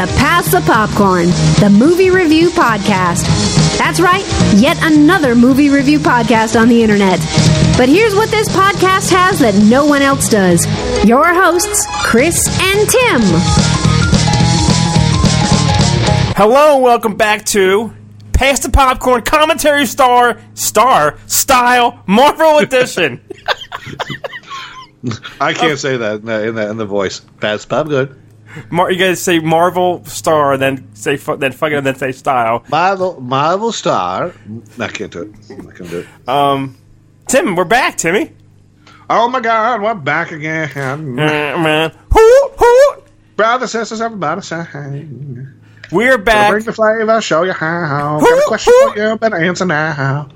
to Pass the Popcorn, the movie review podcast. That's right, yet another movie review podcast on the internet. But here's what this podcast has that no one else does your hosts, Chris and Tim. Hello, and welcome back to Pass the Popcorn Commentary Star Star Style Marvel Edition. I can't say that in the, in the, in the voice. Pass popcorn. Mar- you guys say Marvel Star, then say fu- then fucking then say Style. Marvel, Marvel Star. I can't do it. I can't do it. Um, Tim, we're back, Timmy. Oh my God, we're back again. Uh, man, hoo hoo. Brothers, sisters, everybody sing. We're back. Bring the flavor, show you how. Got a question for you, better answer now.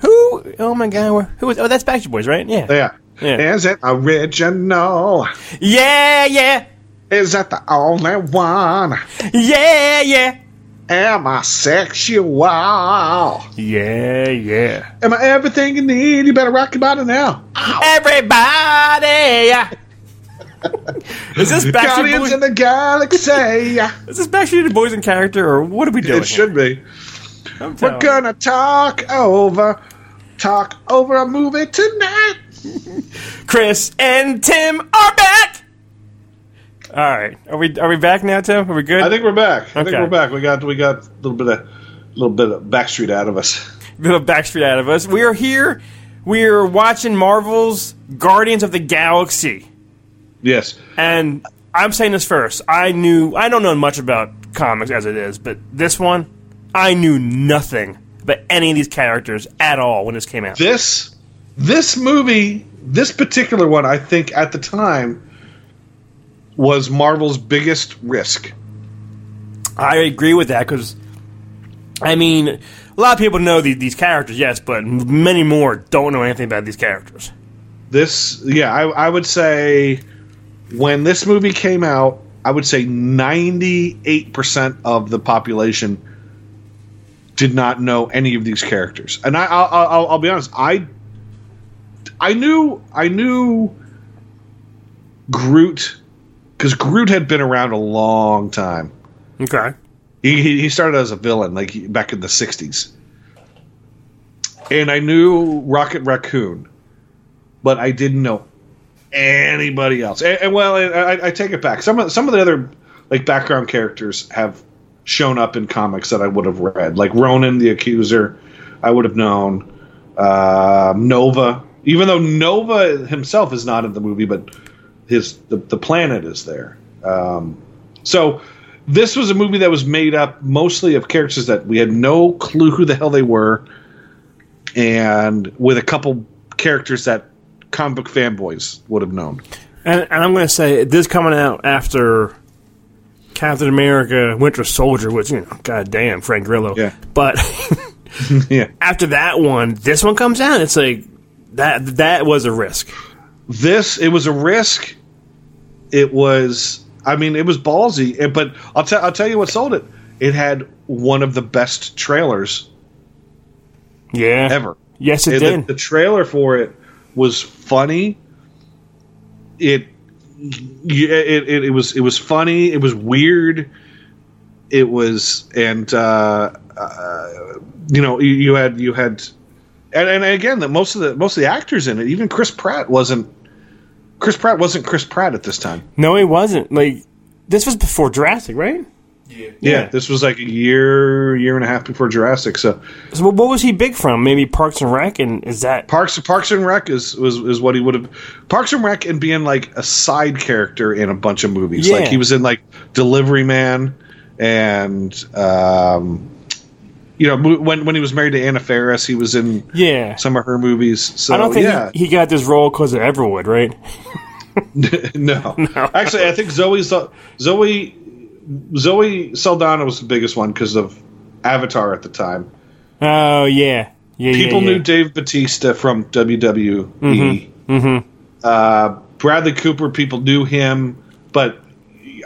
Who? Oh my God, we're, who is? Oh, that's Backstreet Boys, right? Yeah. Yeah. Yeah. Is it original? Yeah, yeah, Is that the only one? yeah, yeah, Am I sexual? yeah, yeah. Am I everything you need? You better rock your body now. Everybody. yeah. is this Backstreet Guardians Boys? in the Galaxy. Is this Backstreet Boys in character, or what are we doing? it should be. We're gonna talk over, talk over a movie tonight. Chris and Tim are back. All right, are we are we back now, Tim? Are we good? I think we're back. I think we're back. We got we got a little bit of a little bit of Backstreet out of us. A little Backstreet out of us. We are here. We are watching Marvel's Guardians of the Galaxy, Yes, and I'm saying this first. I knew I don't know much about comics as it is, but this one, I knew nothing about any of these characters at all when this came out. this this movie, this particular one, I think at the time was Marvel's biggest risk. I agree with that because, I mean, a lot of people know the, these characters, yes, but many more don't know anything about these characters. This, yeah, I, I would say when this movie came out, I would say ninety eight percent of the population did not know any of these characters, and I, I'll, I'll, I'll be honest, I, I knew, I knew Groot because Groot had been around a long time. Okay. He, he he started as a villain like back in the '60s, and I knew Rocket Raccoon, but I didn't know anybody else. And, and well, I, I, I take it back. Some of some of the other like background characters have shown up in comics that I would have read, like Ronan the Accuser. I would have known uh, Nova, even though Nova himself is not in the movie, but his the, the planet is there. Um, so this was a movie that was made up mostly of characters that we had no clue who the hell they were, and with a couple characters that comic book fanboys would have known. And, and I'm going to say this coming out after Captain America: Winter Soldier, which you know, goddamn, Frank Grillo. Yeah. But yeah, after that one, this one comes out. It's like that. That was a risk. this it was a risk. It was, I mean, it was ballsy. But I'll tell I'll tell you what sold it. It had one of the best trailers Yeah. ever. Yes, it And did. The, the trailer for it was funny. It, yeah, it, it, it was it was funny. It was weird. It was and uh, uh, you know you, you had you had and, and again that most of the most of the actors in it, even Chris Pratt wasn't Chris Pratt wasn't Chris Pratt at this time. no, he wasn't. Like this was before Jurassic, right? Yeah, yeah, this was like a year year and a half before Jurassic. So So what was he big from? Maybe Parks and Rec, and is that Parks Parks and Rec is was is what he would have Parks and Rec and being like a side character in a bunch of movies. Yeah. Like he was in like Delivery Man and um you know when when he was married to Anna Faris, he was in yeah? some of her movies. So I don't think yeah, he, he got this role because of Everwood, right? no. Actually, I think Zoe Zoe Zoe Saldana was the biggest one because of Avatar at the time. Oh yeah, yeah. People yeah, yeah. knew Dave Batista from WWE. Mm-hmm. Uh, Bradley Cooper, people knew him, but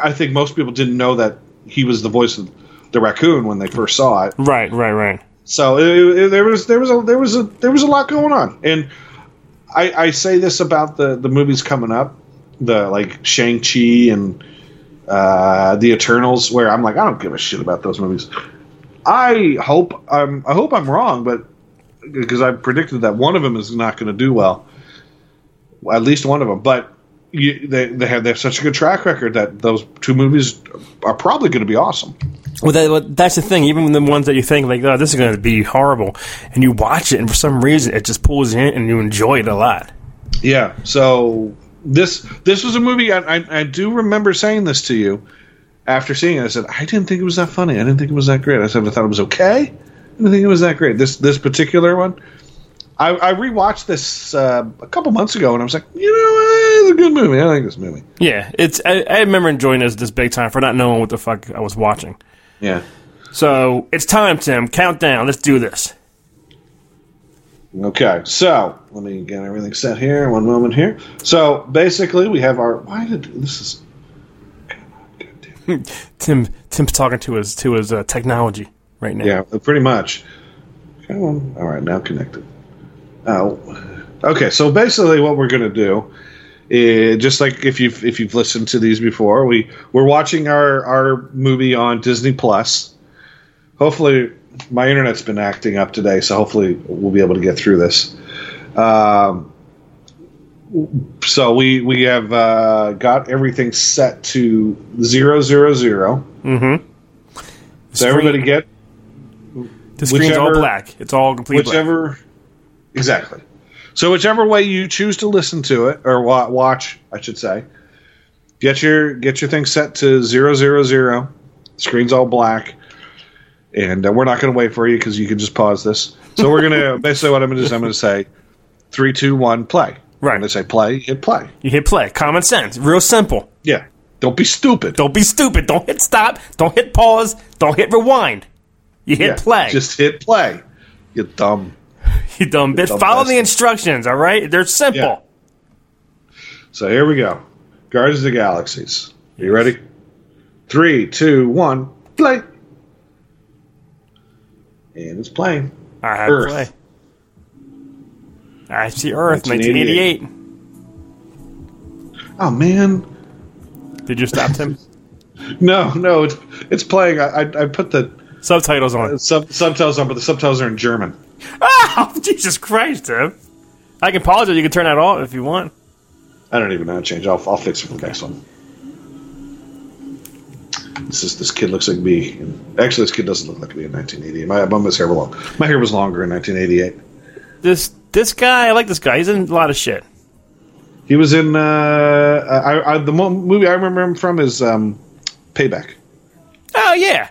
I think most people didn't know that he was the voice of the raccoon when they first saw it. Right, right, right. So it, it- there was there was a there was a there was a lot going on, and I, I say this about the the movies coming up, the like Shang Chi and uh, the Eternals, where I'm like, I don't give a shit about those movies. I hope I'm I hope I'm wrong, but because I predicted that one of them is not going to do well, at least one of them. But you, they they have they have such a good track record that those two movies are probably going to be awesome. Well, that, well, that's the thing. Even the ones that you think like, oh, this is going to be horrible, and you watch it, and for some reason, it just pulls you in, and you enjoy it a lot. Yeah. So this this was a movie I, I, I do remember saying this to you after seeing it. I said I didn't think it was that funny. I didn't think it was that great. I said I thought it was okay. I didn't think it was that great. This this particular one, I, I rewatched this uh, a couple months ago, and I was like, you know, it's a good movie. I like this movie. Yeah, it's. I, I remember enjoying this this big time for not knowing what the fuck I was watching. Yeah. So it's time, Tim. Countdown. Let's do this. Okay, so let me get everything set here. One moment here. So basically, we have our. Why did this is? Tim. Tim's talking to his to his uh, technology right now. Yeah, pretty much. Come on. All right, now connected. Oh, okay. So basically, what we're gonna do is just like if you've if you've listened to these before, we we're watching our our movie on Disney Plus. Hopefully, my internet's been acting up today, so hopefully we'll be able to get through this. Um, so we we have uh, got everything set to zero zero zero. Mm-hmm. So everybody get the screen's all black. It's all complete black. exactly. So whichever way you choose to listen to it or watch, I should say, get your get your thing set to zero zero zero. Screen's all black, and uh, we're not going to wait for you because you can just pause this. So we're going to basically what I'm going to do is I'm going to say three, two, one, play. Right. When I say play, hit play. You hit play. Common sense. Real simple. Yeah. Don't be stupid. Don't be stupid. Don't hit stop. Don't hit pause. Don't hit rewind. You hit Yeah, play. Just hit play. You dumb. you dumb bitch. dumb Follow the instructions. All right. They're simple. Yeah. So here we go. Guardians of the Galaxies. Are You ready? Three, two, one, play. And it's playing. I have Earth. play. I see Earth, 1988. 1988. Oh man, Did you stop Tim? no, no, it's it's playing. I I, I put the Subtitles on. sub, subtitles on, but the subtitles are in German. Oh, Jesus Christ, Tim. I can pause it. You can turn that off if you want. I don't even know how to change. I'll I'll fix it for the next one. This is this kid looks like me. Actually, this kid doesn't look like me in 1988. My my hair was long. My hair was longer in 1988. This this guy, I like this guy. He's in a lot of shit. He was in uh, I, I, the mo- movie I remember him from is um, Payback. Oh yeah.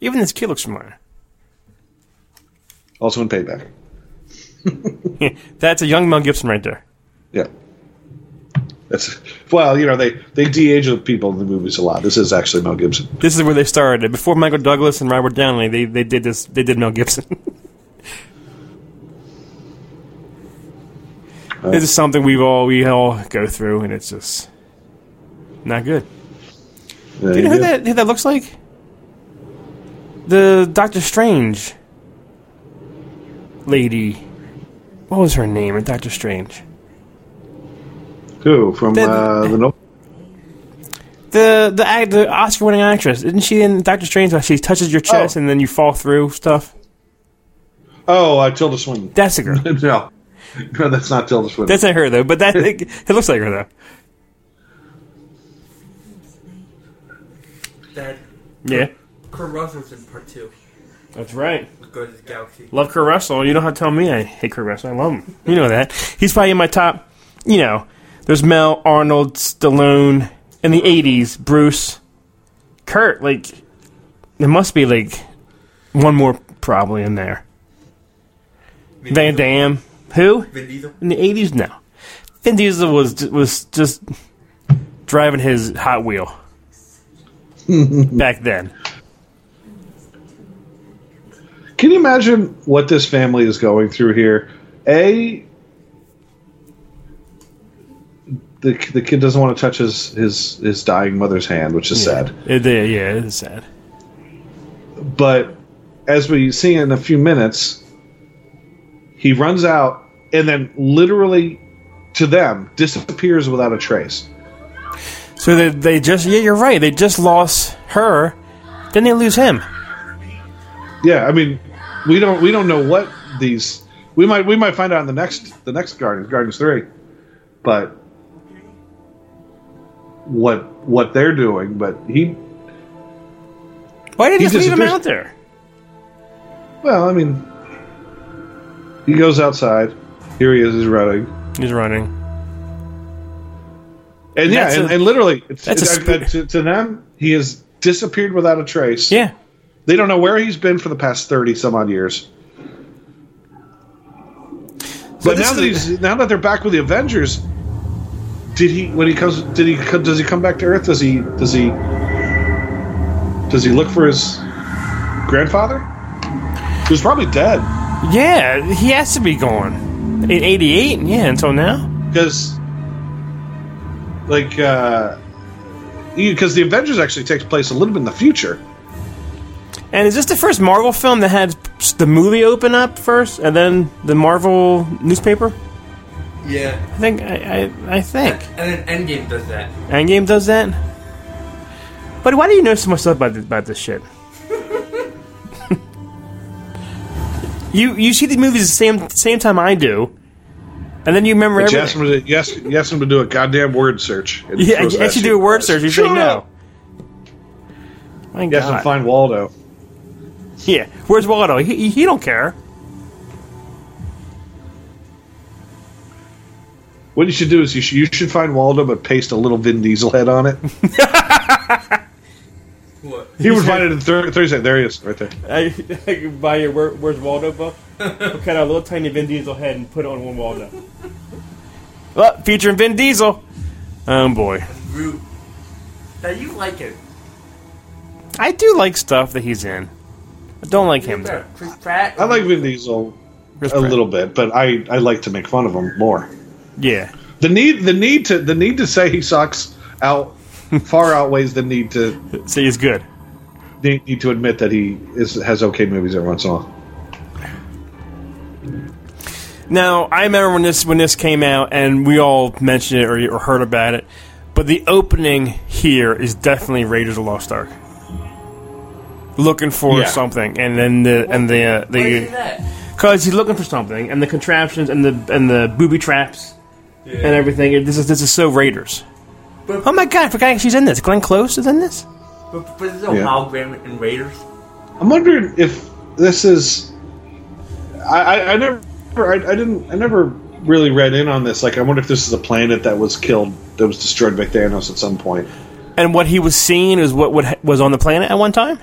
Even this kid looks familiar. Also in Payback. That's a young Mel Gibson right there. Yeah. That's well, you know they they de-age the people in the movies a lot. This is actually Mel Gibson. This is where they started. Before Michael Douglas and Robert Downey, they, they did this. They did Mel Gibson. Uh, this is something we've all we all go through, and it's just not good. Do you know who that, who that looks like? The Doctor Strange lady. What was her name in Doctor Strange? Who from Then- uh, the no- The the act- the Oscar winning actress. Isn't she in Doctor Strange? Where she touches your chest Oh. and then you fall through stuff. Oh, uh, Tilda Swinton. That's the girl. no, no, that's not Tilda Swinton. That's not her though. But that it, it looks like her though. Dad, Yeah, Kurt Russell's in part two. that's right. Go to the galaxy. Love Kurt Russell. You don't have to tell me I hate Kurt Russell. I love him. You know that. He's probably in my top. You know, there's Mel, Arnold, Stallone in the '80s. Bruce, Kurt. Like, there must be like one more probably in there. Vin Van Diesel. Damme. Who? Vin Diesel. In the '80s, no. Vin Diesel was was just driving his Hot Wheel back then. Can you imagine what this family is going through here? A, the the kid doesn't want to touch his his his dying mother's hand, which is sad. It, yeah, it is sad. But as we see in a few minutes, he runs out and then literally to them disappears without a trace. So they, they just yeah, you're right. They just lost her, then they lose him. Yeah, I mean, we don't we don't know what these we might we might find out in the next the next Guardians Guardians three, but what what they're doing. But he Why did He you just leave him out there? well, I mean, he goes outside. Here he is, he's running, He's running. and yeah, and, a- and literally, it's, that's a it's- sp- uh, to, to them, he has disappeared without a trace. Yeah. They don't know where he's been for the past thirty some odd years. But now that he's now that they're back with the Avengers, did he when he comes did he does he come back to Earth? Does he does he does he look for his grandfather? Who's probably dead Yeah, he has to be gone. In 88, yeah, until now. because like uh because the Avengers actually takes place a little bit in the future. And is this the first Marvel film that had the movie open up first and then the Marvel newspaper? Yeah. I think I, I, I think And then Endgame does that. Endgame does that. But why do you know so much stuff about this, about this shit? you you see these movies the same same time I do, and then you remember But you ask everything. him to, you ask, you ask him to do a goddamn word search. and he Yeah, I actually do a word search. You say Shut no. up! My You ask him to God. find Waldo. Yeah, where's Waldo? He, he, he don't care. What you should do is you should, you should find Waldo, but paste a little Vin Diesel head on it. What? He would find it in thir- Thursday. There he is, right there. I, I could buy your where, Where's Waldo book. Cut out a little tiny Vin Diesel head and put it on one Waldo. Well, featuring Vin Diesel. Oh boy, Root. Now you like it. I do like stuff that he's in. I don't like him though. Chris Pratt. I like Vin Diesel Chris a Pratt. little bit, but I, I like to make fun of him more. Yeah, The need the need to the need to say he sucks out far outweighs the need to say he's good. need, need to admit that he is has okay movies every once in a while. Now, I remember when this when this came out, and we all mentioned it or, or heard about it. But the opening here is definitely Raiders of the Lost Ark. Looking for Yeah. something, and then the and the uh, Why do you say the because he's looking for something, and the contraptions and the and the booby traps and everything. This is this is so Raiders. But- oh my god! I forgot she's in this. Glenn Close is in this. But, but there's no Yeah. hologram in Raiders. I'm wondering if this is. I, I, I never, I, I didn't, I never really read in on this. Like, I wonder if this is a planet that was killed, that was destroyed by Thanos at some point. And what he was seeing is what would, was on the planet at one time.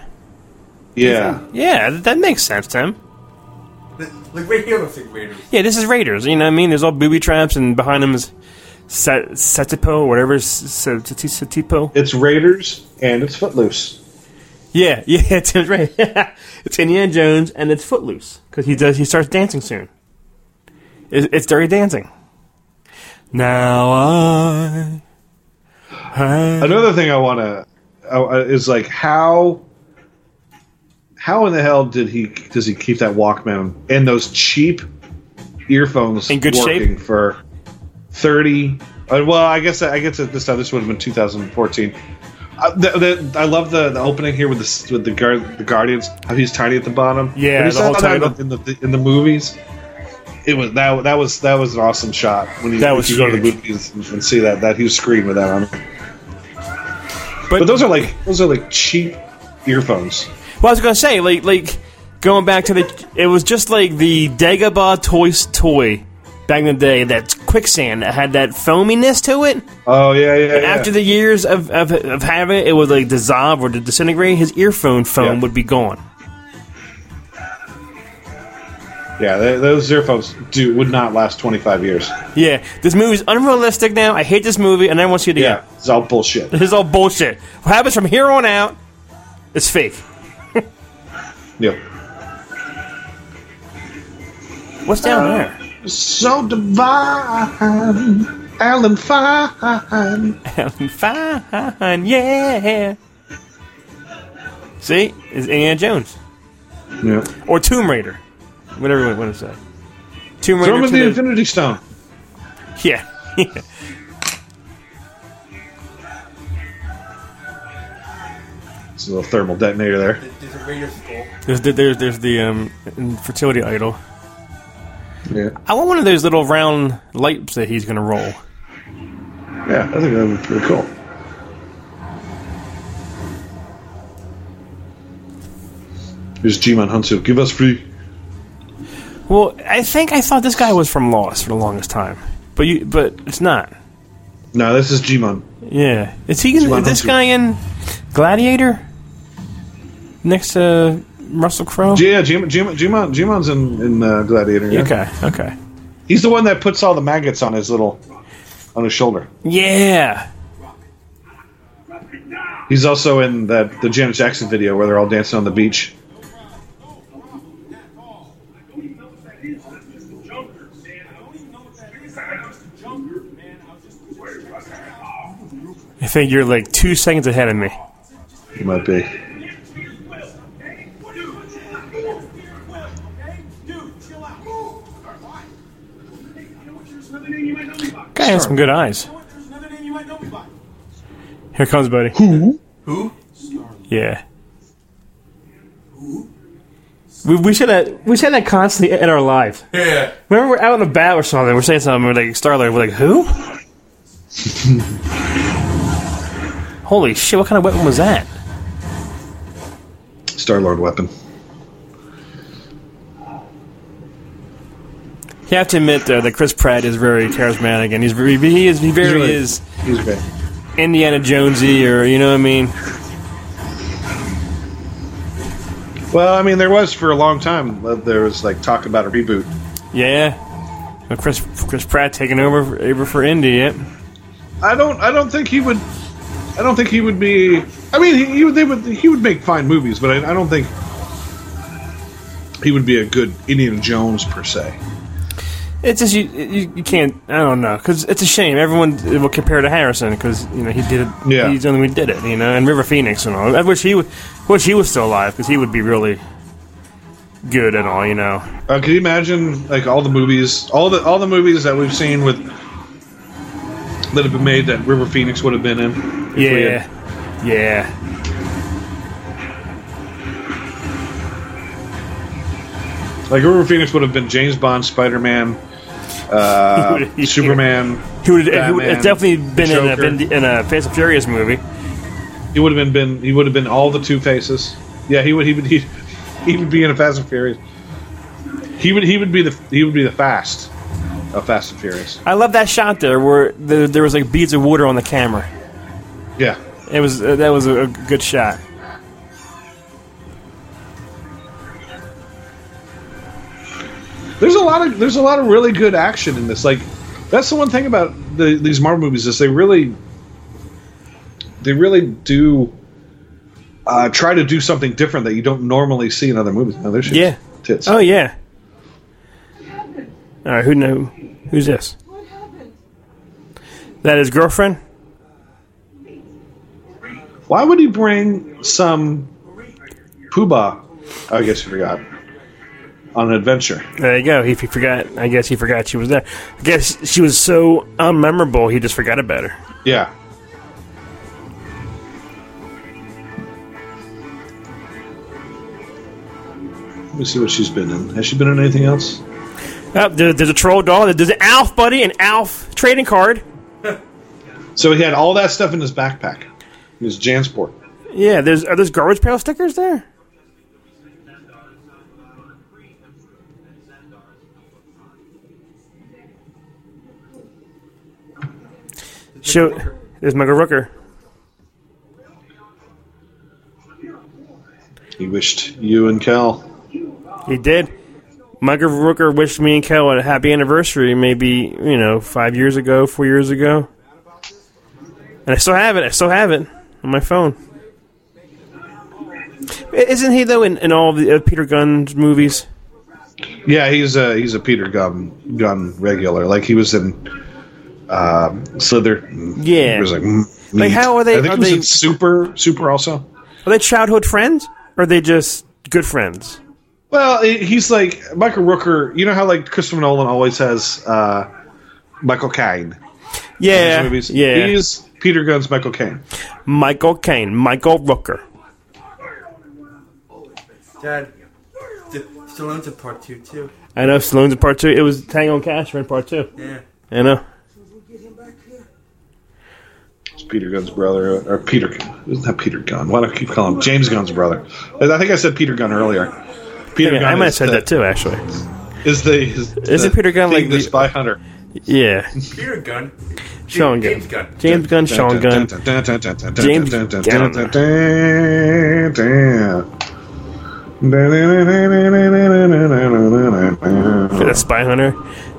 Yeah, Yeah, that makes sense, Tim. Like right here looks like Raiders. Yeah, this is Raiders. You know what I mean? There's all booby traps, and behind them is Sa- Satipo, whatever. Sa- Sati- Satipo. it's Raiders and it's Footloose. Yeah, yeah, Tim's right. it's Indiana Jones, and it's Footloose because he does. He starts dancing soon. It's, it's Dirty Dancing. Now I. have- Another thing I want to uh, is like how. How in the hell did he does he keep that Walkman and those cheap earphones In good shape? working for thirty? Uh, well, I guess I guess at this time this would have been 2014. Uh, the, the, I love the, the opening here with the with the guard the Guardians. How he's tiny at the bottom. Yeah, the whole that title. in the, in the movies. It was that that was that was an awesome shot when you, That was you go to the movies and, and see that that huge screen with that on. but, But those are like those are like cheap earphones. Well, I was gonna say, like, like going back to the, it was just like the Dagobah Toys toy back in the day. That quicksand that had that foaminess to it. Oh yeah, yeah. yeah. After the years of, of, of having it, it would like dissolve or to disintegrate. His earphone foam Yeah. would be gone. yeah, they, those earphones do would not last twenty five years. Yeah, this movie's unrealistic now. I hate this movie, and I want to see it again. Yeah, it's all bullshit. It's all bullshit. What happens from here on out It's fake. Yeah. What's down uh, there? So divine, Alan Fine. Alan Fine, yeah. See, it's Indiana Jones Yeah. or Tomb Raider, whatever you want to say. Tomb Raider. him in to the the- Infinity Stone. Yeah. It's a little thermal detonator there. There's a Raider skull. There's the, there's there's the um, fertility idol. Yeah, I want one of those little round lights that he's gonna roll. yeah, I think that would be pretty cool. Here's Djimon Hounsou. Give us free. Well, I think I thought this guy was from Lost for the longest time, but you but it's not. No, this is G-Man. Yeah, is he gonna, Jimon is this Hunsu. guy in Gladiator next to Russell Crowe? Yeah, Jim, Jim, Djimon, Djimon's in, in uh, Gladiator. Yeah. Okay, okay. He's the one that puts all the maggots on his little, on his shoulder. Yeah, He's also in that the Janet Jackson video where they're all dancing on the beach. I think you're like two seconds ahead of me. He might be. Guy has some good eyes. Here comes, buddy. Who? Who? Yeah. We, we should have we said that constantly in our lives. Yeah. Remember, we're out and about or something. We're saying something. We're like Starlight. We're like, who? Holy shit! What kind of weapon was that? Star Lord weapon. You have to admit though that Chris Pratt is very charismatic, and he's very he is he very really- is He's great. Indiana Jonesy, or you know what I mean? Well, I mean, there was for a long time. uh, There was like talk about a reboot. Yeah. But Chris Chris Pratt taking over for, over for Indy. Yeah. I don't. I don't think he would. I don't think he would be. I mean, he, he would. They would. He would make fine movies, but I, I don't think he would be a good Indiana Jones per se. It's just you, you, you can't. I don't know because it's a shame. Everyone will compare to Harrison because you know he did it. Yeah. he's the only one who did it. You know, and River Phoenix and all. I wish he would. Wish he was still alive because he would be really good and all. You know. Uh, can you imagine like all the movies, all the all the movies that we've seen with that have been made that River Phoenix would have been in? Yeah. Yeah. like River Phoenix would have been James Bond, Spider Man, uh, Yeah. Superman. He would. He have definitely been in a. Vin- in a Fast and Furious movie. He would have been, been he would have been all the Two Faces. Yeah, he would he would he, he would be in a Fast and Furious. He would he would be the he would be the Fast of Fast and Furious. I love that shot there where there, there was like beads of water on the camera. Yeah, It was uh, that was a, a good shot. There's a lot of there's a lot of really good action in this. Like that's the one thing about the, these Marvel movies is they really they really do uh, try to do something different that you don't normally see in other movies. No, there's Yeah. tits. Oh yeah. All right, who know? Who's this? That his girlfriend? Why would he bring some poobah? I guess you forgot on an adventure. There you go. He, he forgot. I guess he forgot she was there. I guess she was so unmemorable. He just forgot about her. Yeah. Let me see what she's been in. Has she been in anything else? Oh, there, there's a troll doll. There's an Alf buddy, an Alf trading card. So he had all that stuff in his backpack. His Jansport. Yeah, there's are those garbage pail stickers there? Show there's Michael Rooker. He wished you and Cal. He did. Michael Rooker wished me and Kel a happy anniversary, maybe you know five years ago, four years ago, and I still have it. I still have it on my phone. Isn't he though in, in all of the uh, Peter Gunn's movies? Yeah, he's a he's a Peter Gunn Gunn regular. Like he was in uh, Slither. Yeah. he was like, mm, Like, how are they- I think are he was they- in Super Super also. Are they childhood friends, or are they just good friends? Well, he's like Michael Rooker. You know how like Christopher Nolan always has uh, Michael Caine. Yeah, movies. yeah. He's Peter Gunn's Michael Caine. Michael Caine, Michael Rooker. Dad, the Stallone's in part two too. I know Stallone's in part two. It was Tango and Cash were in part two. Yeah. I know. It's Peter Gunn's brother, or Peter. Isn't that Peter Gunn? Why do I keep calling him James Gunn's brother? I think I said Peter Gunn earlier. Peter Yeah, Gunn I might have said the- that too, actually. Is the is Isn't the Peter Gunn like the the- spy hunter? Yeah. Peter Gunn. Sean Gunn. James Gunn. James Gunn, Sean Gunn. James For the Spy Hunter.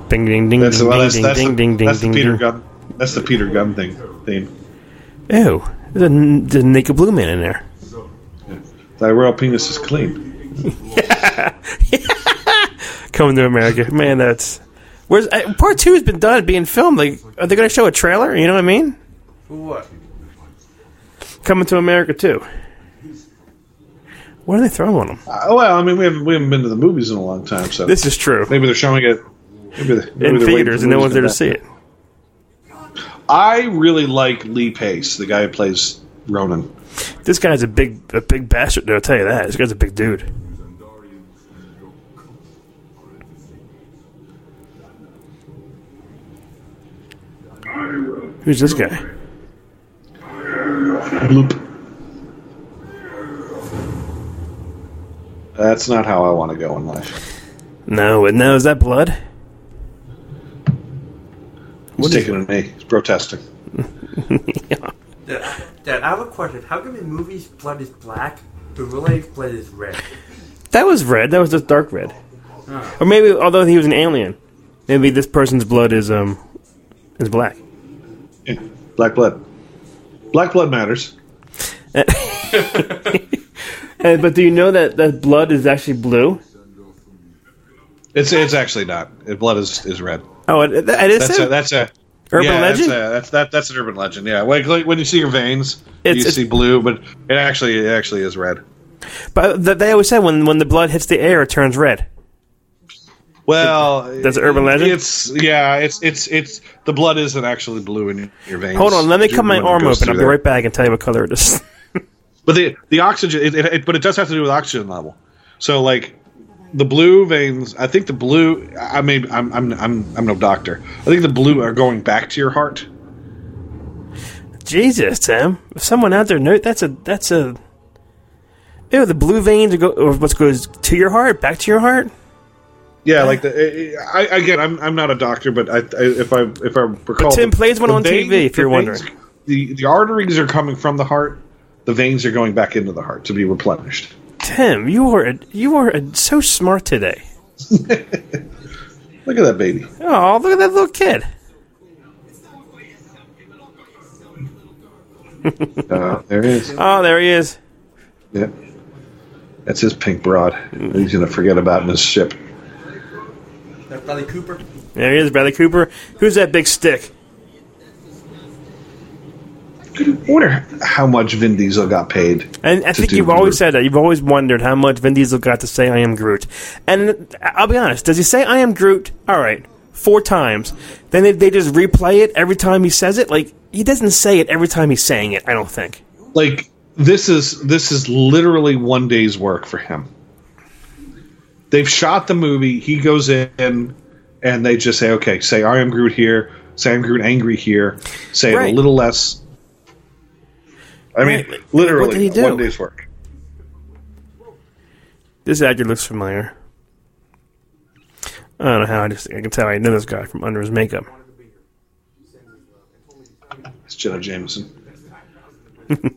Bing, ding, ding, That's ding, well, ding, that's, ding, that's, ding, the, ding, ding, that's the ding, Peter ding. Gunn. That's the Peter Gunn thing theme. Ew. There's a, there's a naked blue man in there. Thy royal penis is clean. Coming to America. Man, that's. Where's uh, part two has been done, being filmed. Like, are they going to show a trailer? You know what I mean? For what? Coming to America too. What are they throwing on them? Uh, well, I mean, we haven't we haven't been to the movies in a long time, so This is true. maybe they're showing it maybe they- maybe In they're theaters, for and no one's there to see back. it. I really like Lee Pace, the guy who plays Ronan. This guy's a big, a big bastard. I'll tell you that. This guy's a big dude. Who's this guy? Bloop. That's not how I want to go in life. No, no, is that blood? He's What is taking a knee. He's protesting. yeah. Dad, Dad, I have a question. How come in movies blood is black, but real life blood is red? That was red. That was just dark red. Or maybe, although he was an alien, maybe this person's blood is um is black. Yeah. Black blood. Black blood matters. Uh, but do you know that that blood is actually blue? It's it's actually not. Blood is, is red. Oh, it, it, is. That's a, that's a Urban yeah, legend? That's, a, that's that that's an urban legend. Yeah, like, like when you see your veins, It's- you it's- see blue, but it actually it actually is red. but they always say when when the blood hits the air, it turns red. Well, That's an urban legend? It's yeah, it's it's it's the blood isn't actually blue in your veins. Hold on, let me cut my arm open. I'll be right back and tell you what color it is. But the the oxygen, it, it, it- but it does have to do with oxygen level. So like the blue veins, I think the blue. I mean, I'm I'm I'm I'm no doctor. I think the blue are going back to your heart. Jesus, Tim! If someone out there know that's a that's a. Ew, the blue veins go or what goes to your heart, back to your heart. Yeah, like the. Eh, eh, I, again, I'm I'm not a doctor, but I, I if I if I recall, Tim the- plays one on TV, if you're veins- wondering. The the arteries are coming from the heart. The veins are going back into the heart to be replenished. Tim, you are a, you are a, so smart today. Look at that baby. Oh, look at that little kid. Uh, there he is. Oh, there he is. Yeah. That's his pink broad. He's gonna forget about in his ship. That's Bradley Cooper. There he is, Bradley Cooper. Who's that big stick? I wonder how much Vin Diesel got paid. And I think you've always Groot. said that. You've always wondered how much Vin Diesel got to say "I am Groot." And I'll be honest. Does he say "I am Groot"? All right, four times. Then they, they just replay it every time he says it. Like he doesn't say it every time he's saying it. I don't think. Like this is this is literally one day's work for him. They've shot the movie. He goes in, and they just say, "Okay, say I am Groot here. Say I'm Groot angry here. Say it a little less." I mean, Right, literally what did he do? one day's work. This actor looks familiar. I don't know how. I just I can tell I know this guy from under his makeup. It's Jenna Jameson.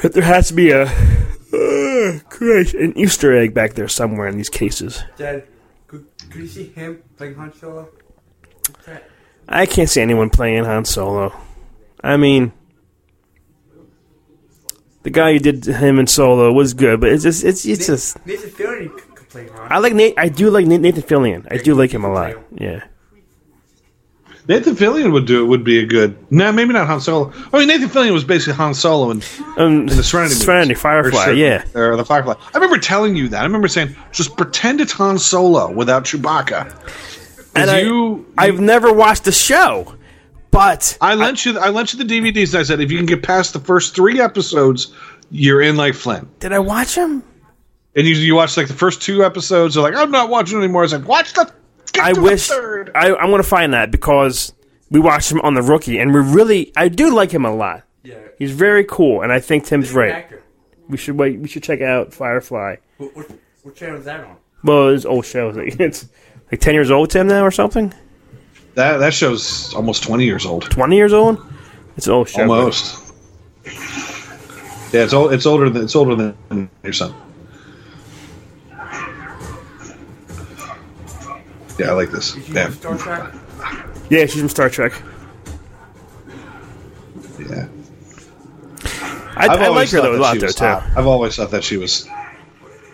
There- There has to be a uh, Christ, an Easter egg back there somewhere in these cases. Dad, could, could you see him playing Han Solo? I can't see anyone playing Han Solo. I mean, the guy who did him in Solo was good, but it's just it's it's just. Nathan Fillion could, could play Han. I like Nate. I do like Nate- Nathan Fillion. I do like him a lot. Yeah. Nathan Fillion would do it. Would be a good. No, maybe not Han Solo. I mean, Nathan Fillion was basically Han Solo in, Um, in the Serenity. movies. Serenity, Firefly. Or yeah. or the Firefly. I remember telling you that. I remember saying, just pretend it's Han Solo without Chewbacca. And I, you, I've never watched the show, but I lent you. I lent you the DVDs. And I said, if you can get past the first three episodes, you're in like Flynn. Did I watch him? And you, you watch like the first two episodes. They're like, I'm not watching anymore. It's like, watch the. I to the wish. I, I'm going to find that because we watched him on the rookie, and we really I do like him a lot. Yeah. He's very cool, and I think Tim's right. Actor. We should wait. We should check out Firefly. What, what, what channel is that on? Well, it's old show. It's like ten years old, Tim, now or something. That that show's almost 20 years old. Twenty years old. It's an old show. Almost. Yeah, it's old. It's older than it's older than your son. Yeah, I like this. Is she Yeah, on Star Trek? Yeah, she's from Star Trek. yeah. I, I like always her thought though a that lot she though was too. hot. I've always thought that she was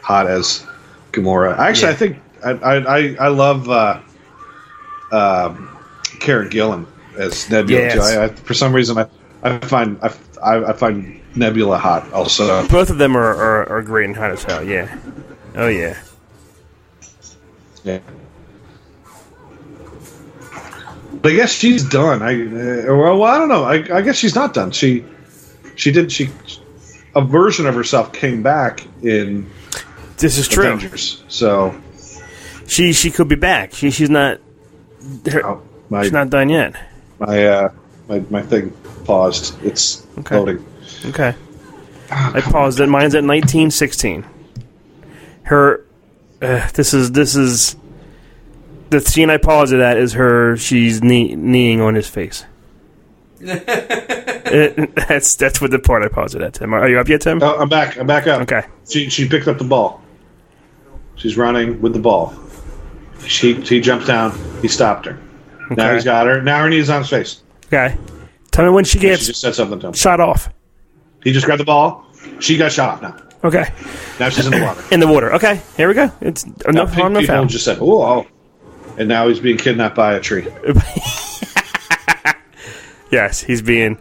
hot as Gamora. Actually, Yeah. I think I I, I, I love uh, um, Karen Gillan as Nebula. Yes. I, I, for some reason, I, I find I, I, I find Nebula hot. Also, Both of them are, are, are great and hot as hell. Yeah. Oh yeah. yeah. But I guess she's done. I uh, well, well, I don't know. I, I guess she's not done. She she did she a version of herself came back in This is true. So She she could be back. She she's not. Her, oh, my she's not done yet. my uh my, my thing paused. It's Okay. loading. Okay. I paused it. Mine's at nineteen sixteen. Her. Uh, this is this is. The scene I paused it at is her. She's knee, kneeing on his face. It- that's that's what the part I paused it at. Tim, are you up yet, Tim? Oh, I'm back. I'm back up. Okay. She she picked up the ball. She's running with the ball. She she jumps down. He stopped her. Now he's got her. Now her knee's on his face. Okay. Tell me when she gets. She gets just said something to him. shot off. He just grabbed the ball. She got shot off now. Okay. Now she's in the water. In the water. Okay. Here we go. It's Now, enough harm, no people foul. just said, "Oh, oh," and now he's being kidnapped by a tree. Yes, he's being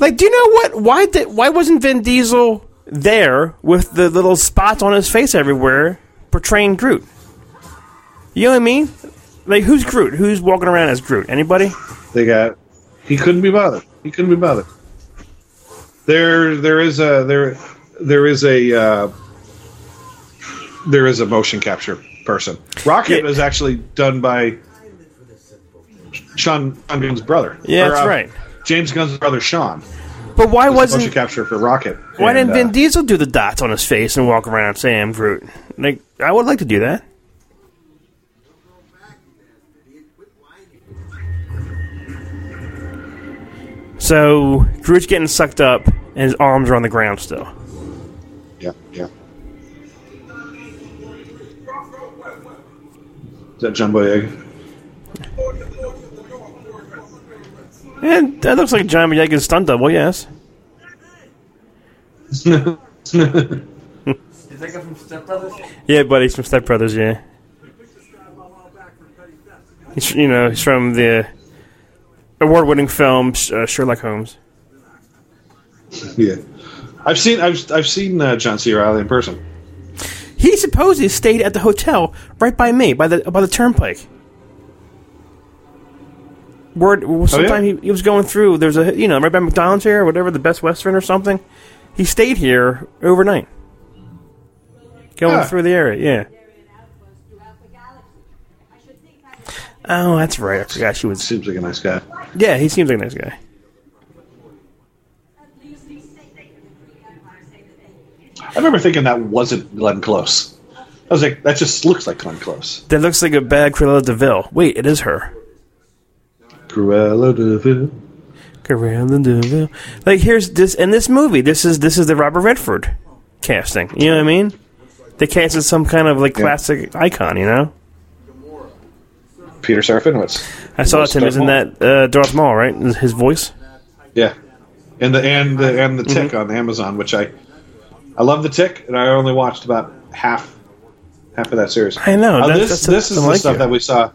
like. Do you know what? Why did? Why wasn't Vin Diesel there with the little spots on his face everywhere, portraying Groot? You know what I mean? Like, who's Groot? Who's walking around as Groot? Anybody? They got. He couldn't be bothered. He couldn't be bothered. There, there is a there, there is a uh, there is a motion capture person. Rocket Yeah. is actually done by Sean Sean Gunn's brother. Yeah, Or, that's uh, right. James Gunn's brother, Sean. But why was the motion wasn't? capture for Rocket. Why And, didn't Vin uh, Diesel do the dots on his face and walk around saying I'm Groot? Like, I would like to do that. So Groot's getting sucked up, and his arms are on the ground still. Yeah, yeah. Is that Jumbo Egg? And that looks like John Boyega's stunt double, yes. Is that guy from Step Brothers? Yeah, but he's from Step Brothers, yeah. He's, you know, he's from the award-winning film uh, Sherlock Holmes. Yeah. I've seen I've I've seen uh, John C. Reilly in person. He supposedly stayed at the hotel right by me, by the by the turnpike. Word, sometime he, he was going through. There's a you know right by McDonald's here, or whatever the Best Western or something. He stayed here overnight, going Ah. through the area. Yeah. Oh, that's right. I forgot she was. Seems like a nice guy. Yeah, he seems like a nice guy. I remember thinking that wasn't Glenn Close. I was like, that just looks like Glenn Close. That looks like a bad Cruella de Vil. Wait, it is her. Cruella Deville. Vil. Cruella de Vil. Like here's this in this movie. This is this is the Robert Redford casting. You know what I mean? They casted some kind of like Yeah. classic icon. You know. Peter Serafinowicz. I saw it. Tim isn't that uh, Darth Maul, right? His voice. Yeah, and the and the and the Mm-hmm. Tick on Amazon, which I I love the Tick, and I only watched about half half of that series. I know, Uh, that's- this that's- this is the like stuff you. that we saw.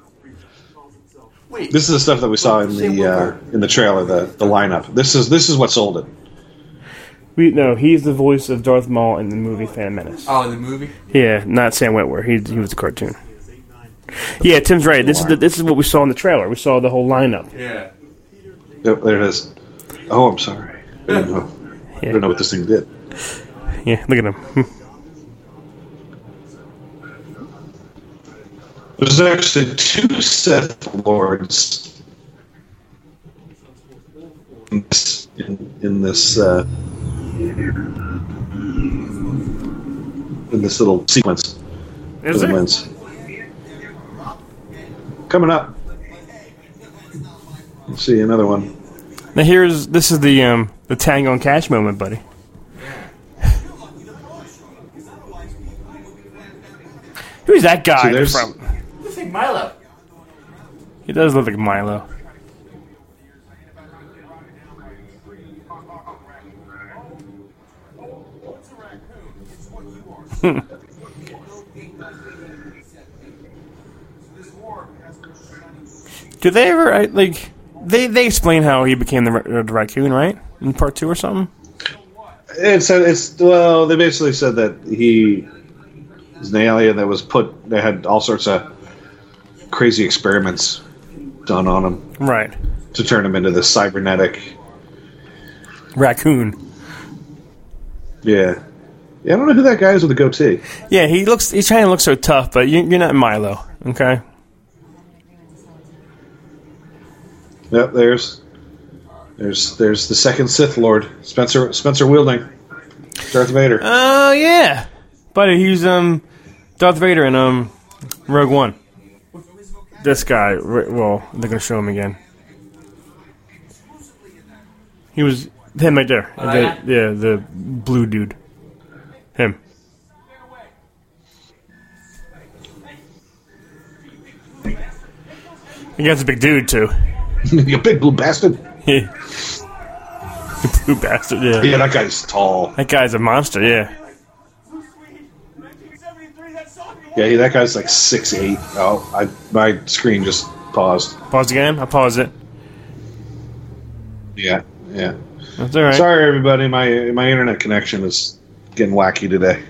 Wait. This is the stuff that we saw in the uh, in the trailer, the the lineup. This is this is what sold it. We no, he's the voice of Darth Maul in the movie Phantom Menace. Oh, the movie? Yeah, not Sam Witwer. He he was a cartoon. Yeah, Tim's right. This is the, this is what we saw in the trailer. We saw the whole lineup. Yeah. Yep, there it is. Oh, I'm sorry. I didn't know. I don't know what this thing did. Yeah, look at him. There's actually two Sith Lords in this, in, in this uh, in this little sequence. Is of there? events. Coming up. Let's see another one. Now here's this is the um the Tango and Cash moment, buddy. Who's that guy See, there's- from? Looks like Milo. He does look like Milo. Do they ever I, like? They they explain how he became the, uh, the raccoon, right? In part two or something. It's it's well, they basically said that he is an alien that was put. They had all sorts of crazy experiments done on him Right, to turn him into this cybernetic. raccoon. Yeah, yeah. I don't know who that guy is with the goatee. Yeah, he looks. He's trying to look so tough, but you, you're not Milo, okay? Yep, there's there's there's the second Sith Lord, Spencer Spencer Wilding, Darth Vader. Oh yeah, buddy, he's um Darth Vader in um Rogue One. This guy, well, they're gonna show him again. He was him right there. Oh, The- yeah? yeah, the blue dude. Him. He guy's a big dude too. you big blue bastard. the blue bastard. Yeah. Yeah, that guy's tall. that guy's a monster. Yeah. Yeah, that guy's like six eight. Oh, I my screen just paused. Pause again. I'll pause it. Yeah, yeah. That's all right. Sorry, everybody. My my internet connection is getting wacky today.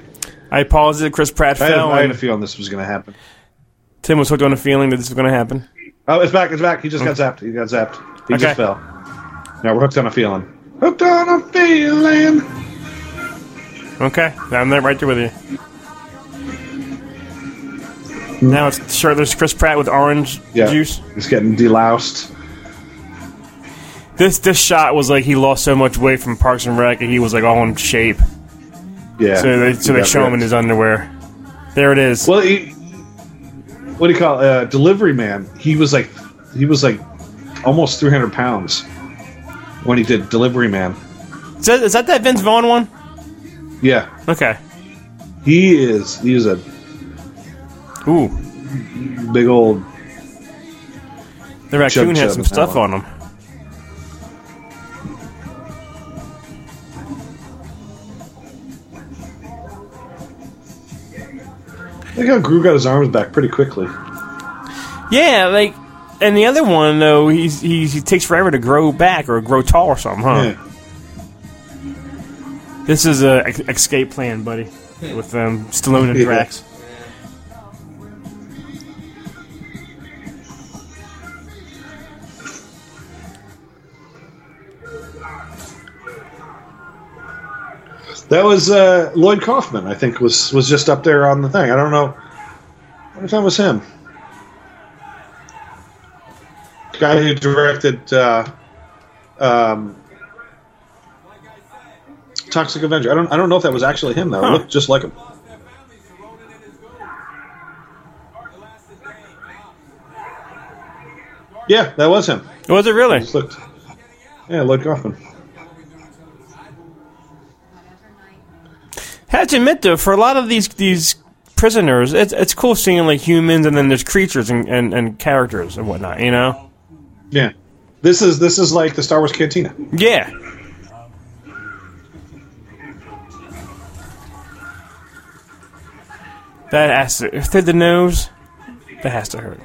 I paused it. Chris Pratt I had. I had a feeling this was going to happen. Tim was hooked on a feeling that this was going to happen. Oh, it's back! It's back! He just got zapped. He got zapped. He Okay. just fell. Now we're hooked on a feeling. Hooked on a feeling. Okay, I'm there right there with you. Now it's sure there's Chris Pratt with orange Yeah, juice. He's getting deloused. This this shot was like he lost so much weight from Parks and Rec, and he was like all in shape. Yeah. So they so He they got show him in his underwear. There it is. Well, he, what do you call it? Uh, delivery man? He was like, he was like almost three hundred pounds when he did delivery man. Is that, is that that Vince Vaughn one? Yeah, Okay. he is. He's a Ooh, big old. the raccoon had some stuff on him. Look how Groot got his arms back pretty quickly. Yeah, like, and the other one though, he's, he's he takes forever to grow back or grow tall or something, huh? Yeah. This is a ex- escape plan, buddy, with um, Stallone and Drax. That was uh, Lloyd Kaufman. I think was was just up there on the thing. I don't know. I wonder if that was him. Guy who directed uh, um, Toxic Avenger. I don't. I don't know if that was actually him though. It looked just like him. Yeah, that was him. Was it really? Just looked. Yeah, Lloyd Kaufman. Have to admit though, for a lot of these these prisoners, it's it's cool seeing like humans and then there's creatures and, and, and characters and whatnot. You know? Yeah, this is this is like the Star Wars Cantina. Yeah. That has to. If they're the nose, that has to hurt.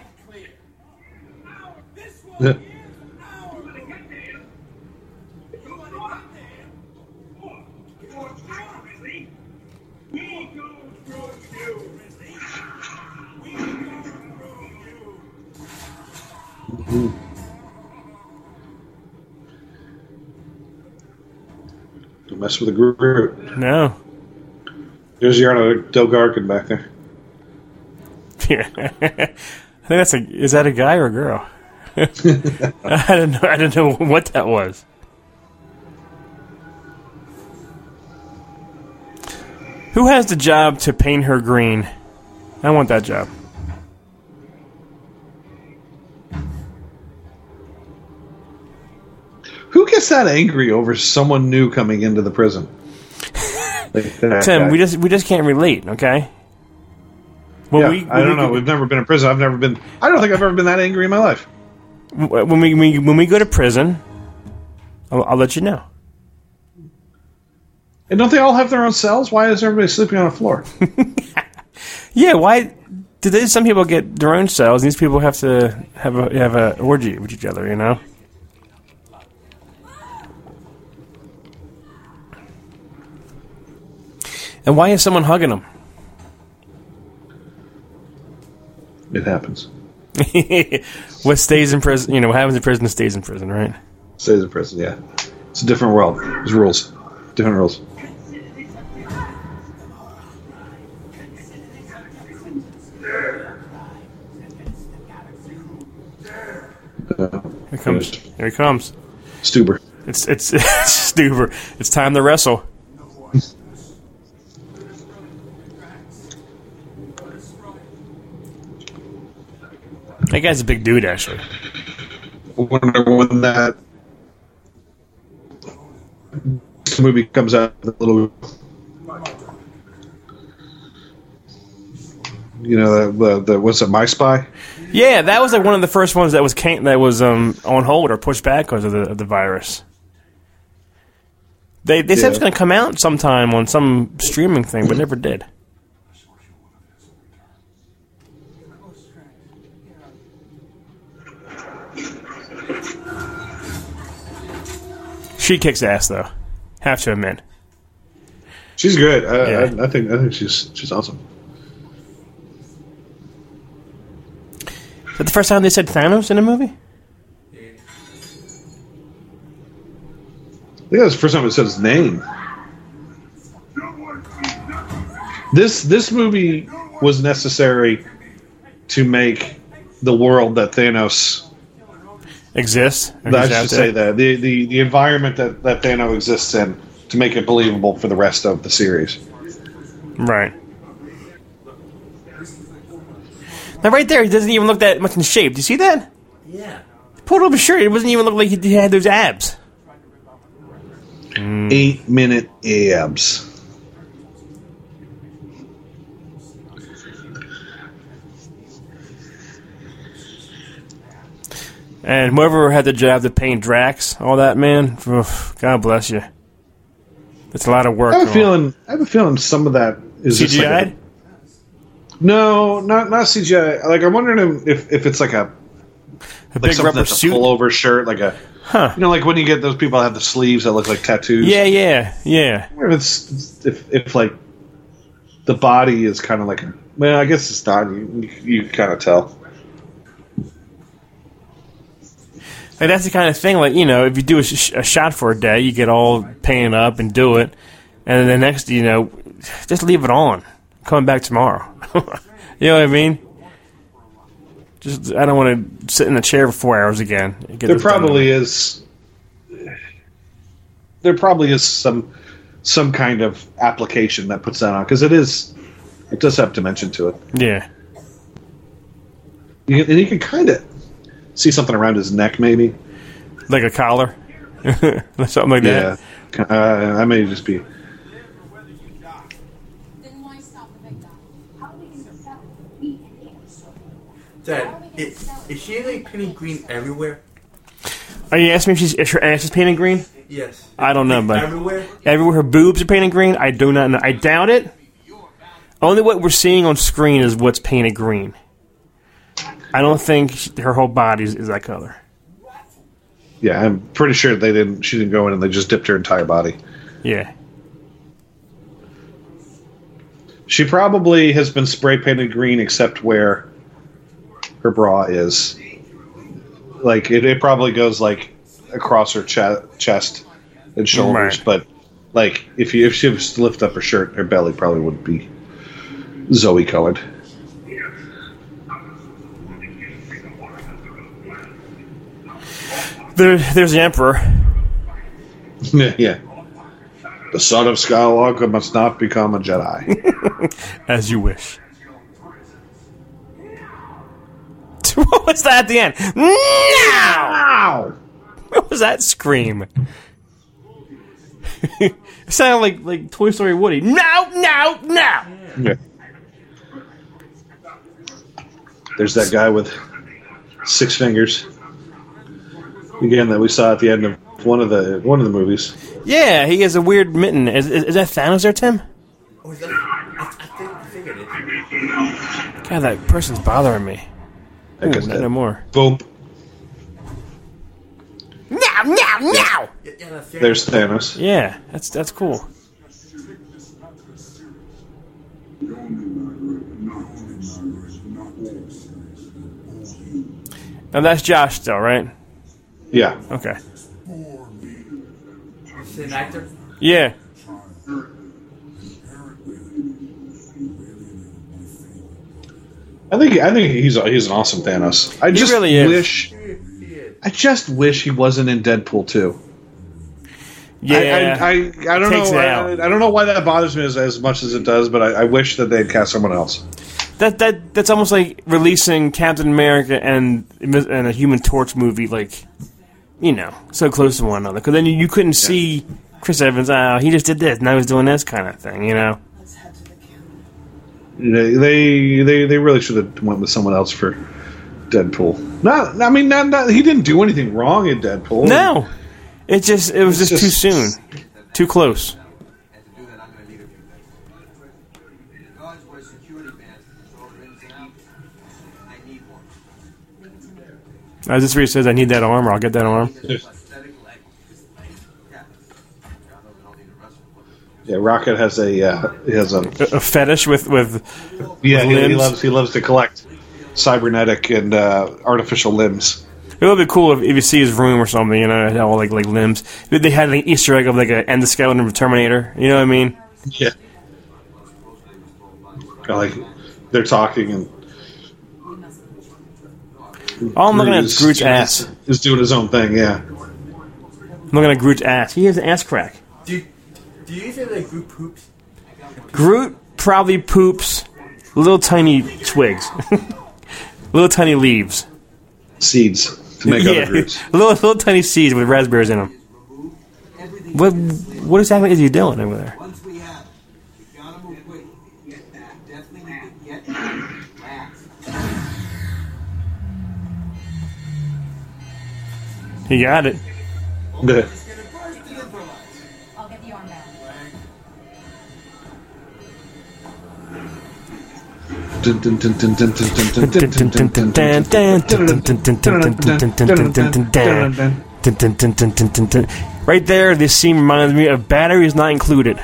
Yeah. Mess with a Groot. No. There's Yarno Delgarkin back there. Yeah. I think that's a. Is that a guy or a girl? I didn't know. I didn't know what that was. Who has the job to paint her green? I want that job. Who gets that angry over someone new coming into the prison? Like Tim, guy. we just we just can't relate. Okay. When Yeah, we, I don't we- know. We've never been in prison. I've never been. I don't think I've ever been that angry in my life. when we, we when we go to prison, I'll, I'll let you know. And don't they all have their own cells? Why is everybody sleeping on the floor? Yeah, why do they, some people get their own cells? and These people have to have a have a orgy with each other. You know. And why is someone hugging him? It happens. what stays in prison? You know, what happens in prison stays in prison, right? Stays in prison. Yeah, it's a different world. There's rules. Different rules. Here comes. Here he comes. Stuber. It's it's it's Stuber. It's time to wrestle. That guy's a big dude, actually. I wonder when that movie comes out. The little, you know, the, the, the what's it? My Spy. Yeah, that was like one of the first ones that was can- that was um, on hold or pushed back because of the of the virus. They they said it was going to come out sometime on some streaming thing, but never did. She kicks ass though. Have to admit. She's good. I, Yeah. I, I think I think she's she's awesome. Is that the first time they said Thanos in a movie? I think that's the first time it said his name. This this movie was necessary to make the world that Thanos. Exists. or I should there. say that the, the the environment that that Thanos exists in to make it believable for the rest of the series. Right. Now, right there, he doesn't even look that much in shape. Do you see that? Yeah. Pulled up his shirt. It doesn't even look like he had those abs. Eight minute abs. And whoever had the job to paint Drax, all that, man, oof, God bless you. It's a lot of work. I have a going on. feeling. I have a feeling some of that is just like a- CGI? no, not not CGI. Like I'm wondering if if it's like a A like big rubber that's a suit? pullover shirt, like a Huh. you know, like when you get those people that have the sleeves that look like tattoos. Yeah, yeah, yeah. If it's if if like the body is kind of like well, I guess it's not. You you, you kind of tell. Like that's the kind of thing. Like you know, if you do a, sh- a shot for a day, you get all painted up and do it, and then the next, you know, just leave it on. Come back tomorrow. you know what I mean? Just I don't want to sit in the chair for four hours again. There probably is. There probably is some some kind of application that puts that on because it is it does have dimension to it. Yeah. You and you can kind of see something around his neck, maybe. like a collar, something like Yeah, that. uh, I may just be. Then why stop the big guy? How are we going to sell it? We can Dad, is, is she like painting green everywhere? Are you asking me if she's if her ass is painted green? Yes. I don't know, but Everywhere? everywhere her boobs are painted green, I do not know. I doubt it. Only what we're seeing on screen is what's painted green. I don't think she, her whole body is, is that color. Yeah, I'm pretty sure they didn't. She didn't go in and they just dipped her entire body. Yeah. She probably has been spray painted green except where her bra is. Like it, it probably goes like across her che- chest and shoulders, Right. but Like if you if she was to lift up her shirt, her belly probably would be Zoe colored. There, there's the Emperor. yeah. The son of Skywalker must not become a Jedi. As you wish. what was that at the end? Now! Ow! What was that scream? it sounded like like Toy Story Woody. No, no, no! Yeah. There's that guy with six fingers. Again, that we saw at the end of one of the one of the movies. Yeah, he has a weird mitten. Is, is, is that Thanos there, Tim? Oh, is that, I, I think I figured it. God, that person's bothering me. That Ooh, guy's not dead. no more. Boom. Now, now, now! Yeah, yeah, that's it. There's Thanos. Yeah, that's that's cool. Now that's Josh still, right? Yeah. Okay. Is it an actor? Yeah. I think I think he's he's an awesome Thanos. I just really is. wish I just wish he wasn't in Deadpool too. Yeah. I, I, I, I don't Takes know. it I. I don't know why that bothers me as, as much as it does, but I, I wish that they'd cast someone else. that that that's almost like releasing Captain America and and a Human Torch movie, like you know, so close to one another. Because then you, you couldn't see Chris Evans. Oh, he just did this. Now he's doing this kind of thing. You know. They they they, they really should have went with someone else for Deadpool. Not, I mean, not, not, he didn't do anything wrong in Deadpool. No, it just it was just, just- too soon, too close. One. As this reader says, I need that arm, or I'll get that arm. Yeah. John doesn't hold the rest of Yeah, Rocket has a uh, he has a A, a fetish with with yeah he, he limbs? loves he loves to collect cybernetic and uh, artificial limbs. It would be cool if, if you see his room or something, you know, had all like like limbs. They- They had like an Easter egg of like an endoskeleton of a Terminator. You know what I mean? Yeah, like they're talking and All I'm looking at Groot is Groot's ass. his- is doing his own thing. Yeah, I'm looking at Groot's ass. He has an ass crack. Do you, do you think that Groot poops? Groot probably poops little tiny twigs, little tiny leaves. seeds to make yeah, other Groots. little little tiny seeds with raspberries in them. What what exactly is he doing over there? Dun, dun, dun. Right there, this scene reminded me of batteries not included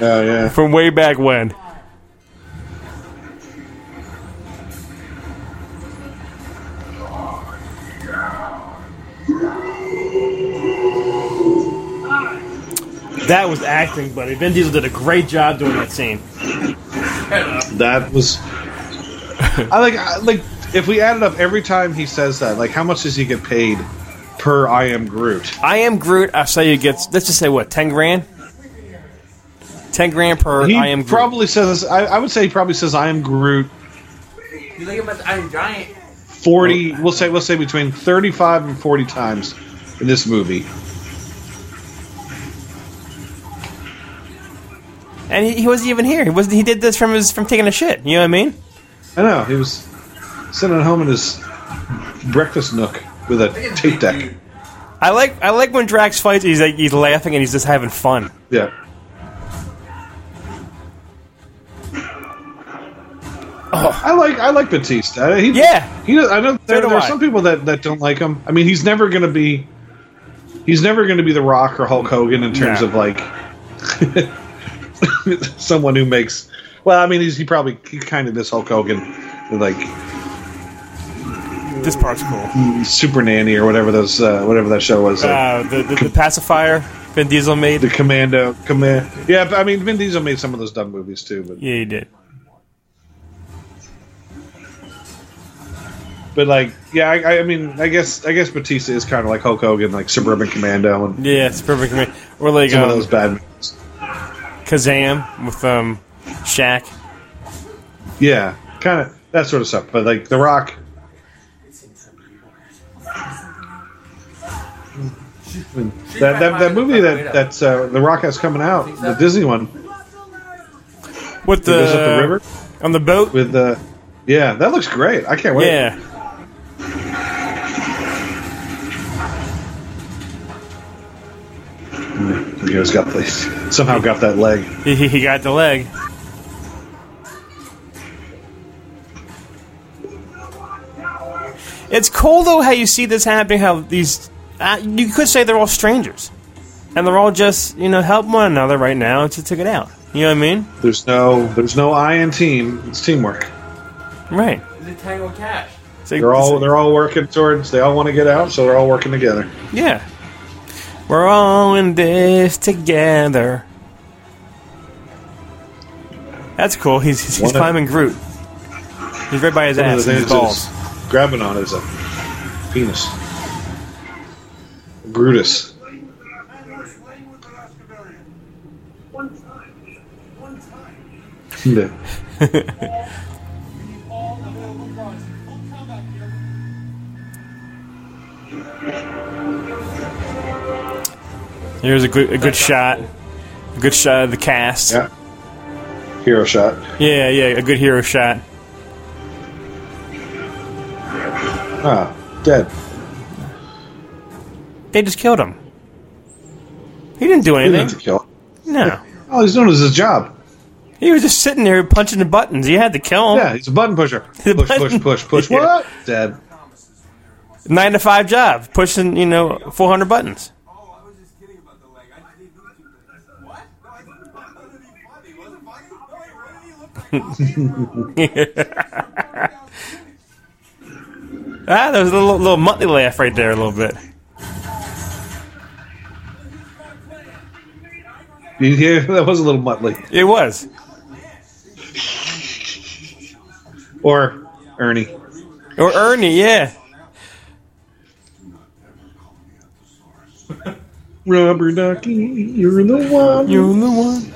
Oh yeah. from way back when. That was acting, buddy. Vin Diesel did a great job doing that scene. That was. I like I, like if we added up every time he says that, like how much does he get paid per I am Groot? I am Groot. I say he gets. Let's just say what ten grand. Ten grand per. He I am Groot. probably says. I, I would say he probably says I am Groot. You think about the Iron Giant? Forty. We'll say we'll say between thirty-five and forty times in this movie. And he, he wasn't even here. He was. He did this from his from taking a shit. You know what I mean? I know he was sitting at home in his breakfast nook with a tape deck. I like. I like when Drax fights. He's like he's laughing and he's just having fun. Yeah. Oh. I like I like Batista. He, Yeah. he. I know there, do there are some people that, that don't like him. I mean, he's never going to be. He's never going to be the Rock or Hulk Hogan in terms of like someone who makes. Well, I mean, he's he probably he kind of is Hulk Hogan, like This part's cool. Super Nanny or whatever those uh, whatever that show was. Uh, Uh, the, the the pacifier. Vin Diesel made. the Commando command. Yeah, I mean Vin Diesel made some of those dumb movies too, but Yeah, he did. but like yeah, I, I mean I guess I guess Batista is kind of like Hulk Hogan, like Suburban Commando and Yeah, it's perfect. for me. Or like some um, of those bad movies. Kazam with um, Shaq. Yeah, kind of that sort of stuff. But like The Rock. That, that, that movie that that's uh, The Rock has coming out, the Disney one, With the, the river on the boat. with the, yeah, that looks great. I can't wait. yeah, He has got the, somehow got that leg. he, he got the leg. It's cool though how you see this happening. How these uh, you could say they're all strangers, and they're all just you know help one another right now to take it out. You know what I mean? There's no there's no I in team. It's teamwork. Right. The Tango Cash. It's like- They're all they're all working towards. They all want to get out, so they're all working together. Yeah. We're all in this together. That's cool. He's he's, he's One of- climbing Groot. He's right by his One of ass the and his things balls. is grabbing on is a penis. Brutus. Yeah. Here's a good a good shot. A good shot of the cast. Yeah. Hero shot. yeah, yeah, a good hero shot. Ah, dead. They just killed him. He didn't do He didn't to kill. No. All he's doing is his job. He was just sitting there punching the buttons. You had to kill him. Yeah, he's a button pusher. Push, button- push, push, push. Yeah. What? Dead. Nine to five job, pushing you know four hundred buttons. Oh, I was just kidding about the leg. I didn't do two What? No, I didn't wasn't he funny. Wasn't funny? No, wait, what did he look like? Ah, there was a little, little Muttley laugh right there, a little bit. You hear? That was a little Muttley. It was. Or Ernie. Or Ernie, yeah. Rubber ducky, you're the one. You're the one.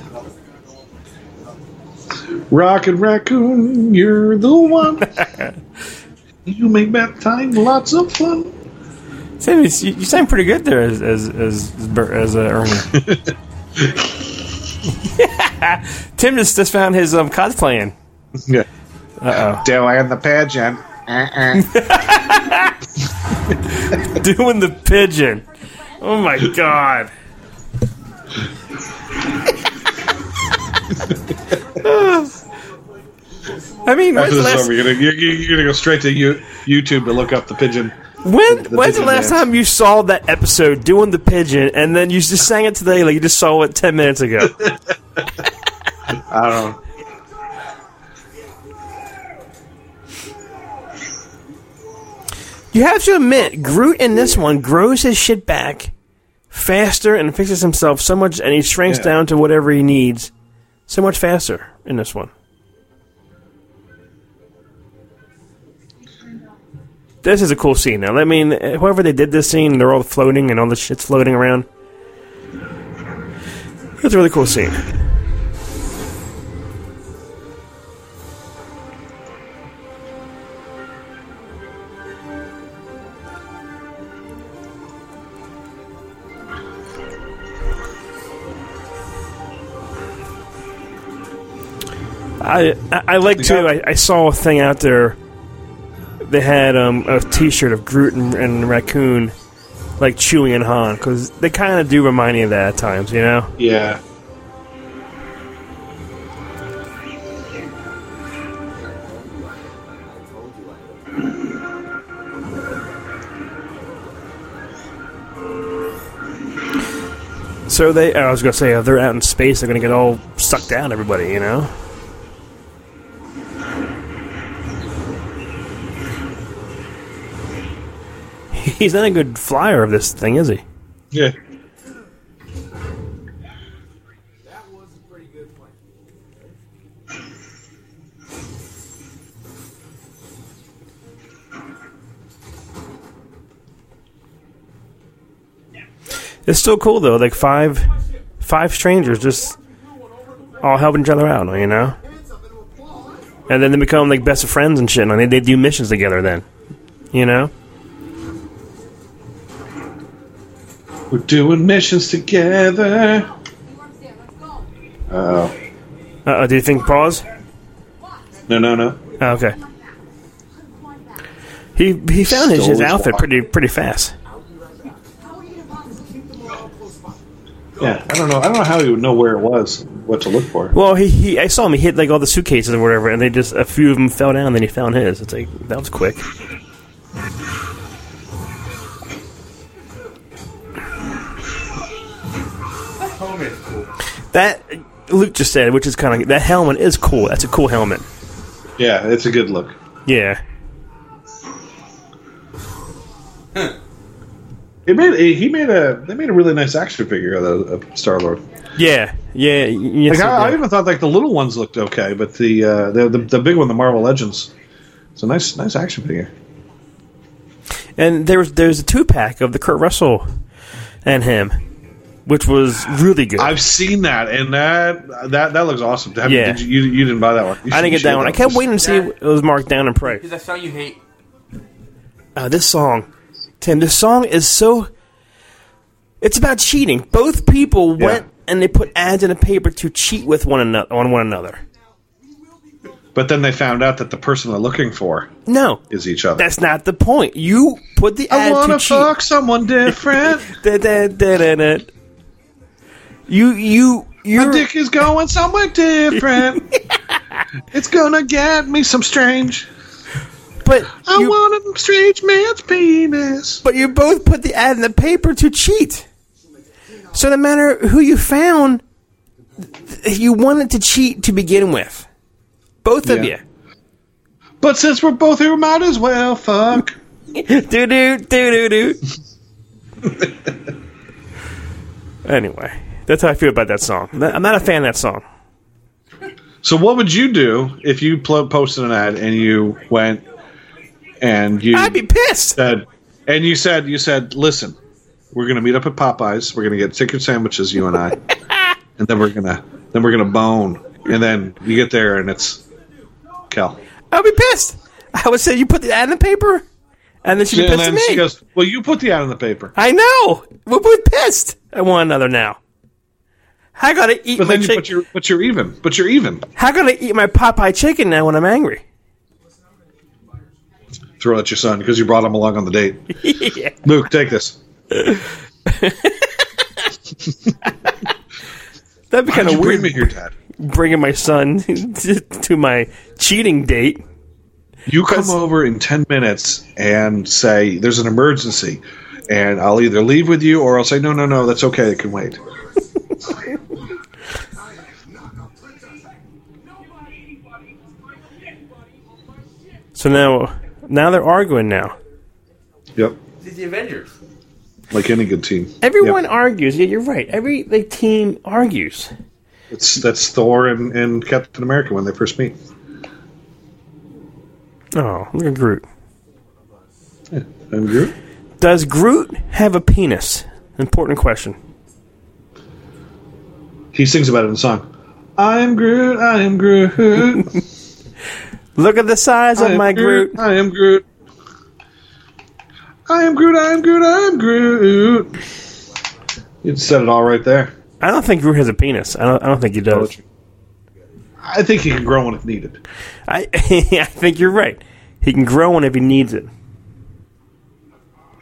Rocket raccoon, you're the one. you make bath time lots of fun. Sam, you, you sound pretty good there as as as as, Bert- as uh, Ernie. Tim just, just found his um, cosplaying. Yeah. Uh oh. Doing the pageant. oh, doing the pigeon. Oh my god. I mean, when's After the, this last, over, you're gonna, you're, you're gonna go straight to you, YouTube to look up the pigeon. when, the when's the last dance. time you saw that episode doing the pigeon and then you just sang it today like you just saw it 10 minutes ago? I don't know. You have to admit, Groot in this one grows his shit back faster and fixes himself so much, and he shrinks Yeah. down to whatever he needs so much faster in this one. This is a cool scene. Now, I mean, whoever they did this scene, they're all floating and all the shit's floating around. It's a really cool scene. I I, I like too. I, I saw a thing out there. They had um, a T-shirt of Groot and, and Raccoon, like Chewie and Han, because they kind of do remind me of that at times. You know? Yeah. So they. I was gonna say, if they're out in space, they're gonna get all sucked down. Everybody, you know? He's not a good flyer of this thing, is he? Yeah. It's still cool though. Like five, five strangers just all helping each other out. You know. And then they become like best of friends and shit. And they, they do missions together. Then, you know. We're doing missions together. Uh oh Uh, do you think pause? no no no! Oh, okay. He he found his, his outfit pretty pretty fast. Yeah, I don't know. I don't know how he would know where it was, what to look for. Well, he, he I saw him. He hit like all the suitcases or whatever, and they just a few of them fell down. Then he found his. It's like that was quick. That Luke just said, which is kind of that helmet is cool. That's a cool helmet. Yeah, it's a good look. Yeah. He made a, he made a they made a really nice action figure of, Star Lord. Yeah, yeah. Yes, Like I, I even thought like the little ones looked okay, but the uh, the, the the big one, the Marvel Legends, it's a nice nice action figure. and there was there's a two pack of the Kurt Russell and him, which was really good. I've seen that, and that that that looks awesome. Have you- Yeah. did you, you, you didn't buy that one. You I didn't get that should one. I kept waiting to see if it was marked down in Is price. that song you hate? Uh, this song, Tim, this song is so. It's about cheating. Both people went and they put ads in the paper to cheat with one another on one another. But then they found out that the person they're looking for No, is each other. that's not the point. You put the I ad want to to cheat. fuck someone different. Da, da, da, da, da. You you My dick is going somewhere different. it's gonna get me some strange. but I you, want a strange man's penis. but you both put the ad in the paper to cheat. So no matter who you found, you wanted to cheat to begin with. Both of Yeah. But since we're both here, might as well fuck. do do do do do. anyway, that's how I feel about that song. I'm not a fan of that song. So what would you do if you posted an ad and you went and you I'd be pissed. said and you said you said listen we're gonna meet up at popeyes we're gonna get chicken sandwiches you and i and then we're gonna then we're gonna bone and then you get there and it's cal I'd be pissed. I would say you put the ad in the paper, and then she'd be and pissed at me. she goes well you put the ad in the paper I know. We're both pissed at one another now. How gotta eat but my then you chicken? but you're but you're even but you're even How gotta eat my Popeye chicken now when I'm angry? throw it at your son because you brought him along on the date yeah. luke take this That'd be kind of you bring weird. me here dad Bringing my son to, to my cheating date. You come over in 10 minutes and say, there's an emergency. And I'll either leave with you or I'll say, no, no, no, that's okay. It can wait. So now, now they're arguing now. Yep. This is the Avengers. Like any good team. Everyone Yep. argues. Yeah, you're right. Every like team argues. It's, that's Thor and, and Captain America when they first meet. Oh, look at Groot. And Groot? Does Groot have a penis? Important question. He sings about it in the song. I am Groot, I am Groot. Look at the size I of my Groot. I am Groot. I am Groot, I am Groot, I am Groot. You said it all right there. I don't think Groot has a penis. I don't. I don't think he does. I think he can grow one if needed. I I think you're right. He can grow one if he needs it.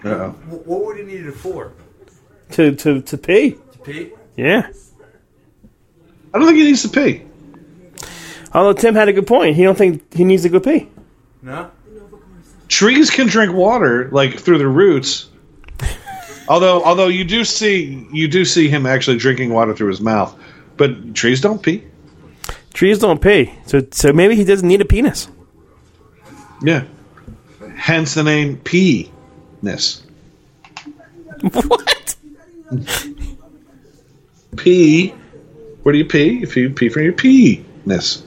Uh-oh. What would he need it for? To to to pee. To pee? Yeah. I don't think he needs to pee. Although Tim had a good point. He don't think he needs to go pee. No? trees can drink water like through the roots. although although you do see you do see him actually drinking water through his mouth, but trees don't pee. Trees don't pee. So so maybe he doesn't need a penis. Yeah. Hence the name penis. what? P Where do you pee? If you pee from your penis.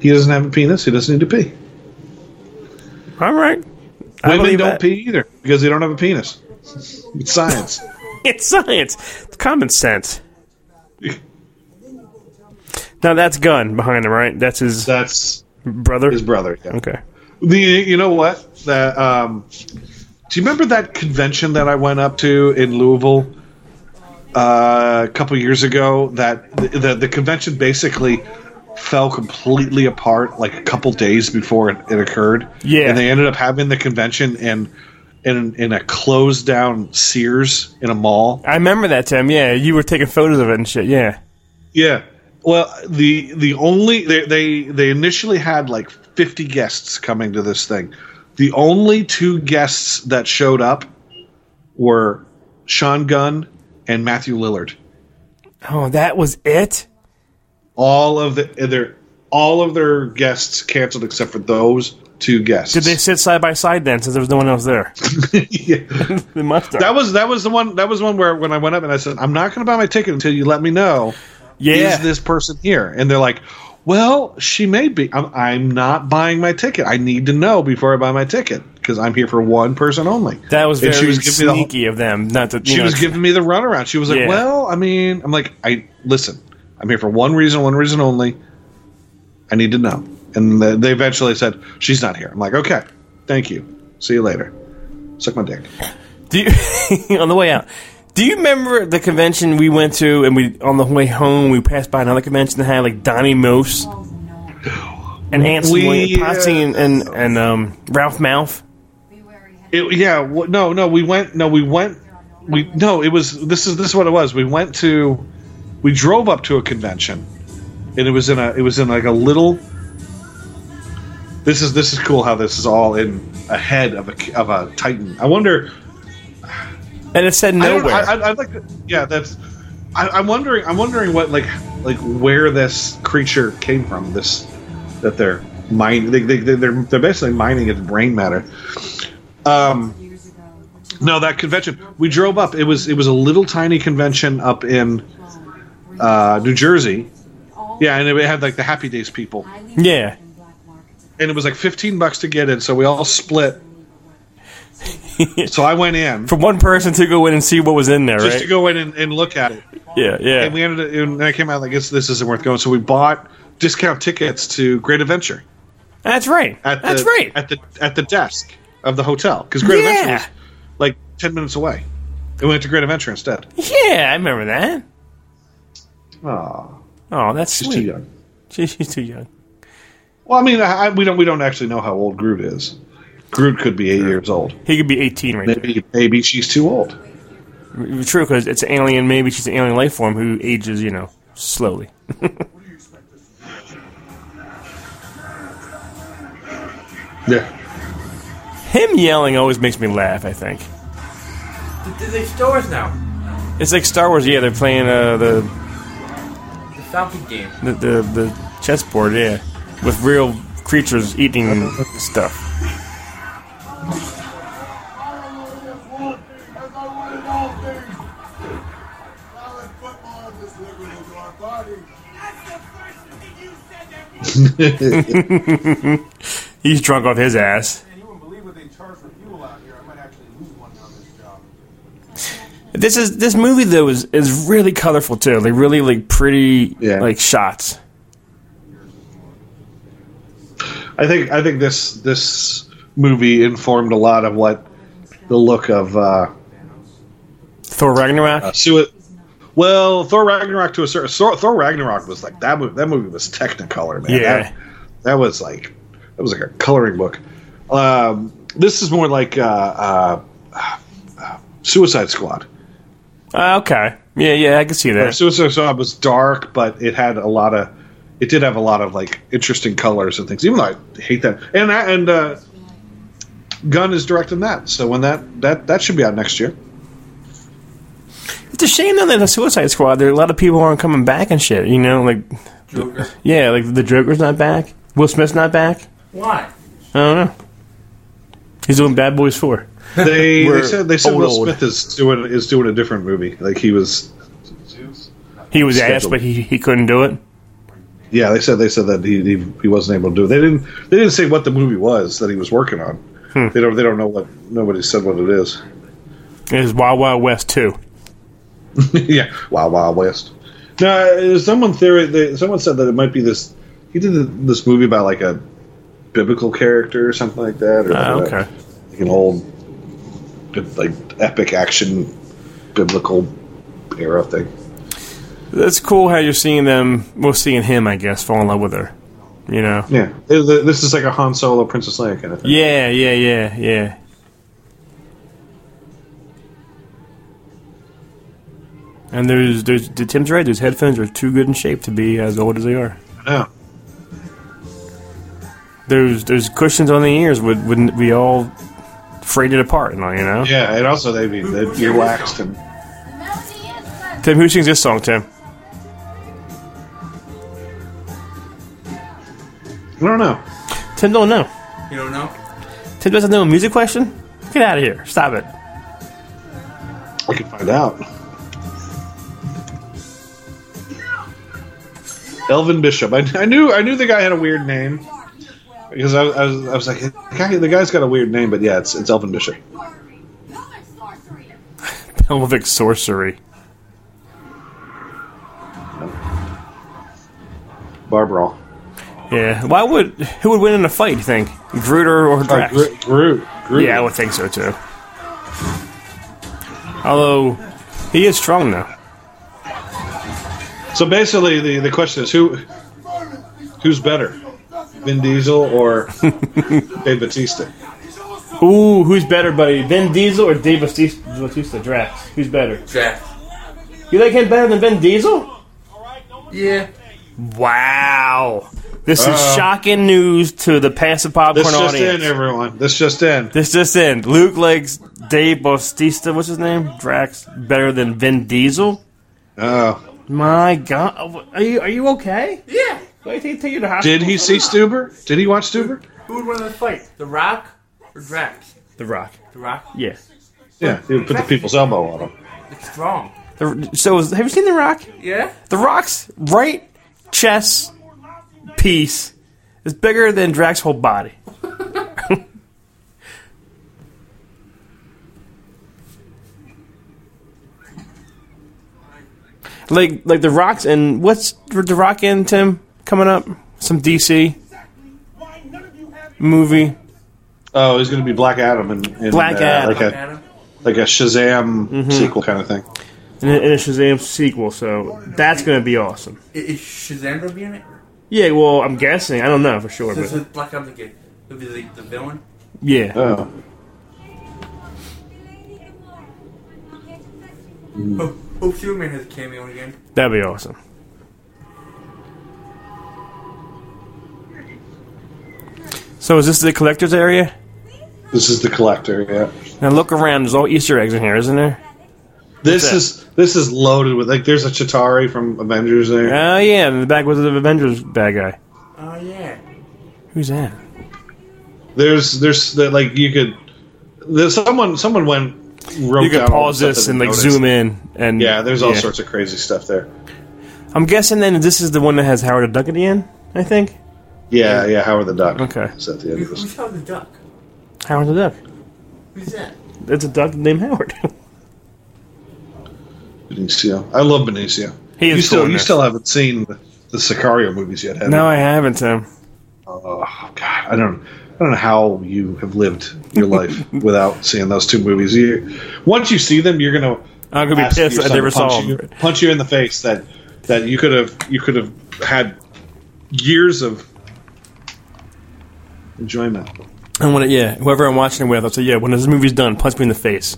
He doesn't have a penis. He doesn't need to pee. All right. I Women don't that. pee either because they don't have a penis. It's science. It's science. It's common sense. Now that's Gunn behind him, right? That's his That's brother. his brother. Yeah. Okay. The you know what that um, do you remember that convention that I went up to in Louisville uh, a couple years ago? That the, the the convention basically fell completely apart like a couple days before it, it occurred. Yeah. and they ended up having the convention in in in a closed down Sears in a mall. I remember that, Tim. Yeah, you were taking photos of it and shit. Yeah. Yeah. Well, the the only they they, they initially had like 50 guests coming to this thing. The only two guests that showed up were Sean Gunn and Matthew Lillard. Oh, that was it. All of the their all of their guests canceled except for those two guests. Did they sit side by side then, since there was no one else there? yeah. They must have. That was that was the one that was one where when I went up and I said I'm not going to buy my ticket until you let me know yeah. is this person here? And they're like, well, she may be. I'm, I'm not buying my ticket. I need to know before I buy my ticket because I'm here for one person only. that was And very she was giving me the whole- sneaky of them. Not to. She know, was giving me the runaround. She was like, Yeah. well, I mean, I'm like, I listen. I'm here for one reason, one reason only. I need to know. And they eventually said she's not here. I'm like, okay, thank you. See you later. Suck my dick. Do you, on the way out. Do you remember the convention we went to, and we on the way home we passed by another convention that had like Donny Most and Anson We, Williams, Potsie uh, and and, and um, Ralph Malph. It, yeah, w- no, no, we went. No, we went. We no, it was. This is this is what it was. We went to. We drove up to a convention, and it was in a. It was in like a little. This is this is cool how this is all in ahead of a of a Titan. I wonder. And it said nowhere. I, I, I'd like. To, yeah, that's. I, I'm wondering. I'm wondering what like like where this creature came from. This that they're mining. They, they, they're they're basically mining its brain matter. Um. No, that convention we drove up. It was it was a little tiny convention up in uh, New Jersey. Yeah, and it had like the Happy Days people, yeah. and it was like fifteen bucks to get in. So we all split. so I went in For one person to go in and see what was in there, just right? to go in and, and look at it. yeah, yeah. And we ended up, and I came out like this. This isn't worth going. So we bought discount tickets to Great Adventure That's right. at the That's right. at the at the desk of the hotel because Great Yeah. Adventure was like ten minutes away. And we went to Great Adventure instead. yeah, I remember that. Oh, Oh, that's she's sweet. too young. She- she's too young. Well, I mean, I, I- we don't we don't actually know how old Groot is. Groot could be eight years old. He could be 18 right there. Maybe maybe she's too old. True, because it's an alien. Maybe she's an alien life form who ages, you know, slowly. Yeah. Him yelling always makes me laugh. I think There's like stores now. it's like Star Wars. Yeah, they're playing uh, the, The Falcon game. the the the chessboard. Yeah, with real creatures eating stuff. He's drunk off his ass. This is this movie though is is really colorful too. Like really like pretty Yeah. like shots. I think I think this this movie informed a lot of what the look of uh, Thor Ragnarok. uh, Sui- Well, Thor Ragnarok to a certain Thor, Thor Ragnarok was like that movie. That movie was Technicolor, man. Yeah. That, that was like that was like a coloring book. Um, this is more like uh, uh, uh, Suicide Squad. Uh, okay. Yeah, yeah, I can see that. Suicide Squad was dark, but it had a lot of. It did have a lot of like interesting colors and things. Even though I hate that, and that- and uh, Gunn is directing that, so when that that that should be out next year. It's a shame though that the Suicide Squad. There, are a lot of people aren't coming back and shit. You know, like Joker. yeah, like the Joker's not back. Will Smith's not back. Why? I don't know. He's doing Bad Boys Four. They, they said they said old, Will old. Smith is doing is doing a different movie. Like he was. He was asked, but he, he couldn't do it. Yeah, they said they said that he, he he wasn't able to do it. They didn't they didn't say what the movie was that he was working on. Hmm. They don't they don't know what nobody said what it is. It was Wild Wild West 2. yeah, Wild Wild West. Now, uh, someone theory they, someone said that it might be this. He did this movie about like a biblical character or something like that, or Ah, like, a- okay. like an old like epic action biblical era thing. That's cool how you're seeing them, well, seeing him, I guess, fall in love with her. You know? Yeah, this is like a Han Solo Princess Leia kind of thing. Yeah, yeah, yeah, yeah. And there's, there's, Tim's right. Those headphones are too good in shape to be as old as they are. Yeah. There's, those cushions on the ears would wouldn't we all frayed it apart and all, you know. Yeah, and also they'd be they'd be waxed and Tim, who sings this song, Tim? I don't know. Tim don't know. You don't know? Tim doesn't know a music question. Get out of here! Stop it. I can find out. Elvin Bishop. I, I knew I knew the guy had a weird name because I, I was I was like the, guy, the guy's got a weird name, but yeah, it's it's Elvin Bishop. Pelvic sorcery. Barbara. Yeah. Why would who would win in a fight? You think Groot or, or Drax? Groot, Groot. Groot. Yeah, I would think so too. Although he is strong now. So basically, the, the question is who who's better, Vin Diesel or Dave Bautista? Ooh, who's better, buddy? Vin Diesel or Dave Bautista? Bautista Drax? Who's better? Drax. You like him better than Vin Diesel? Yeah. Wow. This is Uh-oh. shocking news to the Pass the Popcorn This just audience. in, everyone. This just in. This just in. Luke likes Dave Bautista, what's his name? Drax better than Vin Diesel? Oh, My God. Are you, are you okay? Yeah. Wait, take, take you to hospital. did he see Stuber? Did he watch Stuber? Who would win the fight? The Rock or Drax? The Rock. The Rock. Yeah. Yeah, he would put the people's elbow on him. It's strong. The, so, have you seen The Rock? Yeah. The Rock's right chest piece is bigger than Drax's whole body. like, like the Rock's and what's the Rock in Tim coming up? Some DC movie. Oh, he's going to be Black Adam and, in Black uh, Adam. like a like a Shazam sequel kind of thing. in a, in a Shazam sequel, so that's going to be awesome. Is Shazam gonna be in it? Yeah, well, I'm guessing. I don't know for sure, So but with Black Adam again. He'll be the, the villain. yeah. Oh, Hope, hope Superman has a cameo again. That'd be awesome. So is this the collector's area? this is the collector. Yeah, Now look around. There's all Easter eggs in here, isn't there? this is this is loaded with like. There's a Chitauri from Avengers there. Oh yeah, in the back was the Avengers bad guy. Oh yeah. Who's that? There's there's the, like you could. There's someone someone went wrote You can down pause this and like noticed. zoom in, and Yeah, there's all yeah. sorts of crazy stuff there. I'm guessing then this is the one that has Howard the Duck at the end. I think Yeah, yeah. Howard the Duck. Okay. Is at the end of Who's this. Howard the Duck? Howard the Duck. Who's that? It's a duck named Howard. Benicio. I love Benicio. He is you still cool you still haven't seen the, the Sicario movies yet, have no, you? I haven't, Tim. Oh God, I don't. I don't know how you have lived your life without seeing those two movies. You, once you see them, you're gonna. I'm gonna be pissed your I son never to punch saw you, punch you in the face that that you could have you could have had years of enjoyment. And when it, yeah, whoever I'm watching it with, I'll say, yeah, when this movie's done, punch me in the face.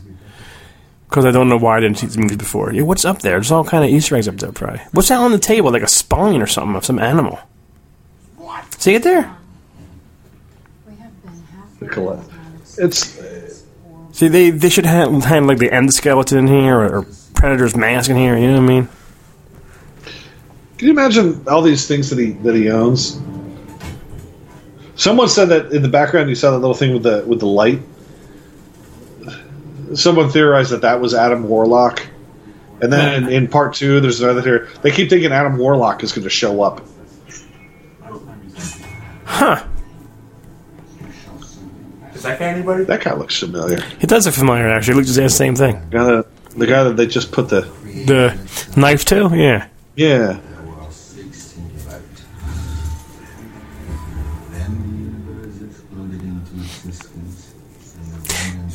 Because I don't know why I didn't see these movies before. Yeah, what's up there? There's all kind of Easter eggs up there, probably. What's that on the table? Like a spine or something of some animal. What? See it there? Collect. It's See, they they should have had like the endoskeleton in here or, or Predator's mask in here. You know what I mean? Can you imagine all these things that he that he owns? Someone said that in the background you saw that little thing with the with the light. Someone theorized that that was Adam Warlock And then in, in part two, there's another here. They keep thinking Adam Warlock is going to show up. Huh. Is that guy anybody? That guy looks familiar. It does look familiar, actually. It looks the same thing. The guy that, the guy that they just put the The knife, to, Yeah. yeah.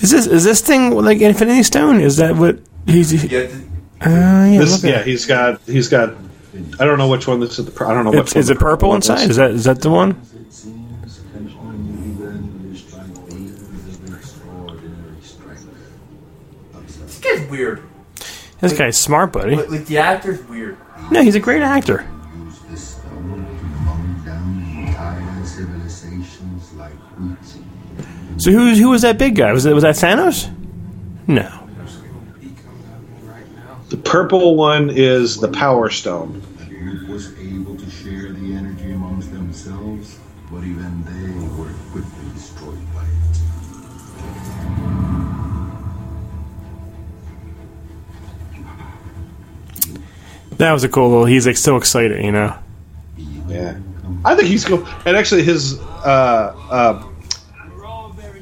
Is this is this thing like Infinity Stone? Is that what he's? Yeah, Uh, yeah, This, yeah, it. he's got he's got. I don't know which one this is. The, I don't know which It's, one is it purple one inside? is. Is that is that the one? it seems can only be vanquished by beings of extraordinary strength. this guy's weird. This guy's smart, buddy. Like, like the actor's weird. No, he's a great actor. So who who was that big guy? Was it was that Thanos? No. The purple one is the Power Stone. Was able to share the energy amongst themselves, but even they were quickly destroyed by it. That was a cool little. He's like so excited, you know. Yeah, I think he's cool. And actually, his uh, uh,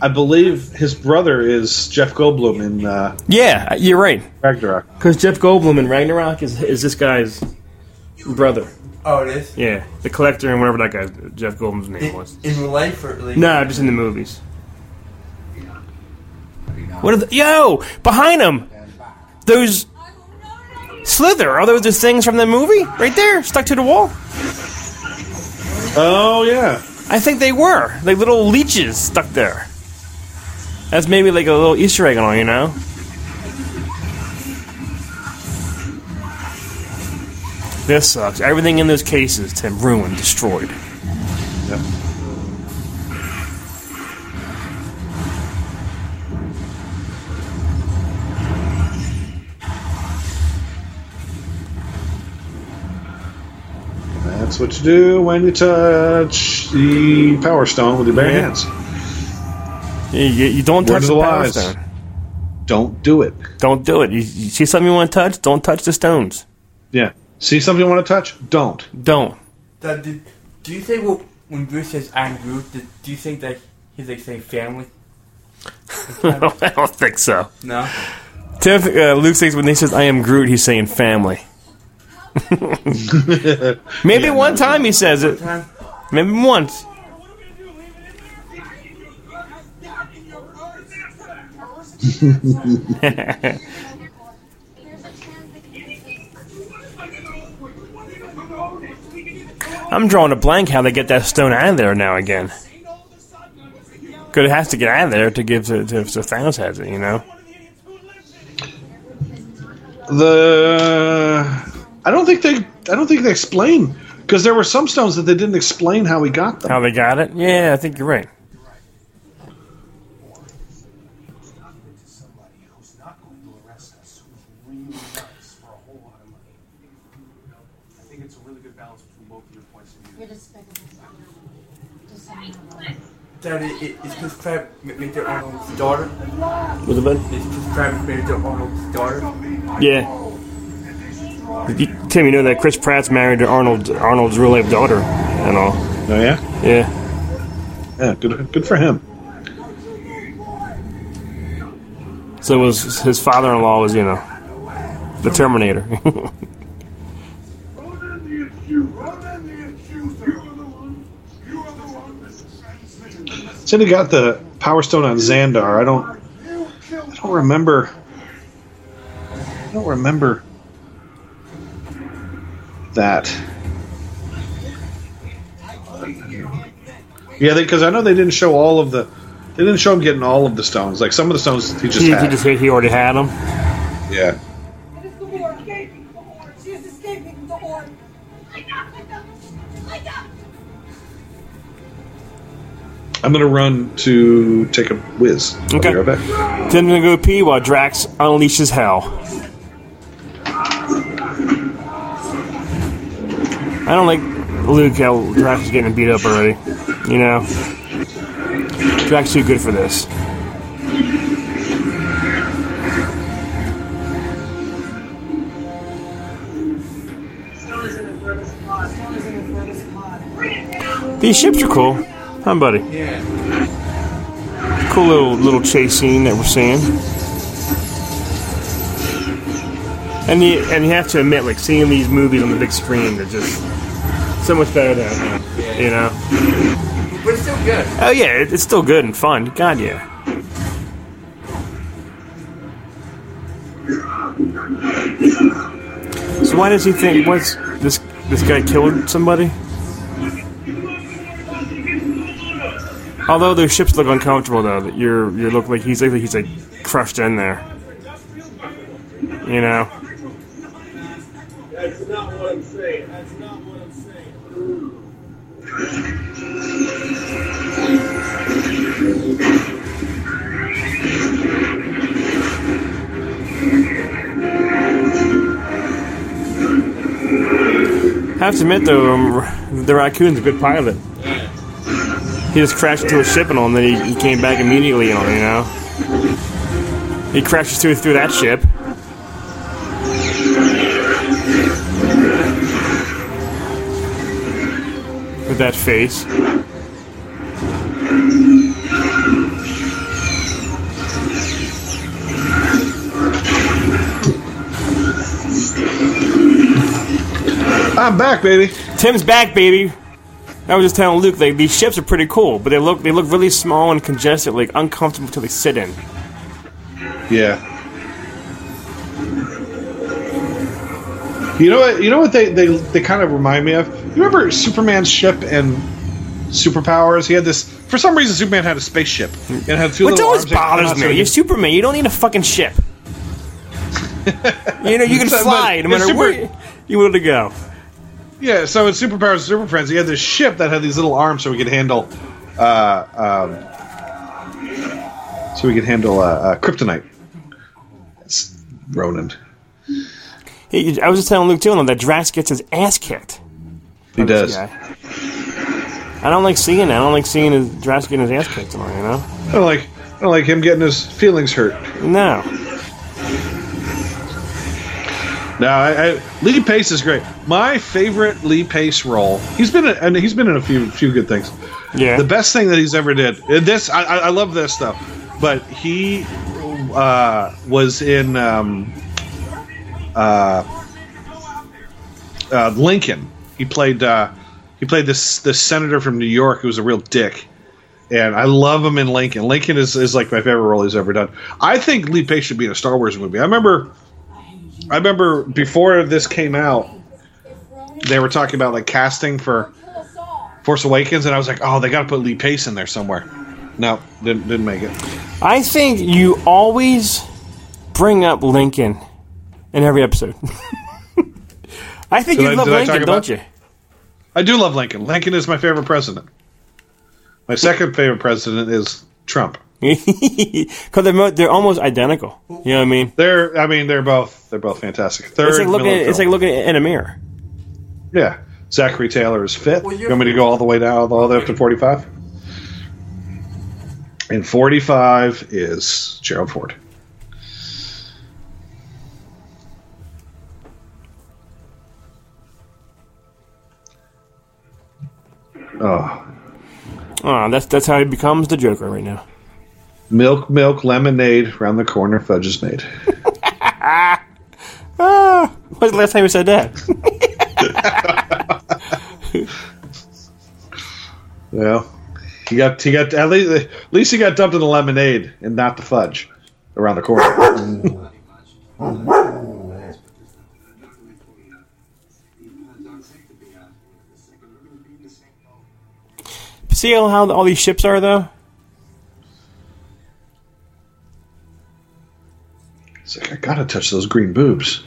I believe his brother is Jeff Goldblum in uh, Yeah, you're right. Ragnarok. Because Jeff Goldblum in Ragnarok is is this guy's brother. Oh, it is? Yeah, the collector and whatever that guy Jeff Goldblum's name In, was. in real life or like No, just in the movies. What are the yo behind him? Those Slither are those the things from the movie right there stuck to the wall? Oh yeah, I think they were like little leeches stuck there. That's maybe like a little Easter egg on, you know. This sucks. Everything in those cases, Tim, ruined, destroyed. Yep. That's what you do when you touch the Power Stone with your bare hands. You, you, you don't Word touch the the power wise. stone. Don't do it. Don't do it. You, you see something you want to touch? Don't touch the stones. Yeah. See something you want to touch? Don't. Don't. That, do, do you think well, when Bruce says I'm Groot, do, do you think that he's like saying family? I don't think so. No. Tim, uh, Luke says when he says "I am Groot," he's saying family. Maybe one time he says it. Time? Maybe once. I'm drawing a blank how they get that stone out of there now again. Because it has to get out of there to give to, to, to Thanos has it, you know. The I don't think they I don't think they explain because there were some stones that they didn't explain how he got them. How they got it? Yeah, I think you're right. somebody who's not going to arrest us, who's really nice for a whole lot of money. I think it's a really good balance between both of your points of view. You're despicable. Just so you know. That it, it, is Chris Pratt Ma- Major Arnold's daughter? Was it bud? Is Chris Pratt Major Arnold's daughter? Yeah. You- Tim, you know that Chris Pratt's married to Arnold Arnold's real life daughter and all. Oh yeah, Yeah. yeah, good, good for him. So it was his father in law was, you know, the Terminator. Said he got the Power Stone on Xandar. I don't, I don't remember. I don't remember that. Yeah, because I know they didn't show all of the. They didn't show him getting all of the stones. Like some of the stones he just he, he had. just he already had them. yeah. I'm going to run to take a whiz. Okay. I'll be right back. Tim's going to go pee while Drax unleashes hell. I don't like Luke how Drax is getting beat up already. You know? Drax too good for this. These ships are cool huh, buddy? Yeah. Cool little little chase scene that we're seeing. And you and you have to admit, like seeing these movies on the big screen, they're just so much better than home. You know? But it's still good. Oh yeah, it, it's still good and fun. God yeah. So why does he think what's this this guy killed somebody? Although their ships look uncomfortable though, that you're you look like he's like he's like crushed in there. You know. That's not what I'm saying. That's not what I'm saying. I have to admit though, um, the raccoon's a good pilot. He just crashed into a ship and all, and then he, he came back immediately and all, you know. He crashes through through that ship. With that face. I'm back, baby. Tim's back, baby. I was just telling Luke, like these ships are pretty cool, but they look they look really small and congested, like uncomfortable to like sit in. Yeah. You know what? You know what they, they they kind of remind me of. You remember Superman's ship and Superpowers? He had this. For some reason, Superman had a spaceship and had two Which always arms that come out bothers me. You're Superman. You don't need a fucking ship. you know you can So, fly no matter super- where you want to go. Yeah, so in Superpowers and Super Friends, he had this ship that had these little arms so we could handle, uh, um, so we could handle uh, uh, kryptonite. It's Ronan. He, I was just telling Luke too that Drax gets his ass kicked. He does. I don't like seeing. I don't like seeing his Drax getting his ass kicked. Anymore. You know? I don't like. I don't like him getting his feelings hurt. No. No, I, I, Lee Pace is great. My favorite Lee Pace role. He's been in, and he's been in a few few good things. Yeah. The best thing that he's ever did. This I, I I love this stuff, but he uh, was in um, uh, uh, Lincoln. He played uh, he played this this senator from New York who was a real dick. And I love him in Lincoln. Lincoln is, is like my favorite role he's ever done. I think Lee Pace should be in a Star Wars movie. I remember I remember before this came out, they were talking about like casting for Force Awakens, and I was like, oh, they got to put Lee Pace in there somewhere. No, didn't didn't make it. I think you always bring up Lincoln in every episode. I think Did you I- love Lincoln, don't about- you? I do love Lincoln. Lincoln is my favorite president. My second favorite president is Trump. Because they're, mo- they're almost identical. You know what I mean? They're, I mean, they're both they're both fantastic. Third, It's like looking. At, it's like looking in a mirror. yeah. Zachary Taylor is fifth. Well, you you're- want me to go all the way down, all the way up to forty-five? And forty-five is Gerald Ford. Oh, Oh, that's that's how he becomes the Joker right now. Milk, milk, lemonade. Round the corner, fudge is made. Ah, when's the last time you said that? Well, he got he got at least at least he got dumped in the lemonade and not the fudge around the corner. See how, how all these ships are though. It's like I gotta touch those green boobs.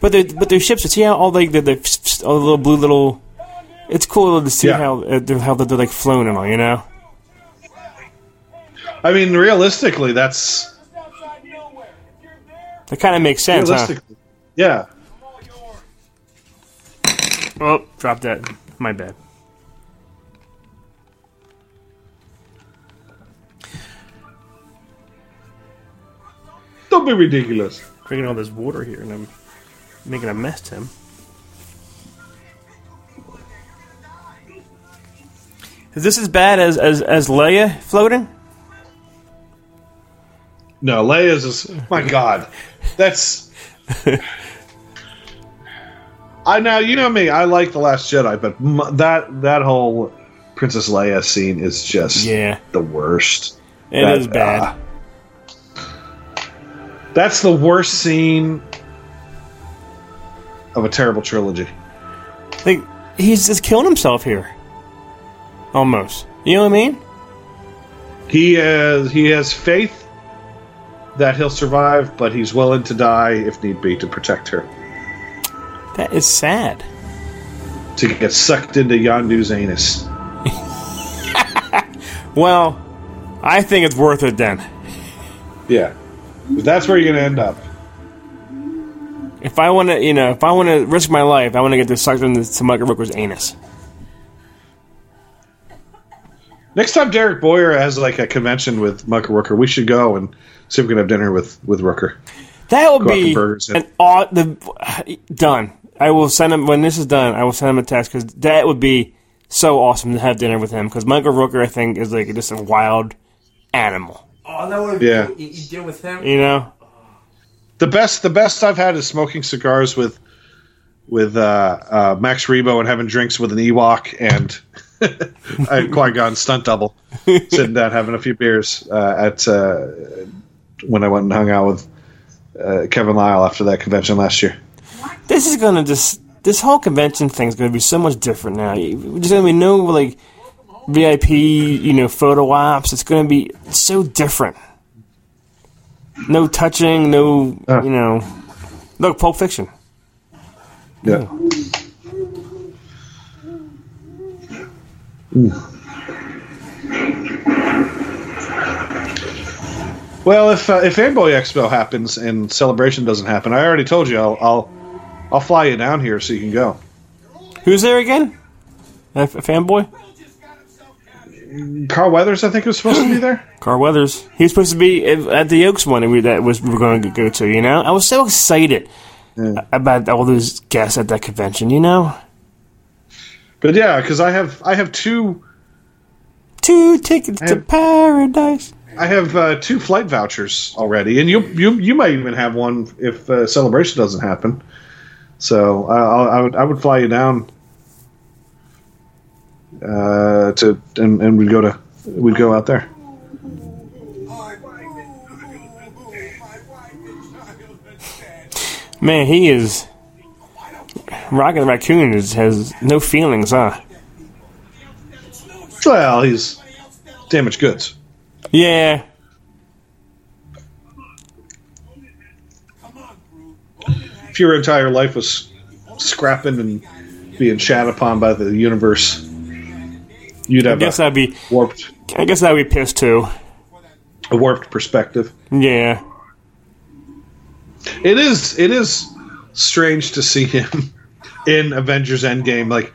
But they're but they're ships. See how all like the, the all the little blue little. It's cool to see Yeah. how uh, they're, how they're like flown and all. You know. I mean, realistically, that's That kind of makes sense, huh? yeah. Oh, drop that. My bad. Be ridiculous. Drinking all this water here, and I'm making a mess, Tim. Is this as bad as as as Leia floating? No, Leia's is my god. That's I now you know me. I like the Last Jedi, but m- that that whole Princess Leia scene is just yeah. the worst. It that, is bad. Uh, that's the worst scene of a terrible trilogy. Like he's just killing himself here. Almost. You know what I mean? He has he has faith that he'll survive, but he's willing to die if need be to protect her. That is sad. To get sucked into Yondu's anus. Well, I think it's worth it then. Yeah. That's where you're gonna end up. If I want to, you know, if I want to risk my life, I want to get this sucked into to Michael Rooker's anus. Next time Derek Boyer has like a convention with Michael Rooker, we should go and see if we can have dinner with with Rooker. That would Go out to be an odd. The done. I will send him when this is done. I will send him a text because that would be so awesome to have dinner with him. Because Michael Rooker, I think, is like just a wild animal. Oh, that would Yeah. you, you deal with him. You know? The best the best I've had is smoking cigars with with uh, uh, Max Rebo and having drinks with an Ewok and Qui Gon stunt double, sitting down having a few beers uh, at uh, when I went and hung out with uh, Kevin Lyle after that convention last year. This is gonna just. This whole convention thing is gonna be so much different now. There's gonna be no like VIP, you know, photo ops. It's gonna be so different. No touching, no, Uh. you know. Look, Pulp Fiction. Yeah. Well, if uh, if Fanboy Expo happens and Celebration doesn't happen, I already told you I'll I'll, I'll fly you down here so you can go. Who's there again? A, f- a fanboy? Carl Weathers, I think, was supposed to be there. Carl Weathers. He was supposed to be at the Oaks one that we, that was we were going to go to. You know, I was so excited about all those guests at that convention. You know, But yeah, because I have I have two two tickets to paradise. I have uh, two flight vouchers already, and you you you might even have one if uh, Celebration doesn't happen. So uh, I'll, I would I would fly you down uh, to and, and we'd go to we'd go out there. Man, he is. Rocket Raccoon is, has no feelings, huh? Well, he's damaged goods. Yeah. If your entire life was scrapping and being shat upon by the universe, you'd I have guess that'd be. warped I guess I'd be pissed too. a warped perspective. Yeah. It is it is strange to see him in Avengers Endgame, like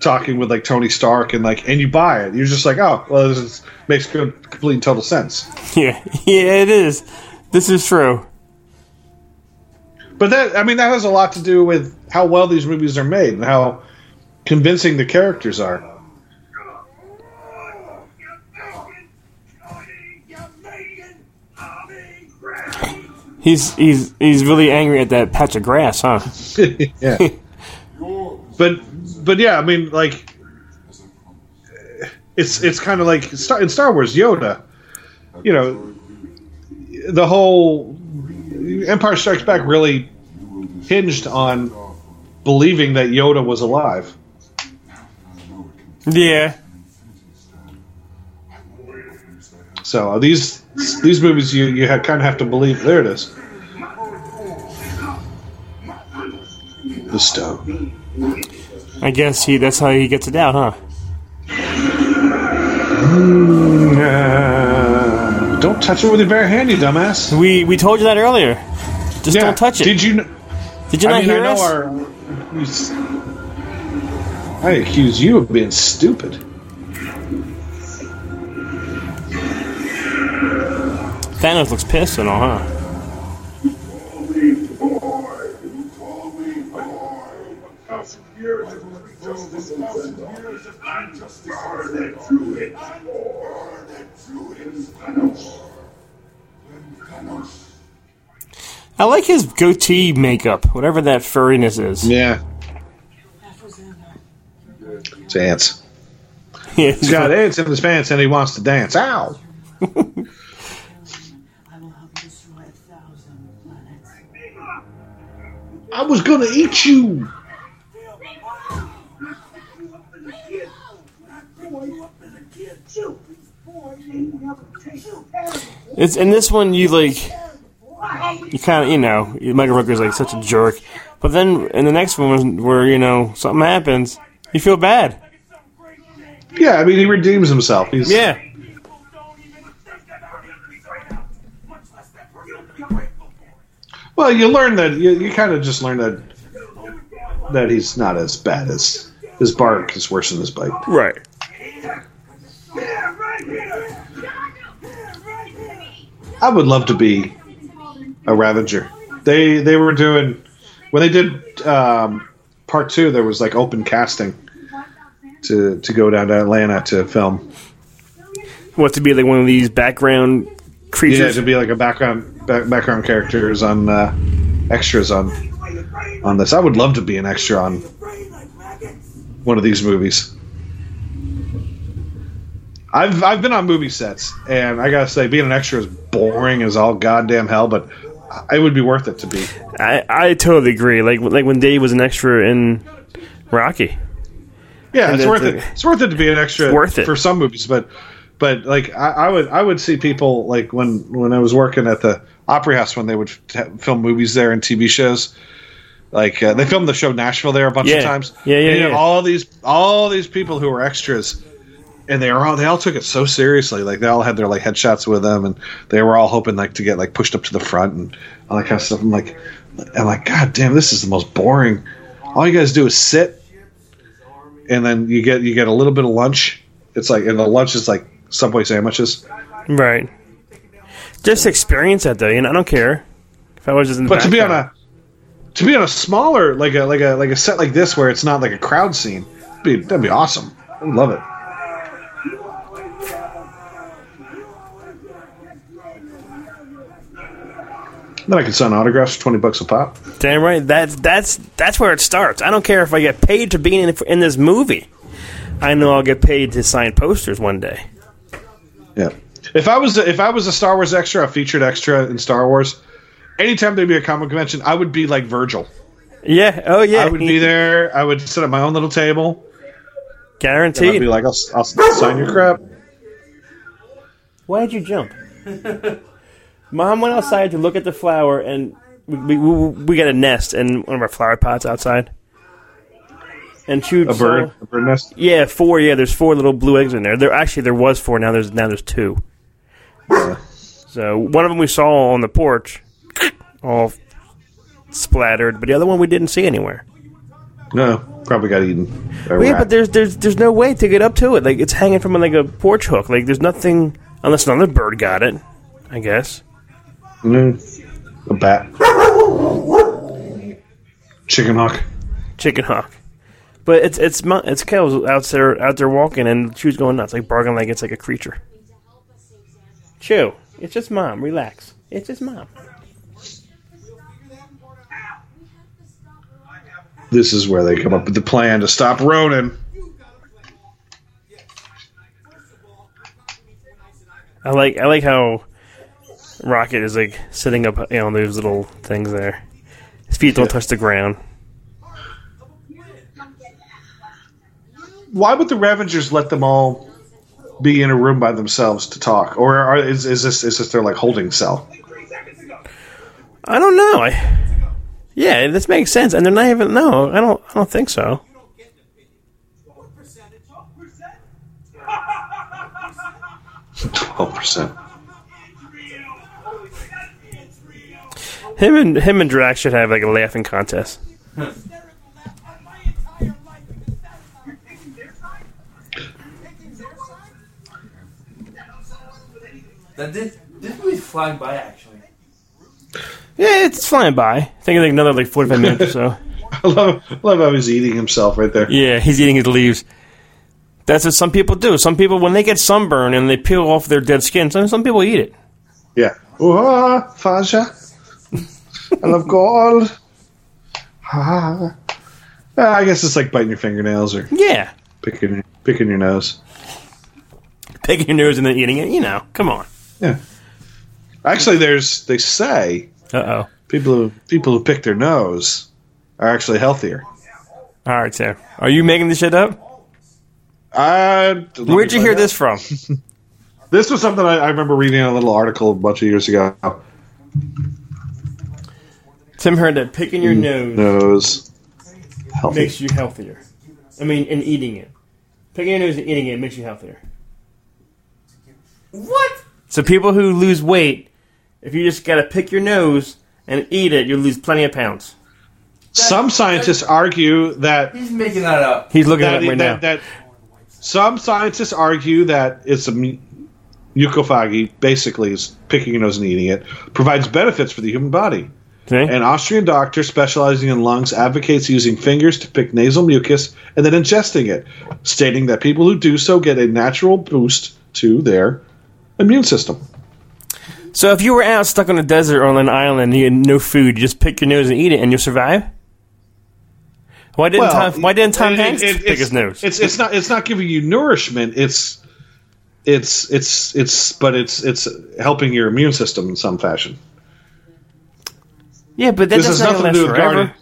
talking with like Tony Stark and like, and you buy it. You're just like, oh, well, this is, makes good, complete and total sense. Yeah. Yeah, it is. This is true. But that, I mean, that has a lot to do with how well these movies are made and how convincing the characters are. He's he's he's really angry at that patch of grass, huh? yeah. but but yeah, I mean, like it's it's kind of like in Star Wars, Yoda. You know, the whole Empire Strikes Back really hinged on believing that Yoda was alive. Yeah. So these these movies, you you kind of have to believe. There it is. The stone. I guess he that's how he gets it out, huh? Uh, don't touch it with your bare hand, you dumbass. We we told you that earlier. Just Yeah. don't touch it. Did you? kn- Did you I not mean, hear I know us? our. I accuse you of being stupid. Thanos looks pissed and all, huh? thousand years of injustice, a thousand years of injustice. Burn it to it. Burn it to it. Thanos. When Thanos I like his goatee makeup, whatever that furriness is. Yeah. It's ants. Yeah, He's got ants in his pants and he wants to dance. Ow! I was gonna eat you. It's in this one you like you kind of you know Michael Rooker's like such a jerk, but then in the next one where you know something happens, you feel bad. Yeah, I mean he redeems himself. He's Yeah, Well, you learn that you, you kind of just learn that that he's not as bad as his bark is worse than his bite. right. I would love to be a Ravager. They they were doing when they did um, part two. There was like open casting to to go down to Atlanta to film. What to be like one of these background Yeah, to be like a background back, background characters on uh, extras on on this. I would love to be an extra on one of these movies. I've I've been on movie sets, and I gotta say, being an extra is boring as all goddamn hell. But it would be worth it to be. I I totally agree. Like like when Dave was an extra in Rocky. Yeah, And it's it's worth it. It's worth it to be an extra. It's worth it. for some movies, but but like I, I would I would see people like when when I was working at the Opry House when they would f- film movies there and TV shows. Like uh, they filmed the show Nashville there a bunch Yeah. of times. Yeah, yeah, And yeah. All these all these people who were extras, and they were all they all took it so seriously. Like they all had their like headshots with them, and they were all hoping like to get like pushed up to the front and all that kind of stuff. I'm like, I'm like, God damn, this is the most boring. All you guys do is sit and then you get you get a little bit of lunch. It's like and the lunch is like Subway sandwiches. Right. Just experience that though. You know, I don't care if I was just in the But to be on a to be on a smaller like a like a like a set like this where it's not like a crowd scene, be that'd be awesome. I would love it. Then I could sign autographs for twenty bucks a pop. Damn right. That's that's that's where it starts. I don't care if I get paid to be in in this movie. I know I'll get paid to sign posters one day. Yeah. If I was a, if I was a Star Wars extra, a featured extra in Star Wars, anytime there'd be a comic convention, I would be like Virgil. Yeah. Oh yeah. I would be there. I would sit at my own little table. And I'd Guaranteed. be like, I'll, I'll sign your crap. Why'd you jump? Mom went outside to look at the flower, and we, we, we, we got a nest in one of our flower pots outside. And she A bird, a bird nest. Yeah, four. Yeah, there's four little blue eggs in there. There actually there was four. Now there's now there's two. So one of them we saw on the porch, all splattered, but the other one we didn't see anywhere. No, probably got eaten. Well, yeah, but there's there's there's no way to get up to it. Like it's hanging from like a porch hook. Like there's nothing unless another bird got it. I guess. Mm, a bat. Chicken hawk. Chicken hawk. But it's it's it's Kels out there out there walking and she was going nuts, like barking like it's like a creature. Chew. It's just mom. Relax. It's just mom. This is where they come up with the plan to stop Ronan. I like I like how Rocket is like sitting up you know, on those little things there. His feet don't touch the ground. Why would the Ravagers let them all be in a room by themselves to talk, or are, is, is this is this their like holding cell? I don't know. I yeah, this makes sense. And they're not even no. I don't. I don't think so. Twelve percent. Him and him and Drax should have like a laughing contest. Now this this movie's flying by actually. Yeah, it's flying by. I think like another like forty five minutes or so. I love, I love how he's eating himself right there. Yeah, he's eating his leaves. That's what some people do. Some people, when they get sunburn and they peel off their dead skin, some, some people eat it. Yeah. Oh, Faja. I love gold. Ah. I guess it's like biting your fingernails or Yeah. picking picking your nose. Picking your nose and then eating it. You know, come on. Yeah. Actually, there's they say Uh oh. people who people who pick their nose are actually healthier. All right, Sam. Are you making this shit up? Uh, Where'd you hear this from? This was something I, I remember reading in a little article a bunch of years ago. Tim heard that picking your nose Nose healthy. makes you healthier. I mean, and eating it. Picking your nose and eating it makes you healthier. What? So people who lose weight, if you just gotta pick your nose and eat it, you'll lose plenty of pounds. Some scientists argue that He's making that up. He's looking that, at it right that, now. that some scientists argue that it's a mu- mucophagy, basically is picking your nose and eating it, provides benefits for the human body. See? An Austrian doctor specializing in lungs advocates using fingers to pick nasal mucus and then ingesting it, stating that people who do so get a natural boost to their immune system. So if you were out stuck on a desert or on an island and you had no food, you just pick your nose and eat it, and you'll survive. Why didn't Tom, Why didn't Tom it- Hanks it- pick it's- his nose? It's it's not it's not giving you nourishment. It's it's it's it's but it's it's helping your immune system in some fashion. yeah, but that This has nothing to do with. Guardian,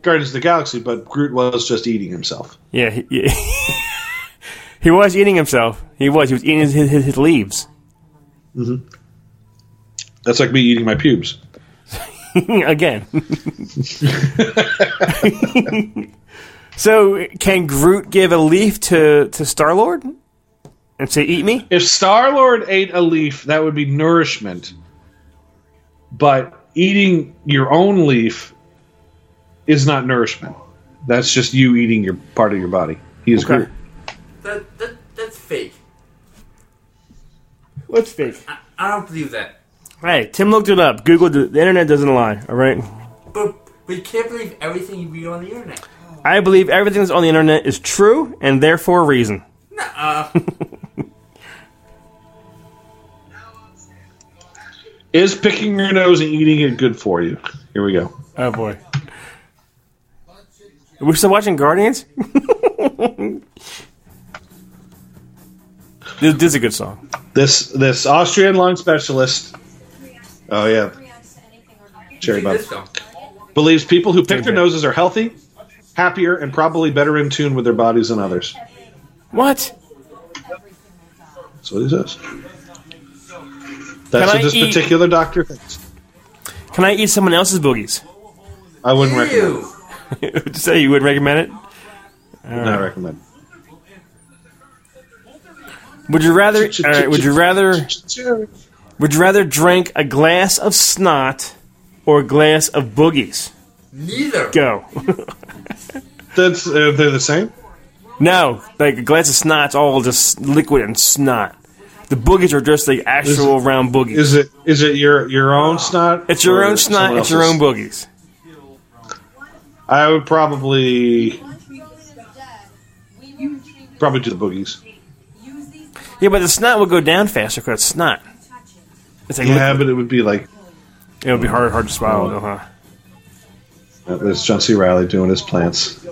Guardians of the Galaxy, but Groot was just eating himself. Yeah, he, yeah. he was eating himself. He was. He was eating his, his, his leaves. Mm-hmm. That's like me eating my pubes. Again. so can Groot give a leaf to to Star Lord and say, "Eat me"? If Star Lord ate a leaf, that would be nourishment. But eating your own leaf is not nourishment. That's just you eating your part of your body. He is Okay. Groot. That, that that's fake. What's fake? I don't believe that. Hey, Tim looked it up. Google the, the internet doesn't lie. All right. But but you can't believe everything you read on the internet. I believe everything that's on the internet is true and therefore a reason. Nuh-uh. Is picking your nose and eating it good for you? Here we go. Oh boy. We're still watching Guardians? this, this is a good song. This this Austrian lung specialist. Oh yeah, cherry See bud. this though. believes people who pick their noses are healthy, happier, and probably better in tune with their bodies than others. What? That's what he says. That's Can what I this eat- particular doctor thinks. Can I eat someone else's boogies? I wouldn't recommend. Ew. Would you say you wouldn't recommend it? It. Not recommend. Would you rather? All right. Would you rather? Would you rather drink a glass of snot or a glass of boogies? Neither. Go. That's uh, they're the same. no, like a glass of snot's all just liquid and snot. The boogies are just the actual round boogies. Is it is it your your own snot? it's your own snot. someone It's your own boogies. I would probably probably do the boogies. Yeah, but the snot would go down faster because it's snot. It's like Yeah, liquid. but it would be like it would be hard, hard to swallow, though, huh? uh, there's John C. Reilly doing his plants.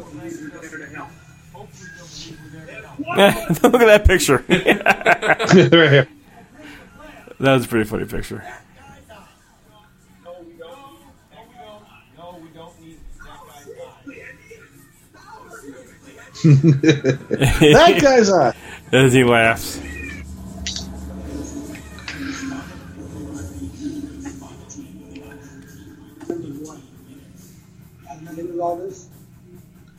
Look at that picture. that right here. was a pretty funny picture. That guy's eye. As he laughs. At the end of all this,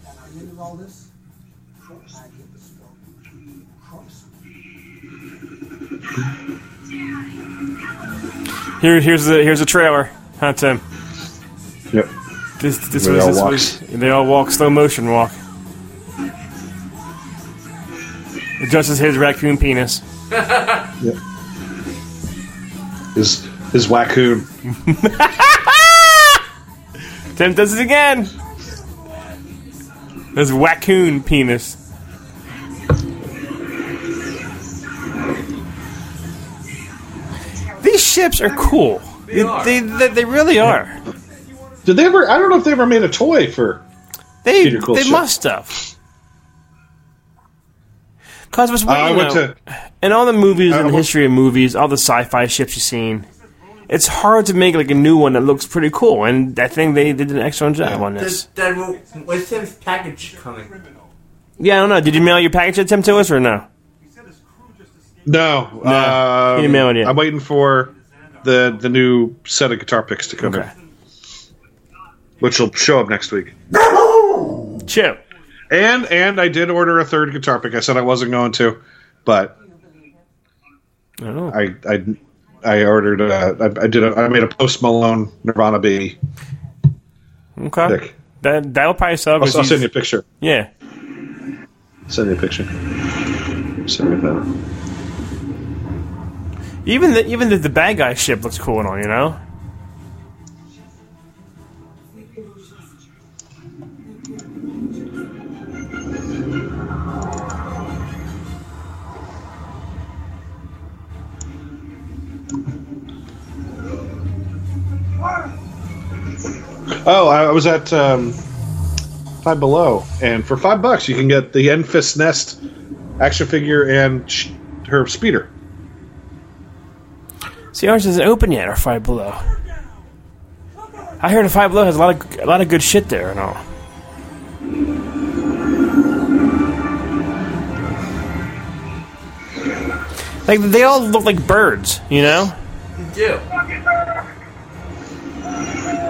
at the end all this, I get the stroke. Trust. Here, here's the here's a trailer, huh, Tim? Yep. This this They was all this walk. was they all walk slow motion walk. Just as his raccoon penis. Yep. His his waccoon. Tim does it again. There's raccoon penis. These ships are cool. They, are. they, they, they really are. Did they ever? I don't know if they ever made a toy for. They Peter they ship. must have. Cause was I you went know, to. in all the movies Uh, and the history of movies, all the sci-fi ships you've seen, it's hard to make like a new one that looks pretty cool. And I think they did an excellent job on this. Then, then when's Tim's package coming? Yeah, I don't know. Did you mail your package at Tim to us or no? No, um, he didn't it. I'm waiting for the the new set of guitar picks to come Okay. in, which will show up next week. Chip. And and I did order a third guitar pick. I said I wasn't going to, but Oh. I I I ordered. Uh, I, I did. A, I made a Post Malone Nirvana baby Okay. pick. That that'll probably sell. I'll, I'll send you a picture. Yeah. Send you a picture. Send me that. Even the even the, the bad guy ship looks cool and all, you know. Oh, I was at um, Five Below, and for five bucks you can get the Enfys Nest action figure and sh- her speeder. See, ours isn't open yet. Our Five Below. I heard the Five Below has a lot of a lot of good shit there and all. Like they all look like birds, you know. You do.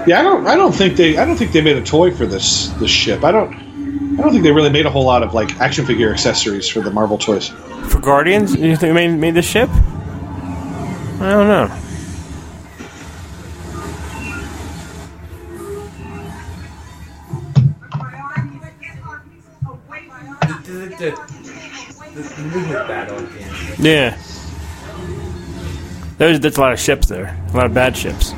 Yeah, I don't. I don't think they. I don't think they made a toy for this this ship. I don't. I don't think they really made a whole lot of like action figure accessories for the Marvel toys. For Guardians, you think they made made the ship? I don't know. Yeah. There's, there's a lot of ships there. A lot of bad ships.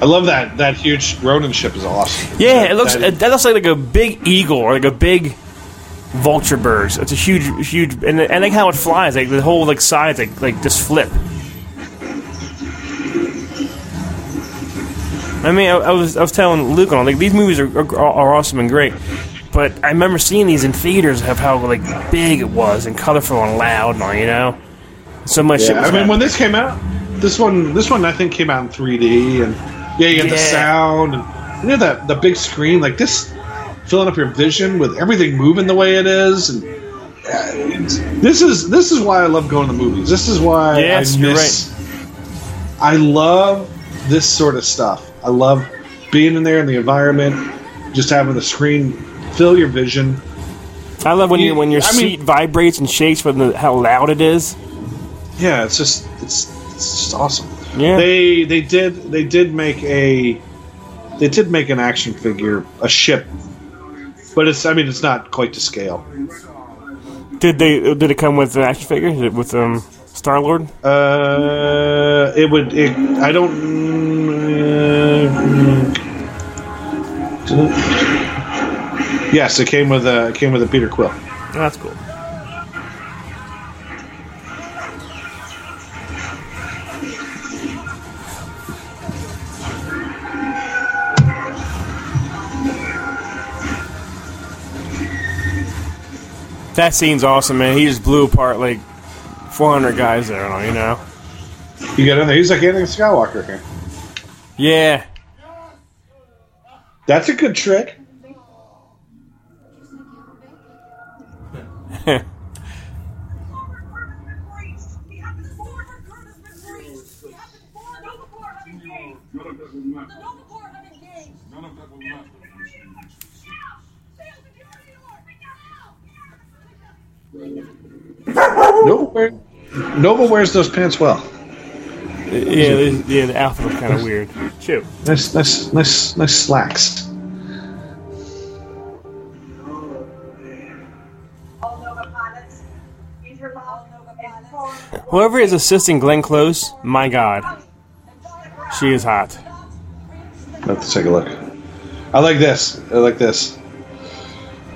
I love that. That huge Ronan ship is awesome. Yeah, That- it looks that- that looks like, like a big eagle or like a big vulture bird. It's a huge, huge, and I like how it flies. Like the whole like sides like like just flip. I mean, I, I was I was telling Luke on like these movies are, are are awesome and great, but I remember seeing these in theaters of how like big it was and colorful and loud and all. You know, so much. shit Yeah, I mean, happening. when this came out, this one, this one, I think came out in 3D, and yeah, you get the sound and you know that the big screen, like this, filling up your vision with everything moving the way it is, and uh, this is this is why I love going to the movies. This is why Yes, I you're miss. I love this sort of stuff. I love being in there in the environment, just having the screen fill your vision. I love when you- you when your I mean- seat vibrates and shakes from the, how loud it is. Yeah, it's just it's it's just awesome. Yeah. They they did they did make a they did make an action figure, a ship. But it's I mean it's not quite to scale. Did they did it come with an action figure with um Star Lord? Uh it would it I don't uh, Yes, it came with a it came with a Peter Quill. Oh, that's cool. That scene's awesome, man. He just blew apart like 400 guys there, you know? You got in there, he's like Anakin Skywalker here. Yeah. That's a good trick. None of that will matter. None of that will matter. Nova, wear, Nova wears those pants well. Yeah, the, yeah, the outfit was kind of weird. Shoot. Nice, nice, nice, nice slacks. All Nova pilots, use your Whoever is assisting Glenn Close, my God, she is hot. Let's take a look. I like this. I like this.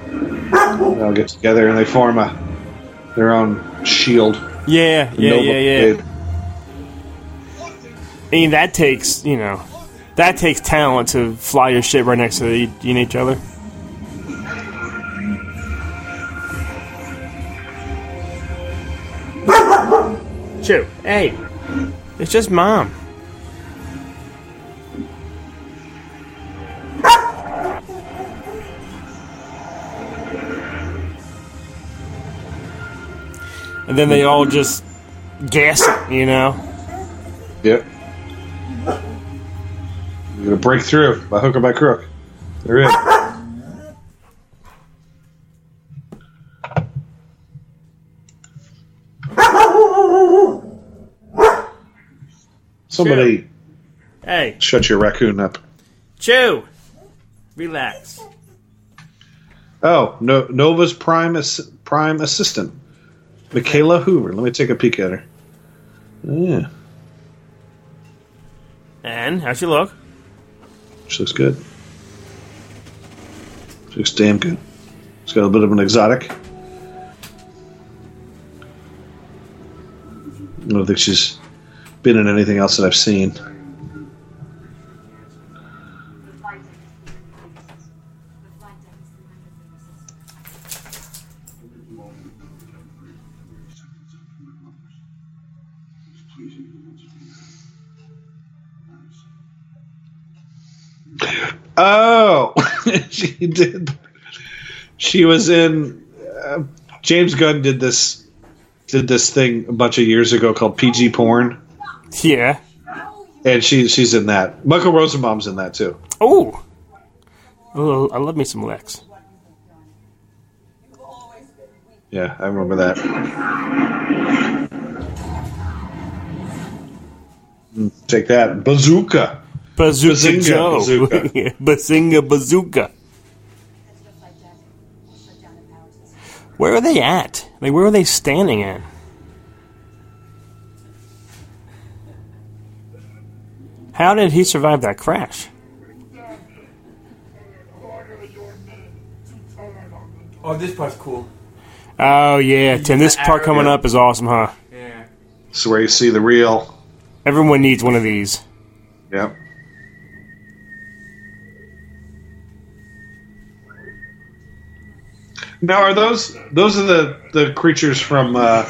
They all get together and they form a their own shield. Yeah, yeah, Nova yeah, yeah. Brigade. I mean, that takes you know, that takes talent to fly your ship right next to the, each other. Chew, hey, it's just mom. And then they all just gas it, you know. Yep. You're gonna break through by hook or by crook. They're in. Somebody Hey, shut your raccoon up. Chew, relax. Oh, no, Nova's prime ass- prime assistant, Mikaela Hoover. Let me take a peek at her. Yeah, And how's she look? she looks good. She looks damn good. She's got a bit of an exotic. I don't think she's been in anything else that I've seen. Oh, she did. She was in. Uh, James Gunn did this. Did this thing a bunch of years ago called PG porn, Yeah. and she she's in that. Michael Rosenbaum's in that too. Oh. Oh, I love me some Lex. Yeah, I remember that. Mm, Take that, bazooka. Bazooka Bazinga Joe. bazooka. Bazinga bazooka. Where are they at? Like, where are they standing at? How did he survive that crash? Oh, this part's cool. Oh yeah, Tim. This part coming up is awesome, huh? Yeah. This is where you see the real. Everyone needs one of these. Yep. Now, are those those are the the creatures from uh,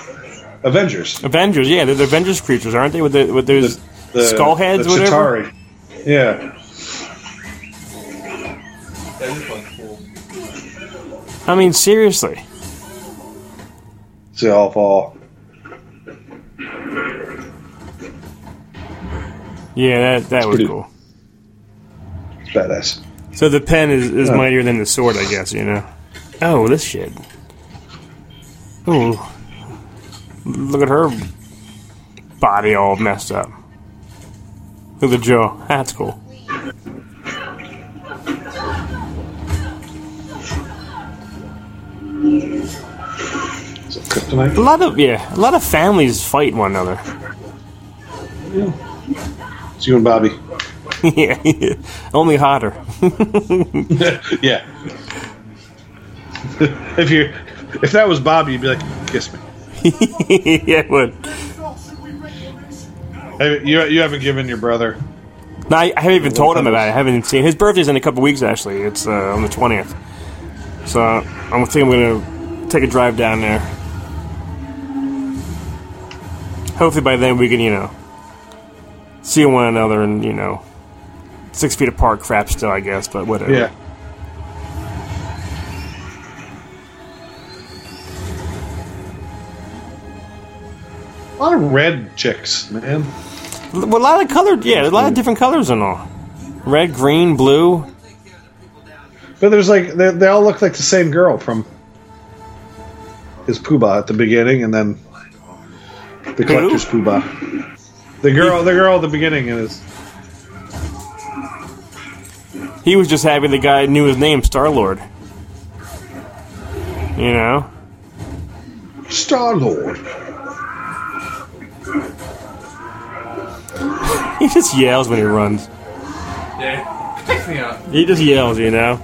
Avengers? Avengers, yeah, they're the Avengers creatures, aren't they? With the with those The, skull heads, the whatever. Chitauri. Yeah. Yeah, this one's cool. I mean, seriously. See all fall. Yeah, that that was pretty- cool. It's badass. So the pen is, is mightier than the sword, I guess, you know. Oh, this shit. Ooh. Look at her body all messed up. Look at the jaw. That's cool. Kryptonite? A lot of yeah, a lot of families fight one another. Yeah. It's you and Bobby. yeah, only hotter. yeah. if you if that was Bobby, you'd be like, kiss me. yeah, it would. Hey, you you haven't given your brother. No, I, I haven't even told him about it. I haven't seen his birthday's in a couple weeks. Actually, it's uh, on the twentieth. So I'm think I'm gonna take a drive down there. Hopefully by then we can, you know, see one another and you know, six feet apart. Crap, still, I guess, but whatever. Yeah. A lot of red chicks, man. Well, a lot of colored, yeah, a lot of different colors and all. Red, green, blue. But there's like they, they all look like the same girl from his poobah at the beginning, and then the collector's poobah. The girl, the girl at the beginning is He was just happy the guy knew his name, Star Lord. You know. Star Lord. He just yells when he runs. Yeah. Check me out. He just yells, you know.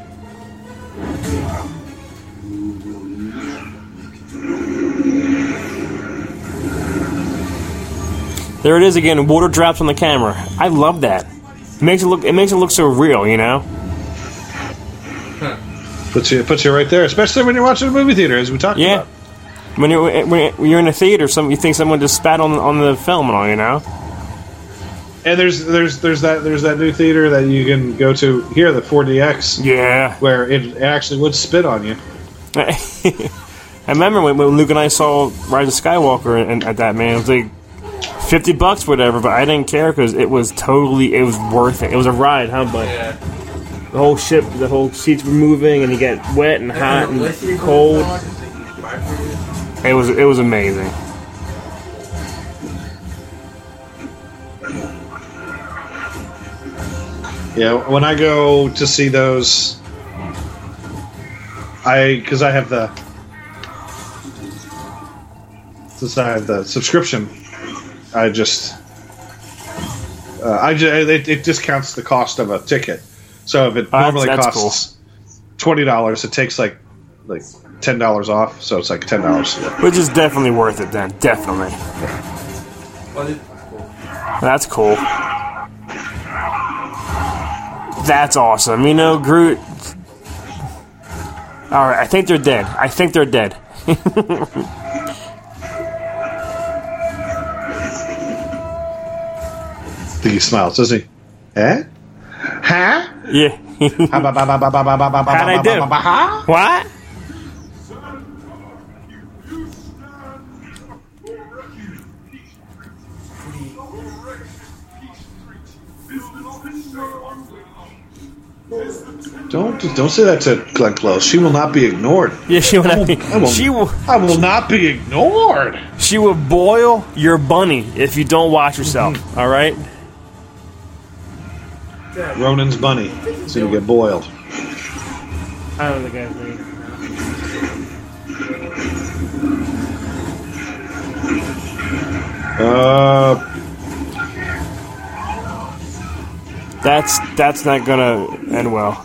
There it is again. Water drops on the camera. I love that. It makes it look. It makes it look so real, you know. Puts you puts you right there, especially when you're watching a movie theater, as we talked Yeah. about. When you're when you're in a theater, some you think someone just spat on on the film and all, you know. And there's there's there's that there's that new theater that you can go to here, the 4DX, Yeah. where it actually would spit on you. I remember when, when Luke and I saw Rise of Skywalker and, and at that man, it was like fifty bucks, whatever. But I didn't care because it was totally, it was worth it. It was a ride, huh? But Yeah. the whole ship, the whole seats were moving, and you get wet and hot and cold. It was, it was amazing. Yeah, when I go to see those, I because I have the since I have the subscription, I just uh, I just it, it discounts the cost of a ticket. So if it Oh, that's- normally that's costs twenty dollars, it takes like like ten dollars off. So it's like ten dollars. Which is definitely worth it. Then definitely, Well, it- that's cool. That's awesome. You know, Groot. All right, I think they're dead. I think they're dead. I think he smiles, does he? Eh? Huh? Yeah. How'd I do? what? Don't don't say that to Glenn Close. She will not be ignored. Yeah, she will I not be. will, I will, She will. I will not be ignored. She will boil your bunny if you don't watch yourself. Mm-hmm. all right. Ronan's bunny is going to get boiled. I don't know the guy's name. Uh, That's that's not gonna end well.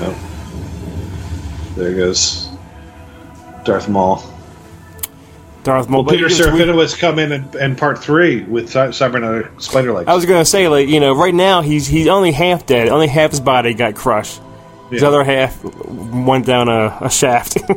No. There goes Darth Maul. Darth Maul. Well, Peter Serafinowicz come in, in in part three with cybernetic spider legs. I was gonna say, like you know, right now he's he's only half dead. Only half his body got crushed. His other half went down a, a shaft.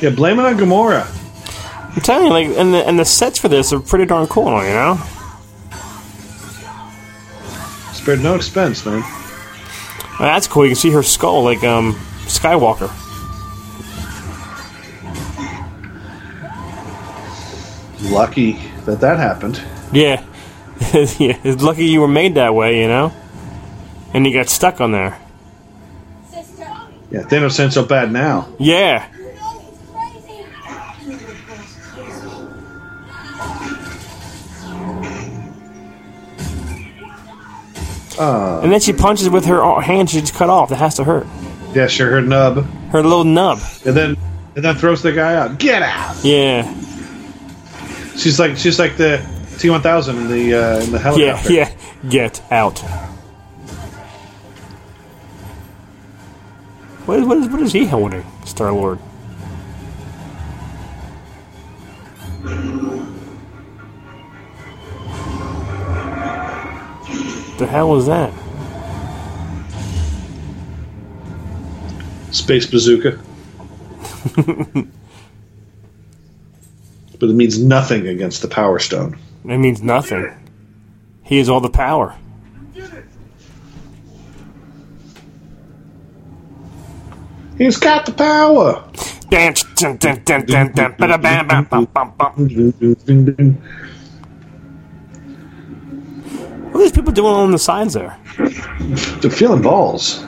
yeah, blame it on Gamora. I'm telling you, like, and the and the sets for this are pretty darn cool. You know. Spared no expense, man. That's cool. You can see her skull, like um Skywalker. Lucky that that happened. Yeah, yeah. It's lucky you were made that way, you know. And you got stuck on there. Yeah, they don't ain't so bad now. Yeah. Uh, And then she punches with her hand she just cut off. That has to hurt. yeah, sure, her nub, Her little nub. and then and then throws the guy out. Get out! Yeah. She's like she's like the T one thousand in the uh, in the helicopter. Yeah, yeah. Get out. What is, what is, what is he holding, Star Lord? The hell is that? Space bazooka. but it means nothing against the Power Stone. It means nothing. He has all the power. He's got the power. Dun, what are these people doing on the signs there? They're feeling balls.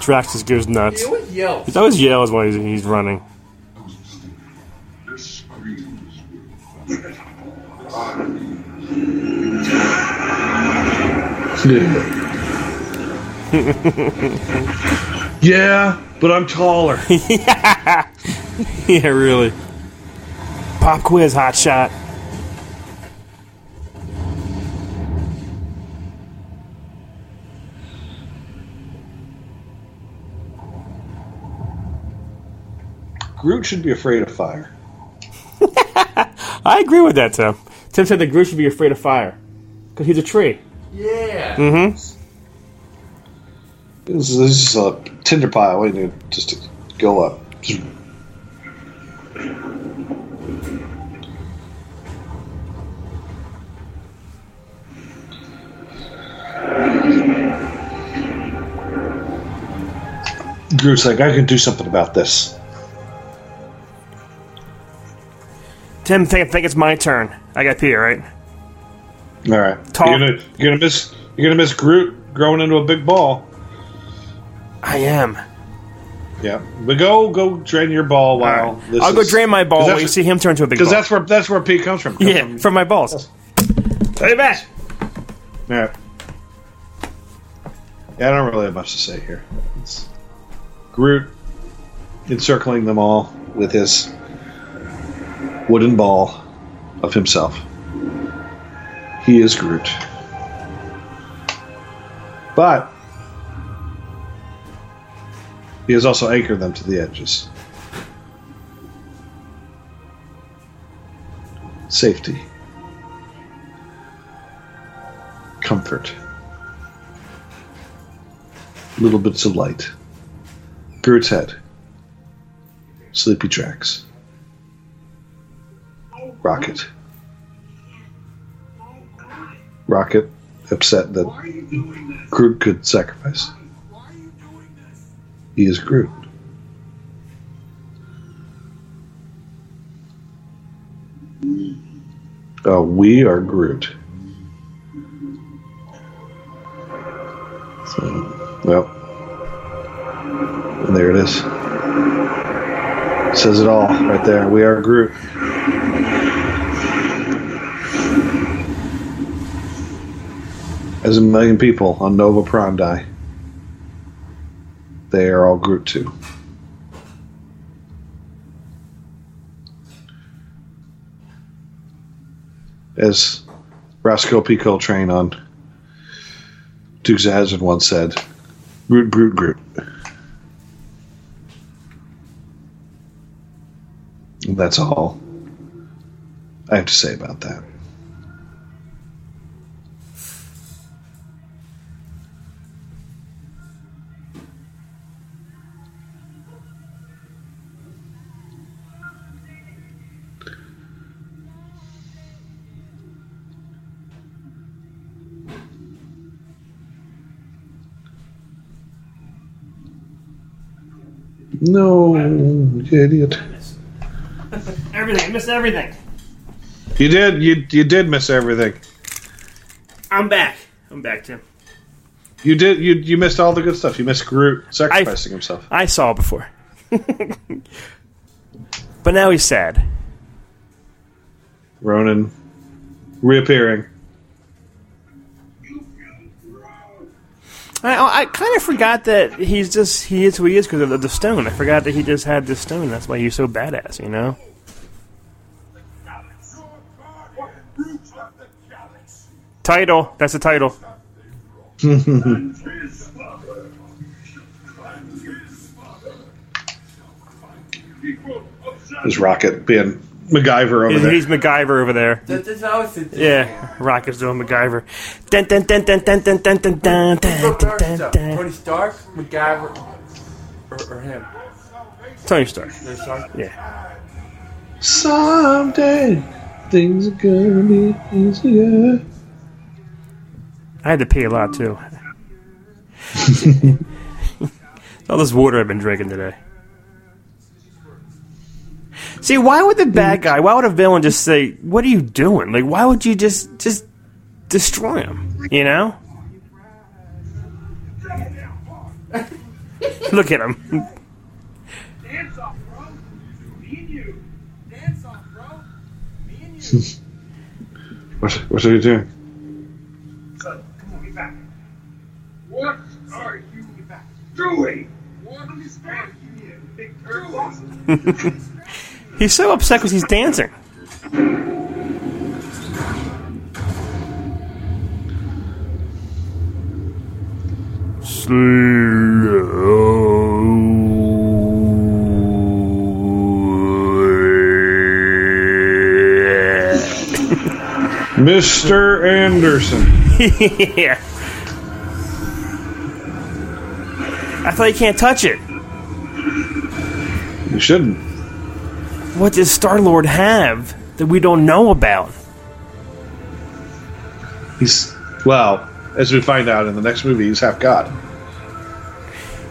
Drax goes nuts. He always yells. He always yells while he's, he's running. yeah, but I'm taller. yeah, really. Pop quiz, hot shot. Groot should be afraid of fire. I agree with that, Tim. Tim said that Groot should be afraid of fire because he's a tree. Yeah. Mm-hmm. This is, this is a tinder pile waiting to, just to go up. Groot's like, I can do something about this. Tim, think, think it's my turn. I got P, right? All right, you're gonna you're gonna miss you're gonna miss Groot growing into a big ball. I am. Yeah, but go go drain your ball while this I'll go is- drain my ball while you see him turn to a big ball. Because that's where that's where P comes from. Comes yeah, from- from my balls. Play it back. Yeah. Yeah, I don't really have much to say here. It's Groot encircling them all with his wooden ball of himself. He is Groot. But he has also anchored them to the edges. Safety. Comfort little bits of light. Groot's head. Sleepy Drax. Rocket. Rocket, upset that Groot could sacrifice. He is Groot. Oh, we are Groot. So, well, and there it is. Says it all right there. We are Groot. As a million people on Nova Prondai, they are all Groot too. As Roscoe P. Coltrane on Dukes of Hazzard once said, Groot, Groot, Groot. That's all I have to say about that. No, you idiot. Missed everything. You did. You you did miss everything. I'm back. I'm back, Tim. You did. You you missed all the good stuff. You missed Groot sacrificing himself. I saw it before. but now he's sad. Ronan reappearing. I, I kind of forgot that he's just he is who he is because of the, the stone. I forgot that he just had this stone. That's why he's so badass, you know. Title. That's the title. Is Rocket being MacGyver over he's, there? He's MacGyver over there. yeah, Rocket's doing MacGyver. Tony Stark, MacGyver, or, or him. Tony Stark. Tony Stark. Yeah. Someday things are gonna be easier. I had to pee a lot too. All this water I've been drinking today. See, why would the bad guy, why would a villain just say, "What are you doing?" Like, why would you just just destroy him? You know? Look at him. Dance off, bro. Me and you. Dance off, bro. Me and you. What what are you doing? He's so upset because he's dancing. Mr. Anderson. yeah. I thought you can't touch it. You shouldn't. What does Star Lord have that we don't know about? He's well, as we find out in the next movie, he's half god.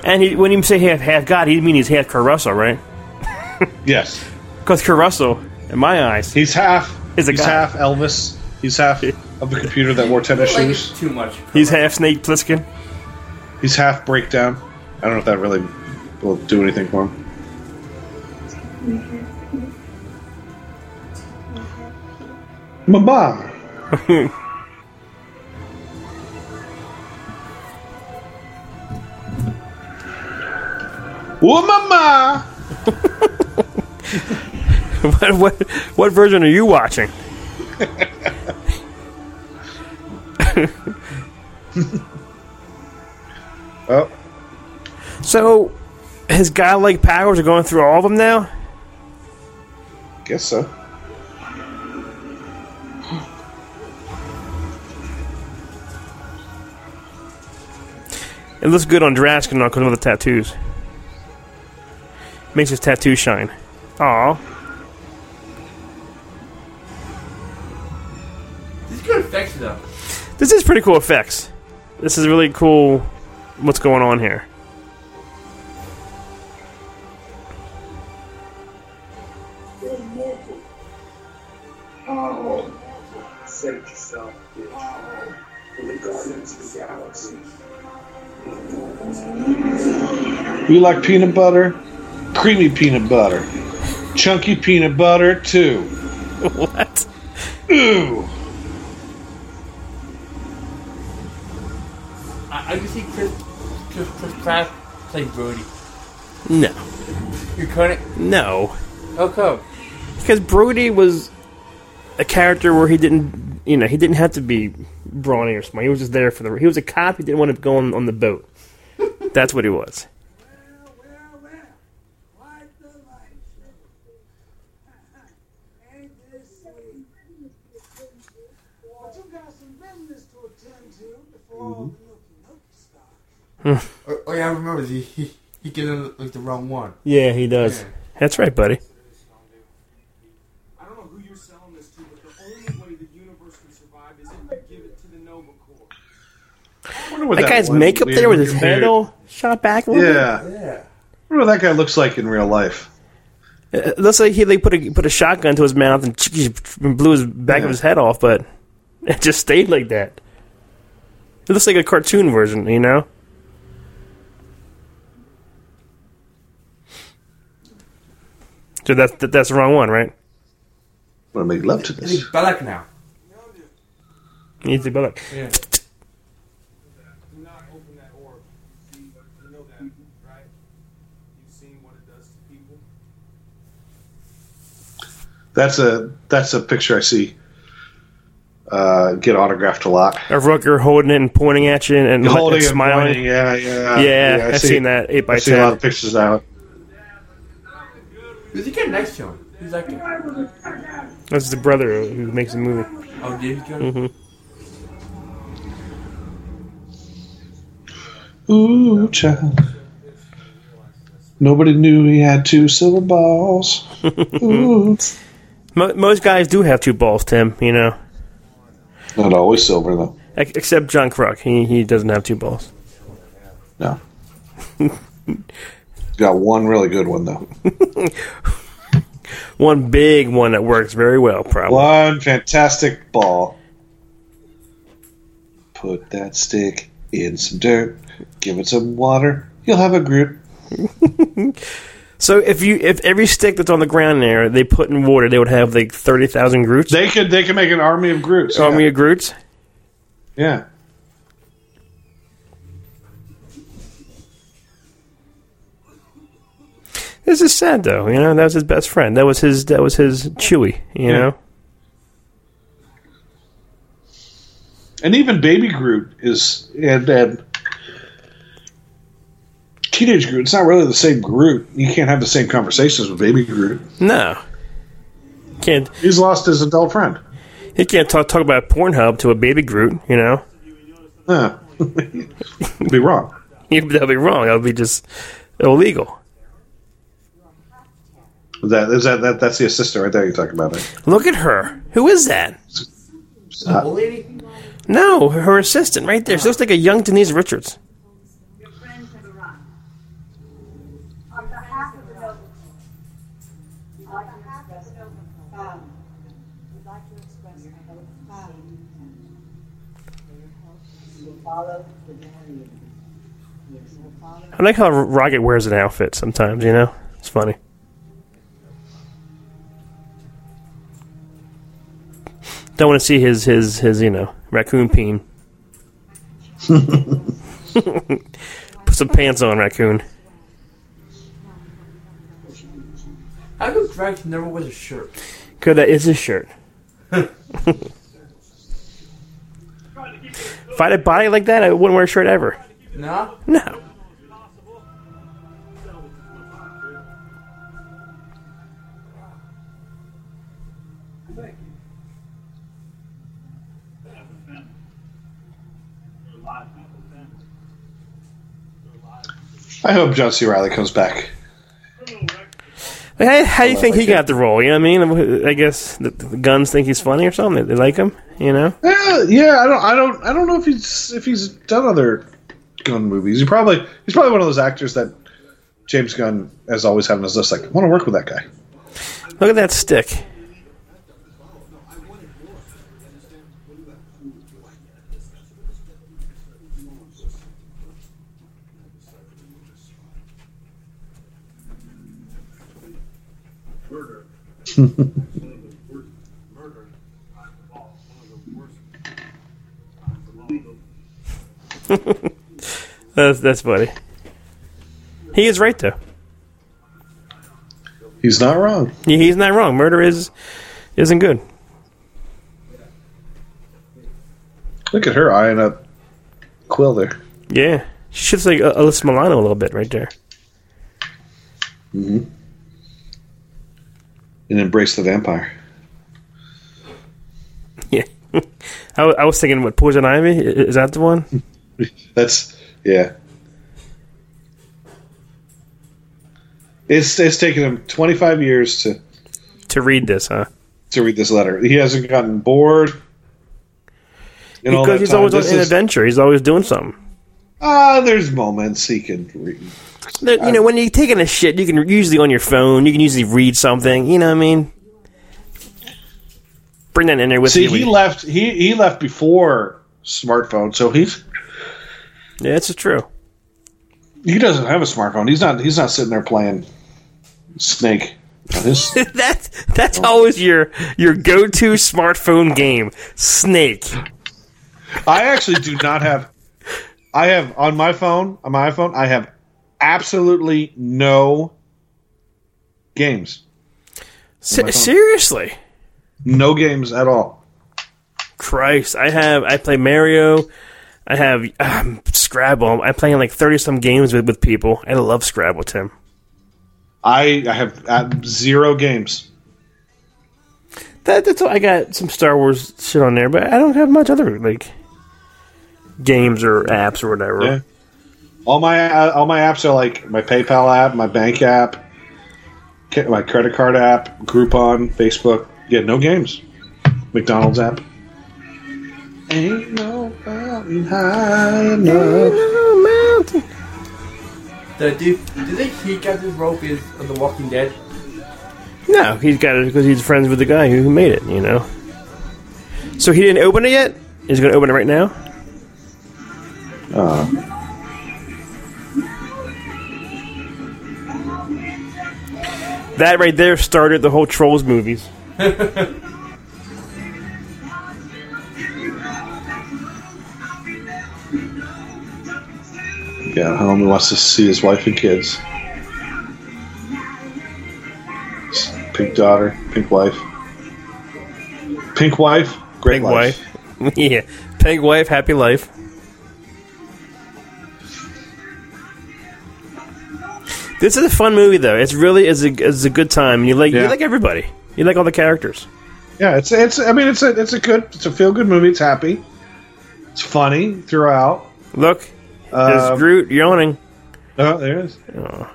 And he, when you say half half God, he mean he's half Kurt Russell, right? Yes, Because Kurt Russell, in my eyes, he's half. Is a he's god. half Elvis. He's half of the computer that wore tennis Like shoes. too much. he's half Snake Plissken. He's half breakdown. I don't know if that really will do anything for him. Mama. Oh, mama. what, what what version are you watching? Oh, So, his godlike powers are going through all of them now. guess so. It looks good on Draskin not because of the tattoos. Makes his tattoo shine. Aw. This is good effects though. This is pretty cool effects. This is really cool what's going on here. Oh, save yourself, bitch. For the guardians of the galaxy. You like peanut butter? Creamy peanut butter. Chunky peanut butter, too. what? Ooh. I, I can see Chris Chris, Chris Pratt play Brody. No. You couldn't? No. How come? Because Brody was a character where he didn't, you know, he didn't have to be brawny or smart. He was just there for the. He was a cop. He didn't want to go on, on the boat. That's what he was. Oh, oh yeah, I remember. He he, he him like the wrong one. Yeah, he does. Yeah. That's right, buddy. I don't know who you're selling this to, but the only way the universe can survive is if you give it to the Nova Corps. I wonder what That guy's one makeup there with his looking head beard- all shot back a little bit. Yeah. Yeah. I wonder what that guy looks like in real life. It looks like he like put a put a shotgun to his mouth and blew his back Yeah. of his head off, but it just stayed like that. It looks like a cartoon version, you know. So that's that, that's the wrong one, right? I'm gonna make love to He's this. Balak now. You need to Yeah. Do not open that orb. See, you know that, right? You've seen what it does to people. That's a that's a picture I see. Uh, get autographed a lot. a Rooker holding it and pointing at you and, and Holding and smiling. pointing, yeah, yeah, Yeah, I I've see- seen that eight by I see a lot of pictures out. Who's he getting next to him? Who's that guy? That's the brother who makes the movie. Oh, David Jones? Mm-hmm. Ooh, child. Nobody knew he had two silver balls. Ooh. Mo- most guys do have two balls, Tim. You know, Not always silver though. Ex- except John Kruk. He he doesn't have two balls. No. Got one really good one though. One big one that works very well, probably. One fantastic ball. Put that stick in some dirt. Give it some water. You'll have a Groot. So if you if every stick that's on the ground there they put in water, they would have like thirty thousand Groots. They could they could make an army of Groots. Army yeah. of Groots. yeah. This is sad though. You know, that was his best friend. That was his. That was his Chewy. You Yeah. know. And even Baby Groot is and, and Teenage Groot. It's not really the same Groot. You can't have the same conversations with Baby Groot. No. Can't. He's lost his adult friend. He can't talk talk about Pornhub to a baby Groot. You know. Huh. be wrong. That'd be wrong. That'd be just illegal. That is that, that that's the assistant right there you're talking about? It. Look at her. Who is that? The old lady? No, her assistant right there. She looks like a young Denise Richards. Your friends have arrived. On behalf of the Nova, on behalf of the Nova family, we'd like to express our hope family for your help. We will follow the Darian. Yes, we'll follow. I like how Rocket wears an outfit sometimes. You know, it's funny. Don't want to see his his his you know raccoon peen. Put some pants on, raccoon. How come Drax never wears a shirt? Because that is his shirt. if I had a body like that, I wouldn't wear a shirt ever. No? No. I hope John C. Reilly comes back. Like, How, how do you think he got the role? You know what I mean? I guess the, the Gunns think he's funny or something. They like him, you know? Yeah, yeah. I don't. I don't. I don't know if he's if he's done other Gunn movies. He probably he's probably one of those actors that James Gunn has always had on his list. Like, I want to work with that guy. Look at that stick. That's that's funny. He is right though. He's not wrong. He, he's not wrong. Murder is isn't good. Look at her eyeing up Quill there. Yeah, she shifts like uh, Alyssa Milano a little bit right there. hmm And embrace the vampire. Yeah, I, I was thinking what Poison Ivy is that the one? That's yeah. It's it's taken him 25 years to To read this, huh? to read this letter. He hasn't gotten bored. Because he's time. always on an is- adventure. He's always doing something. Ah, there's moments he can read. There- you know, when you're taking a shit, you can usually on your phone. You can usually read something. You know what I mean? Bring that in there with See, you. he left. He he left before smartphone, so he's yeah, it's true. he doesn't have a smartphone. He's not. He's not sitting there playing Snake. that's that's always your your go to smartphone game. Snake. I actually do not have. I have on my phone, on my iPhone, I have absolutely no games. Se- seriously. No games at all. Christ, I have I play Mario. I have um, Scrabble. I'm playing like thirty some games with, with people. I love Scrabble, Tim. I I have uh, zero games. That, that's all. I got some Star Wars shit on there, but I don't have much other like games or apps or whatever. Yeah. All my uh, all my apps are like my PayPal app, my bank app, my credit card app, Groupon, Facebook. Yeah, no games. McDonald's app. Ain't no mountain high enough. The dude, do you think he got this rope is on The Walking Dead? No, he's got it because he's friends with the guy who, who made it. You know. So he didn't open it yet. He's going to open it right now. Uh, That right there started the whole Trolls movies. yeah, home. He wants to see his wife and kids. Pink daughter, pink wife, pink wife, great Pink life. wife. yeah. Pink wife, happy life. This is a fun movie, though. It's really is a is a good time. You like you like everybody. You like all the characters. Yeah, it's it's. I mean, it's a it's a good it's a feel good movie. It's happy. It's funny throughout. Look, there's Um, Groot yawning. Oh, there is. Oh.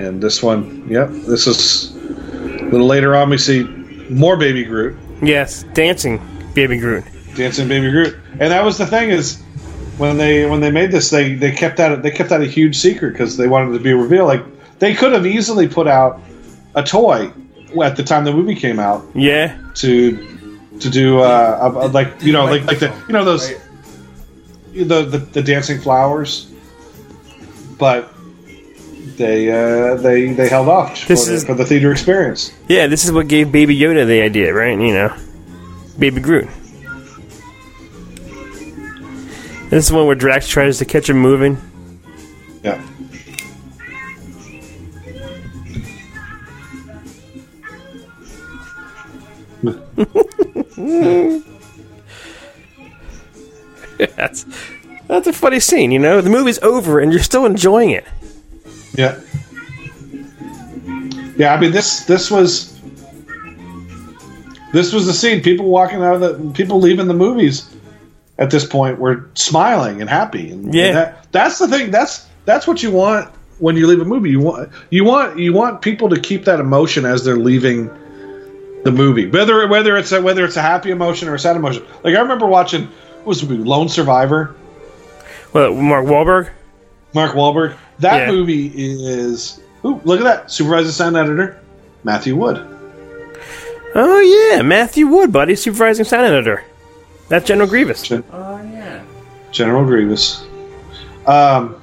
And this one, yep. This is a little later on. We see more Baby Groot, Yes, dancing, baby Groot. dancing Baby Groot, and that was the thing is when they when they made this, they they kept that they kept that a huge secret because they wanted it to be revealed. Like they could have easily put out a toy at the time the movie came out Yeah, to to do uh, a, a- like you know like like the you know those the the, the dancing flowers, but they uh, they they held off for, This the, is- for the theater experience. yeah. This is what gave Baby Yoda the idea, right? You know, Baby Groot. This is one where Drax tries to catch him moving. Yeah. that's that's a funny scene. You know, the movie's over and you're still enjoying it. Yeah. Yeah, I mean this this was this was the scene. People walking out of the people leaving the movies at this point were smiling and happy. And Yeah. that, that's the thing. That's that's what you want when you leave a movie. You want you want you want people to keep that emotion as they're leaving the movie. Whether whether it's a whether it's a happy emotion or a sad emotion. Like I remember watching what was the movie Lone Survivor. Well, Mark Wahlberg. Mark Wahlberg. That Yeah. movie is. Ooh, look at that! Supervisor sound editor, Matthew Wood. Oh yeah, Matthew Wood, buddy, supervising sound editor. That's General Grievous. Gen- Oh yeah. General Grievous. Um,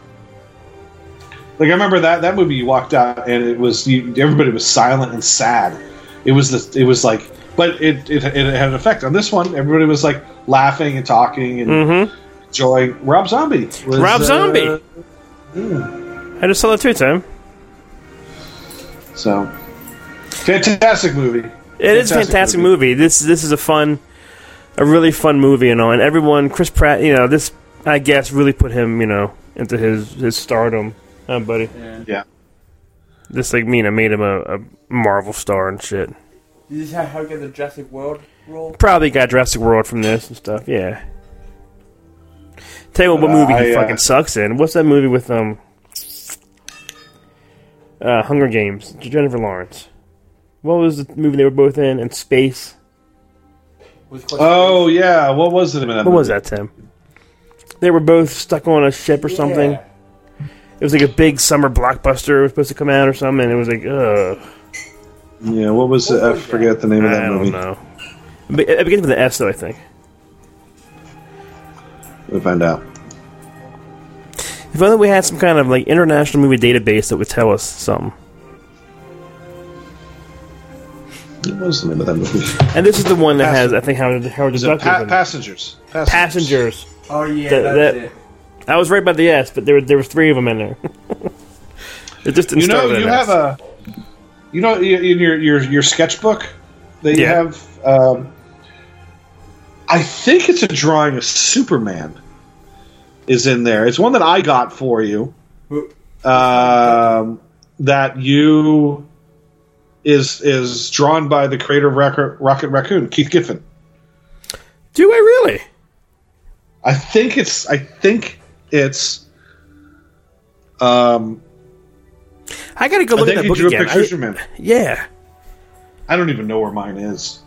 like I remember that that movie. You walked out and it was you, everybody was silent and sad. It was the it was like, but it, it it had an effect on this one. Everybody was like laughing and talking and Mm-hmm. enjoying. Rob Zombie. Was, Rob uh, Zombie. I just saw that too, Tim. so fantastic movie. It is a fantastic movie. This this is a fun, a really fun movie, you know. And everyone, Chris Pratt, you know, this I guess really put him, you know, into his his stardom, huh, buddy. Yeah. This like me, you know, made him a, a Marvel star and shit. Is this how, how you get the Jurassic World role? Probably got Jurassic World from this and stuff. Yeah. Tell you what, what movie he I, uh, fucking sucks in. What's that movie with um, uh, Hunger Games? Jennifer Lawrence. What was the movie they were both in? In space. Was it called Oh yeah, what was it? In that What was that, Tim? They were both stuck on a ship or something. Yeah. It was like a big summer blockbuster. It was supposed to come out or something. And it was like, ugh, Yeah, what was it? I forget the name of that movie. I don't know. It it begins with an S, though. I think. We'll find out. If only we had some kind of like international movie database that would tell us something. What was the name of that movie? And this is the one that has, I think, Howard, Howard the Is it Duck. pa- was in it. passengers. Passengers. Passengers. Oh yeah, That- that's that- it. I was right by the S, but there were there was three of them in there. it just didn't You know, start you have S. a. You know, in your your your sketchbook that you Yeah. have. Um, I think it's a drawing of Superman. Is in there. It's one that I got for you. Um, that you is is drawn by the creator of Rocket, Rocket Raccoon, Keith Giffen. Do I really? I think it's. I think it's. Um, I gotta go I look at think that he book drew again. a picture of I- yeah, I don't even know where mine is.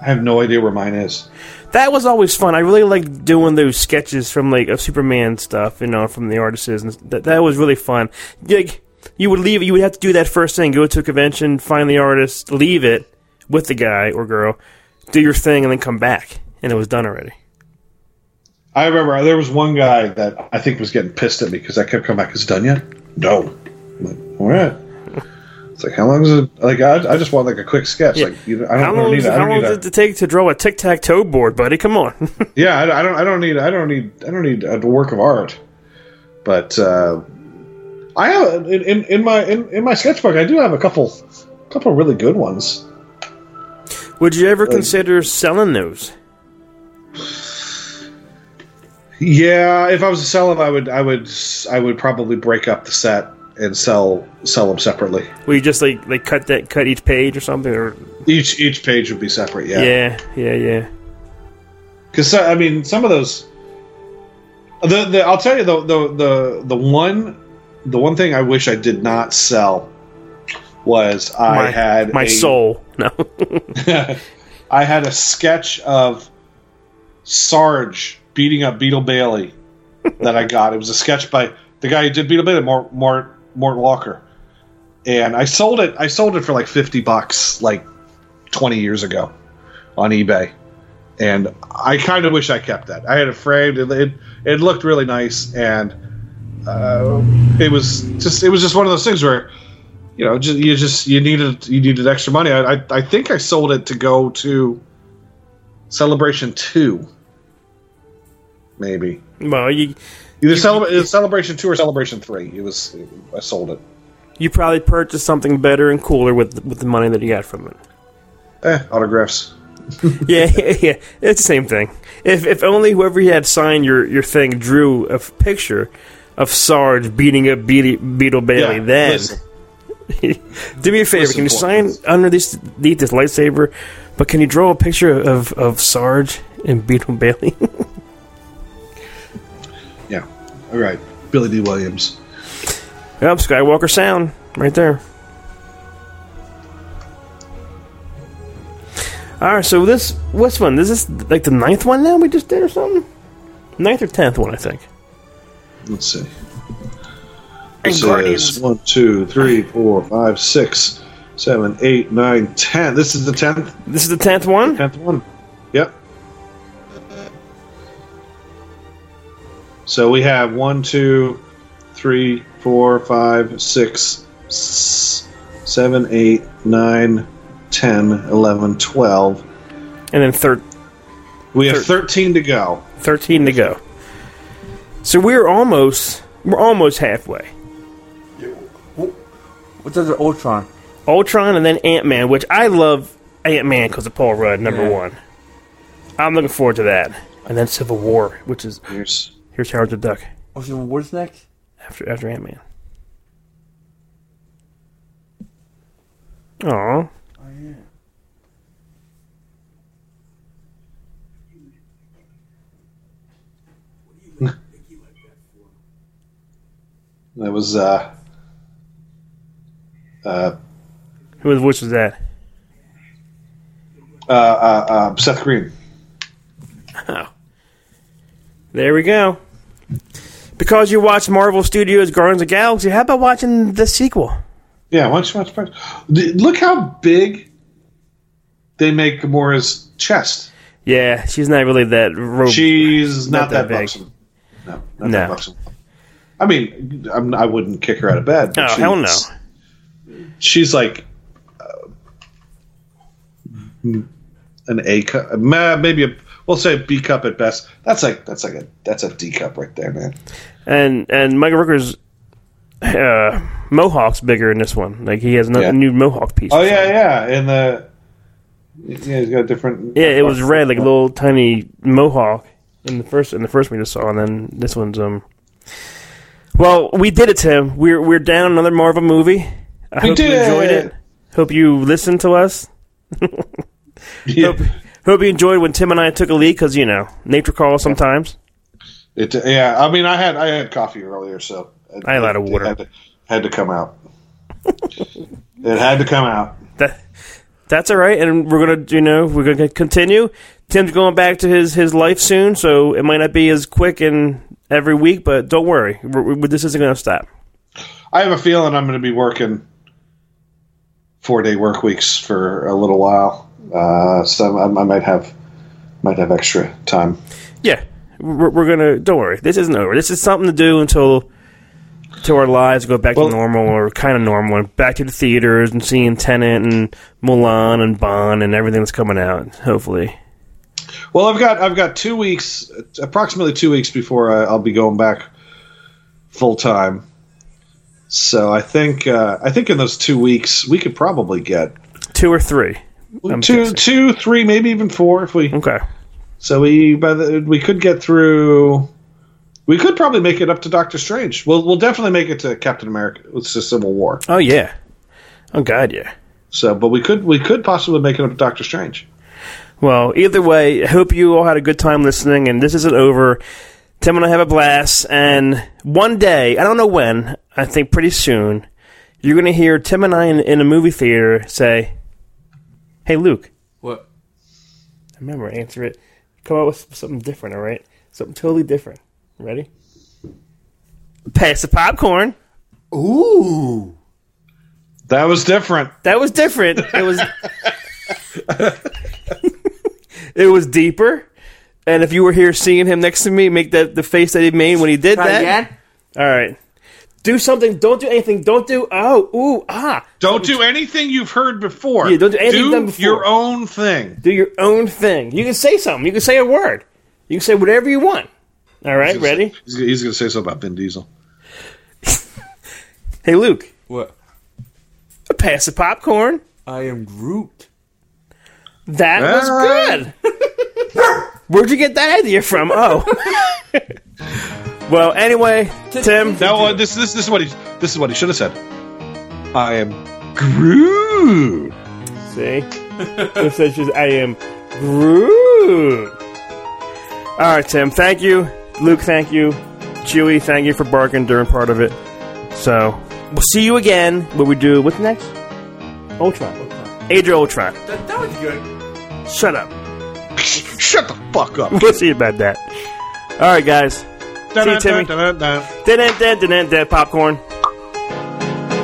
I have no idea where mine is. that was always fun. I really liked doing those sketches from like of Superman stuff, you know, from the artists. And that that was really fun. Like you would leave, you would have to do that first thing: go to a convention, find the artist, leave it with the guy or girl, do your thing, and then come back, and it was done already. I remember there was one guy that I think was getting pissed at me because I kept coming back. Is it done yet? No. I'm like, all right. It's like how long is it? Like I, I just want like a quick sketch. Like you, I don't, How I don't long, need. I don't long need. does A, it take to draw a tic tac toe board, buddy? Come on. yeah, I, I don't. I don't need. I don't need. I don't need a work of art. But uh, I have in, in, in my in, in my sketchbook. I do have a couple couple really good ones. Would you ever consider selling those? Yeah, if I was to sell them, I would. I would. I would probably break up the set and sell sell them separately. Will you just like like cut that cut each page or something? Or Each each page would be separate. Yeah. yeah, yeah, yeah. Because I mean, some of those. The, the I'll tell you the, the the the one the one thing I wish I did not sell was I my, had my a- soul. No. I had a sketch of Sarge beating up Beetle Bailey that I got. It was a sketch by the guy who did Beetle Bailey, Mort Mort Mort Walker, and I sold it. I sold it for like fifty bucks, like twenty years ago, on eBay. And I kind of wish I kept that. I had it framed. It it, it looked really nice, and uh, it was just it was just one of those things where you know, just, you just you needed you needed extra money. I, I I think I sold it to go to Celebration Two, maybe well, you either Celebra- Celebration Two or Celebration Three. It was I sold it. you probably purchased something better and cooler with with the money that you got from it. Eh, autographs. yeah, yeah, yeah. It's the same thing. If if only whoever you had signed your, your thing drew a f- picture of Sarge beating up Beetle, Beetle Bailey, Yeah, then do me a favor. Listen, can you sign underneath this lightsaber? But can you draw a picture of, of Sarge and Beetle Bailey? Yeah. All right. Billy Dee Williams. yep, Skywalker Sound right there. All right, so this what's one? This is like the ninth one now we just did or something. Ninth or tenth one, I think. Let's see. And This Guardians. is one, two, three, four, five, six, seven, eight, nine, ten. This is the tenth. This is the tenth one. Tenth one. Yep. So we have one, two, three, four, five, six, s- seven, eight, nine, ten, eleven, twelve. and then third We have thirteen to go. 13 to go. So we're almost we're almost halfway. What's other Ultron? Ultron and then Ant Man, which I love Ant Man because of Paul Rudd, number Yeah. one. I'm looking forward to that. And then Civil War, which is Here's here's Howard the Duck What's, what's next? after after Ant Man. Aw. that was uh uh Who which was that? uh, uh, uh Seth Green. Oh. There we go. Because you watched Marvel Studios Guardians of the Galaxy, how about watching the sequel? Yeah, why don't you watch part? Look how big they make Gamora's chest. Yeah, she's not really that. Ro- She's not, not that that, big. buxom. No, not No. that buxom. I mean, I'm, I wouldn't kick her out of bed. Oh, hell no. she's- like uh, an A maybe a we'll say B cup at best. That's like that's like a that's a D cup right there, man. And and Michael Rooker's uh, mohawk's bigger in this one. Like he has a Yeah. new mohawk piece. Oh yeah, yeah, and the yeah, he's got a different. Yeah, it was red, like a little tiny mohawk in the first in the first we just saw, and then this one's um. Well, we did it, Tim. We're we're down another Marvel movie. I We hope did you enjoyed it! it. Hope you listened to us. Yeah. Hope, hope you enjoyed when Tim and I took a leak because you know nature calls sometimes. It, yeah, I mean, I had I had coffee earlier, so it, I had a lot of water. had to, had to come out. it had to come out. That that's all right, and we're gonna you know we're gonna continue. Tim's going back to his his life soon, so it might not be as quick and every week, but don't worry, we're, we this isn't gonna stop. I have a feeling I'm going to be working four day work weeks for a little while, uh, so I, I might have might have extra time. Yeah, we're, we're gonna. Don't worry. This isn't over. This is something to do until to our lives, go back to normal or kind of normal, and back to the theaters and seeing Tenet and Mulan and Bond and everything that's coming out. Hopefully, Well, I've got I've got two weeks, approximately two weeks before I, I'll be going back full time. So I think uh, I think in those two weeks we could probably get two or three. I'm two, guessing. two, three, maybe even four if we. Okay. So we by the we could get through. We could probably make it up to Doctor Strange. We'll we'll definitely make it to Captain America. It's a Civil War. Oh yeah. Oh God, yeah. So, but we could we could possibly make it up to Doctor Strange. Well, either way, I hope you all had a good time listening, and this isn't over. Tim and I have a blast, and one day, I don't know when, I think pretty soon, you're going to hear Tim and I in, in a movie theater say, Hey, Luke. What? Remember, answer it. Come up with something different, all right? Something totally different. Ready? Pass the popcorn. Ooh. That was different. That was different. It was. it was deeper. And if you were here seeing him next to me, make that the face that he made when he did Try that. again? All right. Do something. Don't do anything. Don't do. Oh, ooh, ah. Don't do anything you've heard before. Yeah, don't do anything done before. your own thing. Do your own thing. You can say something. You can say a word. You can say whatever you want. All right, He's ready? say- He's, he's going to say something about Vin Diesel. Hey, Luke. What? A pass of popcorn. I am Groot. That was good. Where'd you get that idea from? Oh. well, anyway, Tim. No, uh, this this this is what he this is what he should have said. I am Groot. See? it says she's, I am Groot. All right, Tim. Thank you. Luke, thank you. Chewie, thank you for barking during part of it. So, we'll see you again when we do, what's next? Ultron. Age of Ultron. That, that was good. Shut up. Shut the fuck up. We'll see about that. All right, guys. See you, Timmy. Dun-dun-dun-dun-dun, Popcorn.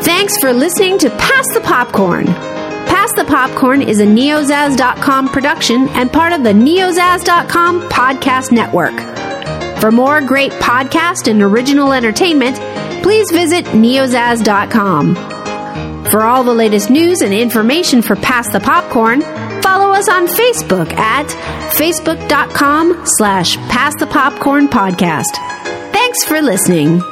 Thanks for listening to Pass the Popcorn. Pass the Popcorn is a neozaz.com production and part of the neozaz.com podcast network. For more great podcast and original entertainment, please visit neozaz.com. For all the latest news and information for Pass the Popcorn, follow us on Facebook at facebook.com slash pass the popcorn podcast. Thanks for listening.